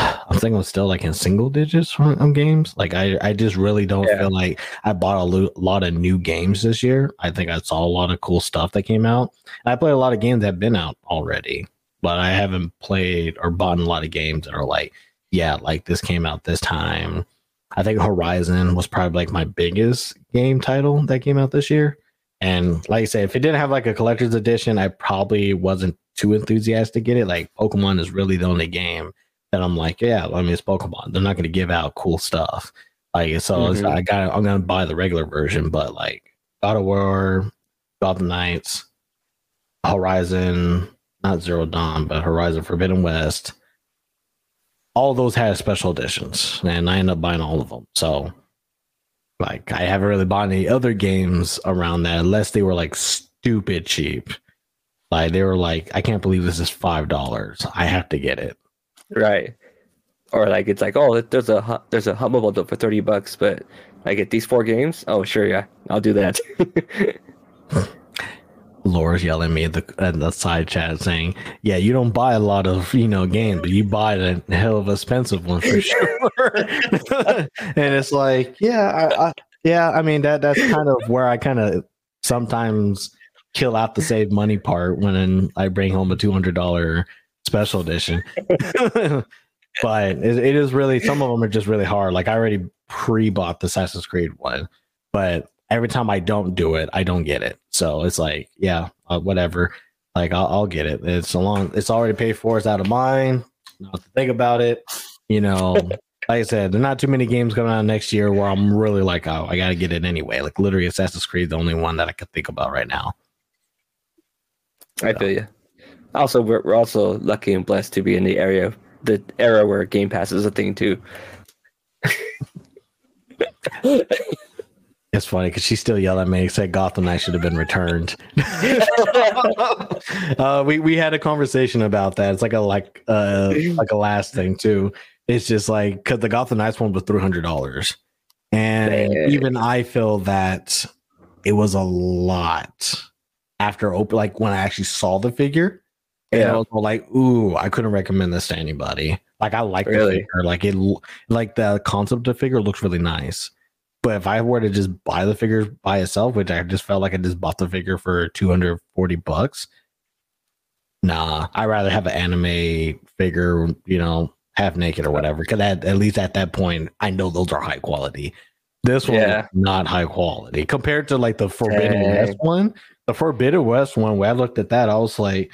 I'm thinking still like in single digits on, games. Like I, I just really don't yeah. feel like I bought a lo- lot of new games this year. I think I saw a lot of cool stuff that came out. I played a lot of games that have been out already, but I haven't played or bought a lot of games that are like yeah, like this came out this time. I think Horizon was probably like my biggest game title that came out this year. And like I said, if it didn't have like a collector's edition, I probably wasn't too enthusiastic to get it. Like Pokemon is really the only game that I'm like, yeah, I mean it's Pokemon. They're not going to give out cool stuff. Like so, mm-hmm. I got I'm going to buy the regular version, but like God of War, Gotham Knights, Horizon, not Zero Dawn, but Horizon Forbidden West, all those had special editions, and I ended up buying all of them. So, like, I haven't really bought any other games around that unless they were like stupid cheap. Like they were like, I can't believe this is five dollars. I have to get it. Right. Or like it's like, oh, there's a there's a Humble Bundle for thirty bucks, but I get these four games. Oh, sure, yeah, I'll do that. Laura's yelling at me at the, at the side chat saying, "Yeah, you don't buy a lot of you know games, but you buy a hell of expensive one for sure." and it's like, yeah, I, I, yeah, I mean that that's kind of where I kind of sometimes kill out the save money part when I bring home a two hundred dollar special edition. but it, it is really some of them are just really hard. Like I already pre-bought the Assassin's Creed one, but every time I don't do it, I don't get it. So it's like, yeah, uh, whatever. Like I'll, I'll, get it. It's a long. It's already paid for. It's out of mine. Not to think about it. You know, like I said, there's not too many games coming out next year where I'm really like, oh, I got to get it anyway. Like literally, Assassin's Creed, the only one that I could think about right now. I feel you. Also, we're, we're also lucky and blessed to be in the area, the era where Game Pass is a thing too. It's funny because she's still yelling at me. Said Gotham Knight should have been returned. uh, we we had a conversation about that. It's like a like uh like a last thing too. It's just like because the Gotham Knights one was three hundred dollars, and even I feel that it was a lot after open. Like when I actually saw the figure, and yeah. I was like, "Ooh, I couldn't recommend this to anybody." Like I like really? the figure. Like it, like the concept of the figure looks really nice but if I were to just buy the figure by itself, which I just felt like I just bought the figure for 240 bucks, nah, I'd rather have an anime figure, you know, half naked or whatever. Because at, at least at that point, I know those are high quality. This one yeah. not high quality compared to like the Forbidden Dang. West one. The Forbidden West one, when I looked at that, I was like,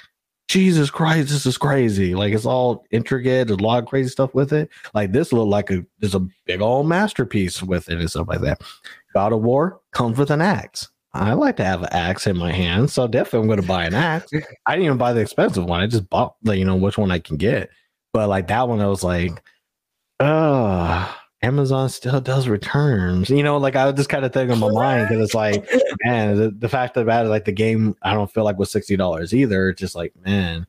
Jesus Christ, this is crazy. Like it's all intricate, there's a lot of crazy stuff with it. Like this looked like a there's a big old masterpiece with it and stuff like that. God of War comes with an axe. I like to have an axe in my hand, so definitely I'm going to buy an axe. I didn't even buy the expensive one. I just bought the, you know, which one I can get. But like that one, I was like, uh Amazon still does returns. You know, like I was just kind of thinking in my mind because it's like, man, the, the fact about it, like the game, I don't feel like was sixty dollars either. It's just like, man,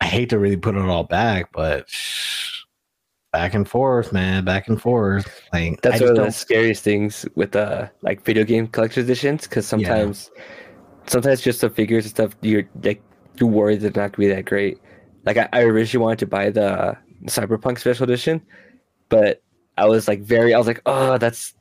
I hate to really put it all back, but back and forth, man, back and forth. Like that's one of the scariest things with uh like video game collector editions because sometimes, yeah. sometimes just the figures and stuff you're like you're worried they're not gonna be that great. Like I, I originally wanted to buy the Cyberpunk special edition, but I was like very, I was like, oh, that's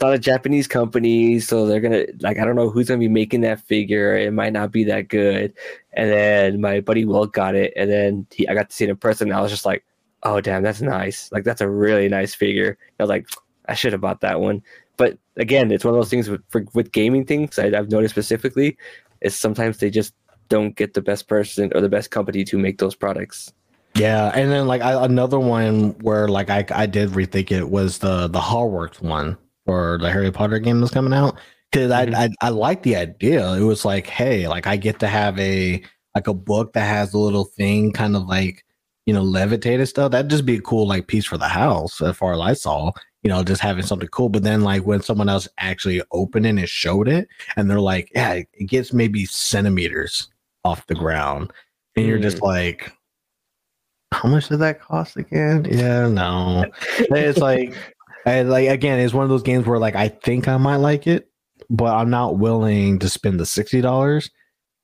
not a Japanese company, so they're gonna like I don't know who's gonna be making that figure. It might not be that good. And then my buddy Will got it, and then he, I got to see it in person. I was just like, oh damn, that's nice. Like that's a really nice figure. I was like, I should have bought that one. But again, it's one of those things with for, with gaming things I, I've noticed specifically is sometimes they just don't get the best person or the best company to make those products. Yeah, and then like I, another one where like I I did rethink it was the the Hogwarts one for the Harry Potter game that's coming out because mm-hmm. I, I I like the idea. It was like, hey, like I get to have a like a book that has a little thing, kind of like you know levitated stuff. That'd just be a cool like piece for the house, as far as I saw. You know, just having something cool. But then like when someone else actually opened it and showed it, and they're like, yeah, it gets maybe centimeters off the ground, and you're just mm. like how much did that cost again? Yeah, no. it's like, I, like again, it's one of those games where like I think I might like it, but I'm not willing to spend the sixty dollars.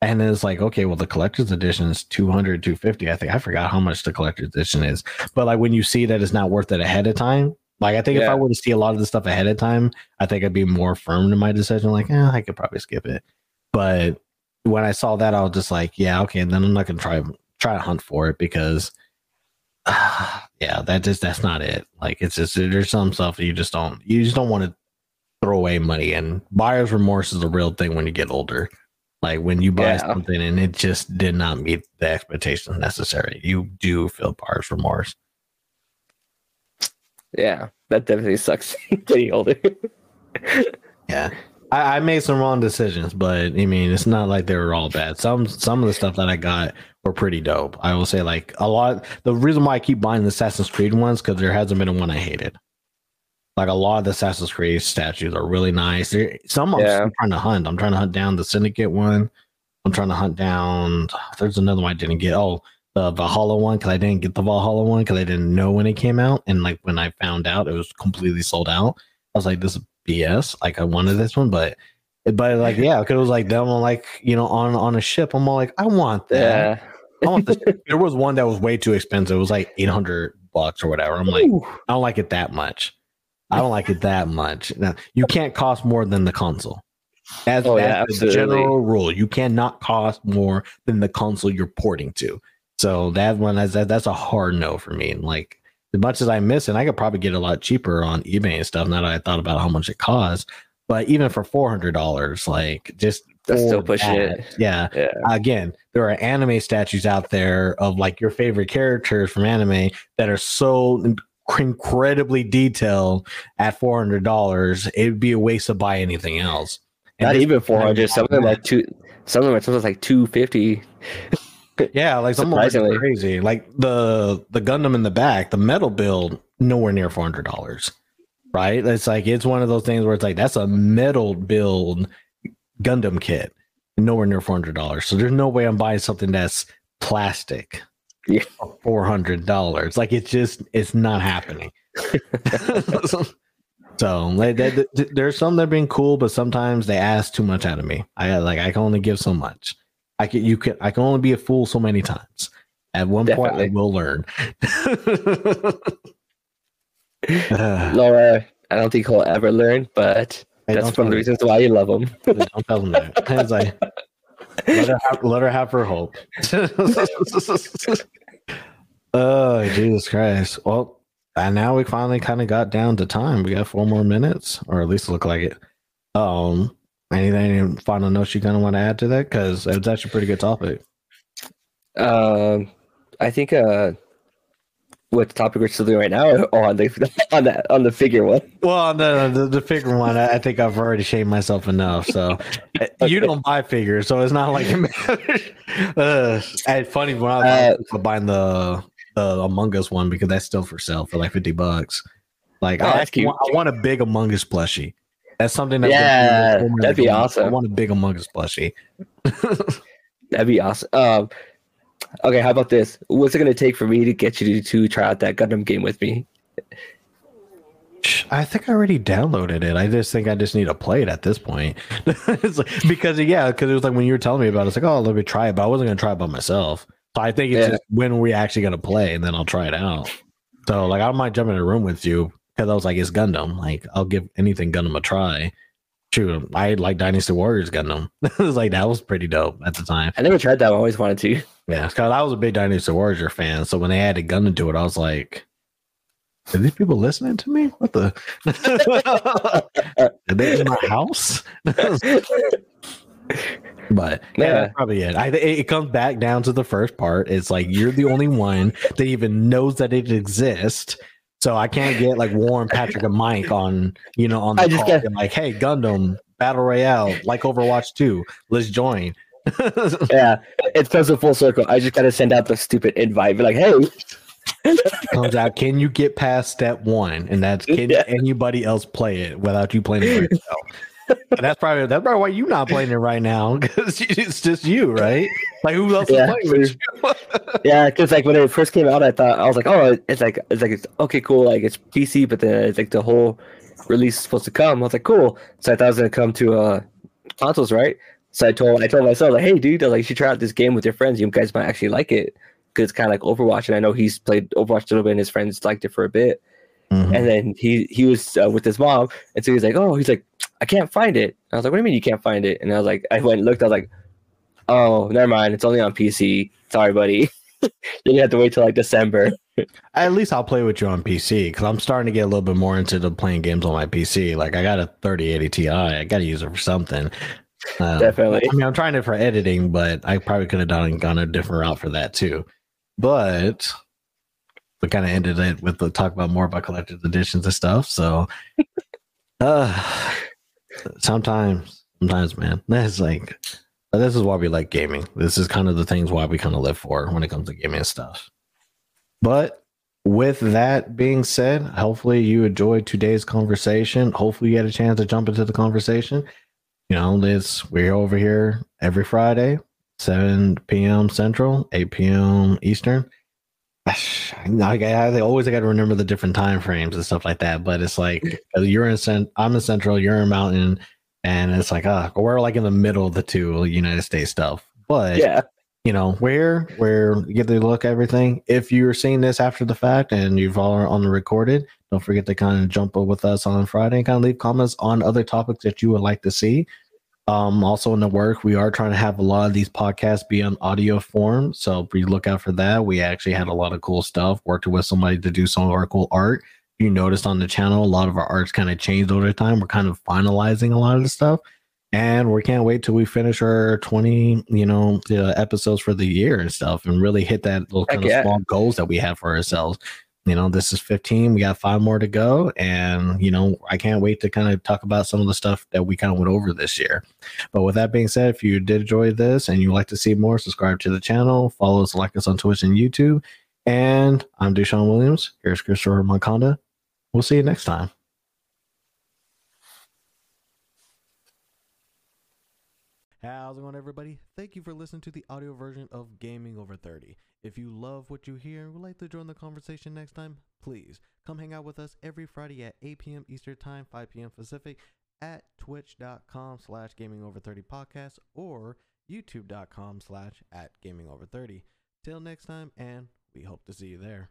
And it's like, okay, well, the collector's edition is 200, 250. I think I forgot how much the collector's edition is. But like when you see that it's not worth it ahead of time, like I think yeah. if I were to see a lot of the stuff ahead of time, I think I'd be more firm in my decision. Like, eh, I could probably skip it. But when I saw that, I was just like, yeah, okay. And then I'm not gonna try try to hunt for it because yeah, that just that's not it. Like it's just there's some stuff you just don't you just don't want to throw away money and buyer's remorse is a real thing when you get older. Like when you buy yeah. something and it just did not meet the expectations necessary, you do feel buyer's remorse. Yeah, that definitely sucks getting older. yeah. I, I made some wrong decisions, but I mean, it's not like they were all bad. Some some of the stuff that I got were pretty dope. I will say, like a lot. The reason why I keep buying the Assassin's Creed ones because there hasn't been one I hated. Like a lot of the Assassin's Creed statues are really nice. There, some Yeah. I'm trying to hunt. I'm trying to hunt down the Syndicate one. I'm trying to hunt down. There's another one I didn't get. Oh, the Valhalla one because I didn't get the Valhalla one because I didn't know when it came out, and like when I found out, it was completely sold out. I was like, this is BS. Like I wanted this one, but but like yeah, because it was like them on like you know on on a ship. I'm all like, I want that. Yeah. I want this. there was one that was way too expensive. It was like 800 bucks or whatever. I'm like, Ooh. I don't like it that much. I don't like it that much. Now, you can't cost more than the console. That's, Oh, yeah, that's the general rule. You cannot cost more than the console you're porting to. So that one, that's, that, that's a hard no for me. And like, as much as I miss it, I could probably get a lot cheaper on eBay and stuff. Now that I thought about how much it costs, but even for four hundred dollars, like just That's still pushing that, it. Yeah, Yeah. again, there are anime statues out there of like your favorite characters from anime that are so incredibly detailed at four hundred dollars. It'd be a waste to buy anything else. And Not even 400. Some of like two. Some of them are sometimes like 250. Yeah, like some of them are Surprisingly. crazy. Like the the Gundam in the back, the metal build, nowhere near four hundred dollars. Right? It's like it's one of those things where it's like that's a metal build Gundam kit, nowhere near four hundred dollars. So there's no way I'm buying something that's plastic. Yeah. for four hundred dollars. Like it's just it's not happening. so like that, that- there's some that have been cool, but sometimes they ask too much out of me. I like I can only give so much. I can you can I can only be a fool so many times. At one point, I will learn. Uh, Laura, I don't think he'll ever learn, but that's one of the reasons why you love him. Don't tell him that. Like, let her have, let her have her hope. oh Jesus Christ! Well, and now we finally kind of got down to time. We got four more minutes, or at least look like it. Um, anything any final notes you kind of want to add to that? Because it's actually a pretty good topic. Um, I think uh, what topic we're still doing right now, on the on that on the figure one. Well, no, no, the, the figure one, I, I think I've already shamed myself enough. So you don't buy figures, so it's not like it matters. Uh, it's funny when I was Uh, I buying the the Among Us one because that's still for sale for like fifty bucks. Like I, actually want, I want a big Among Us plushie. That's something that Yeah, that'd be awesome. I want a big Among Us plushie. That'd be awesome. Um, okay, how about this? What's it gonna take for me to get you to, to try out that Gundam game with me? I think I already downloaded it. I just think I just need to play it at this point. it's like, because yeah, because it was like when you were telling me about it, it's like, oh, let me try it, but I wasn't gonna try it by myself. So I think it's Yeah. just when are we actually gonna play, and then I'll try it out. So like, I might jump in a room with you because I was like, it's Gundam. Like, I'll give anything Gundam a try. True, I like Dynasty Warriors Gundam. it was like that was pretty dope at the time. I never tried that. I always wanted to. Yeah, because I was a big Dynasty Warrior fan. So when they added Gundam to it, I was like, are these people listening to me? What the? Are they in my house? but yeah, Yeah. that's probably it. I, it. It comes back down to the first part. It's like you're the only one that even knows that it exists. So I can't get like Warren, Patrick, and Mike on you know on the I just call get- like, hey, Gundam Battle Royale, like Overwatch 2, let's join. yeah, it comes a full circle. I just gotta send out the stupid invite. Be like, hey, comes out. Can you get past step one? And that's can Yeah. anybody else play it without you playing it yourself? And that's probably that's probably why you're not playing it right now because it's just you, right? Like who else Yeah, is playing with you? yeah, because like when it first came out, I thought I was like, oh, it's like it's like it's okay, cool, like it's PC, but then it's like the whole release is supposed to come. I was like, cool. So I thought it was gonna come to uh consoles, right? So I told I told myself like, hey, dude, like you should try out this game with your friends. You guys might actually like it because it's kind of like Overwatch, and I know he's played Overwatch a little bit, and his friends liked it for a bit. Mhm. And then he he was uh, with his mom, and so he's like, "Oh, he's like, I can't find it." I was like, "What do you mean you can't find it?" And I was like, I went and looked. I was like, "Oh, never mind. It's only on PC. Sorry, buddy. Then you have to wait till like December." At least I'll play with you on PC because I'm starting to get a little bit more into the playing games on my PC. Like I got a 3080 Ti, I got to use it for something. Um, Definitely. I mean, I'm trying it for editing, but I probably could have done gone a different route for that too. But we kind of ended it with the talk about more about collector's editions and stuff. So, uh, sometimes, sometimes, man, that's like, this is why we like gaming. This is kind of the things why we kind of live for when it comes to gaming and stuff. But with that being said, hopefully you enjoyed today's conversation. Hopefully you had a chance to jump into the conversation. You know, it's we're over here every Friday, 7 p.m. Central, 8 p.m. Eastern. I, I, always got to remember the different time frames and stuff like that. But it's like you're in cent, I'm in Central, you're in Mountain, and it's like ah, we're like in the middle of the two United States stuff. But yeah, you know where where you get to look at everything. If you're seeing this after the fact and you've all on the recorded, don't forget to kind of jump up with us on Friday and kind of leave comments on other topics that you would like to see. Um, also in the work, we are trying to have a lot of these podcasts be on audio form. So be look out for that. We actually had a lot of cool stuff, worked with somebody to do some of our cool art. You noticed on the channel, a lot of our art's kind of changed over time. We're kind of finalizing a lot of the stuff. And we can't wait till we finish our 20, you know, uh, episodes for the year and stuff and really hit that little kind Heck of yeah. small goals that we have for ourselves you know this is 15 we got five more to go. And you know i can't wait to kind of talk about some of the stuff that we kind of went over this year. But with that being said if you did enjoy this and you like to see more subscribe to the channel follow us like us on twitch and youtube. And i'm DuShaun williams. Here's christopher monconda we'll see you next time How's it going, everybody? Thank you for listening to the audio version of Gaming Over 30. If you love what you hear and would like to join the conversation next time, please come hang out with us every Friday at 8 p.m. Eastern Time, 5 p.m. Pacific at twitch.com slash gaming over 30 podcast or youtube.com slash at gaming over 30. Till next time, and we hope to see you there.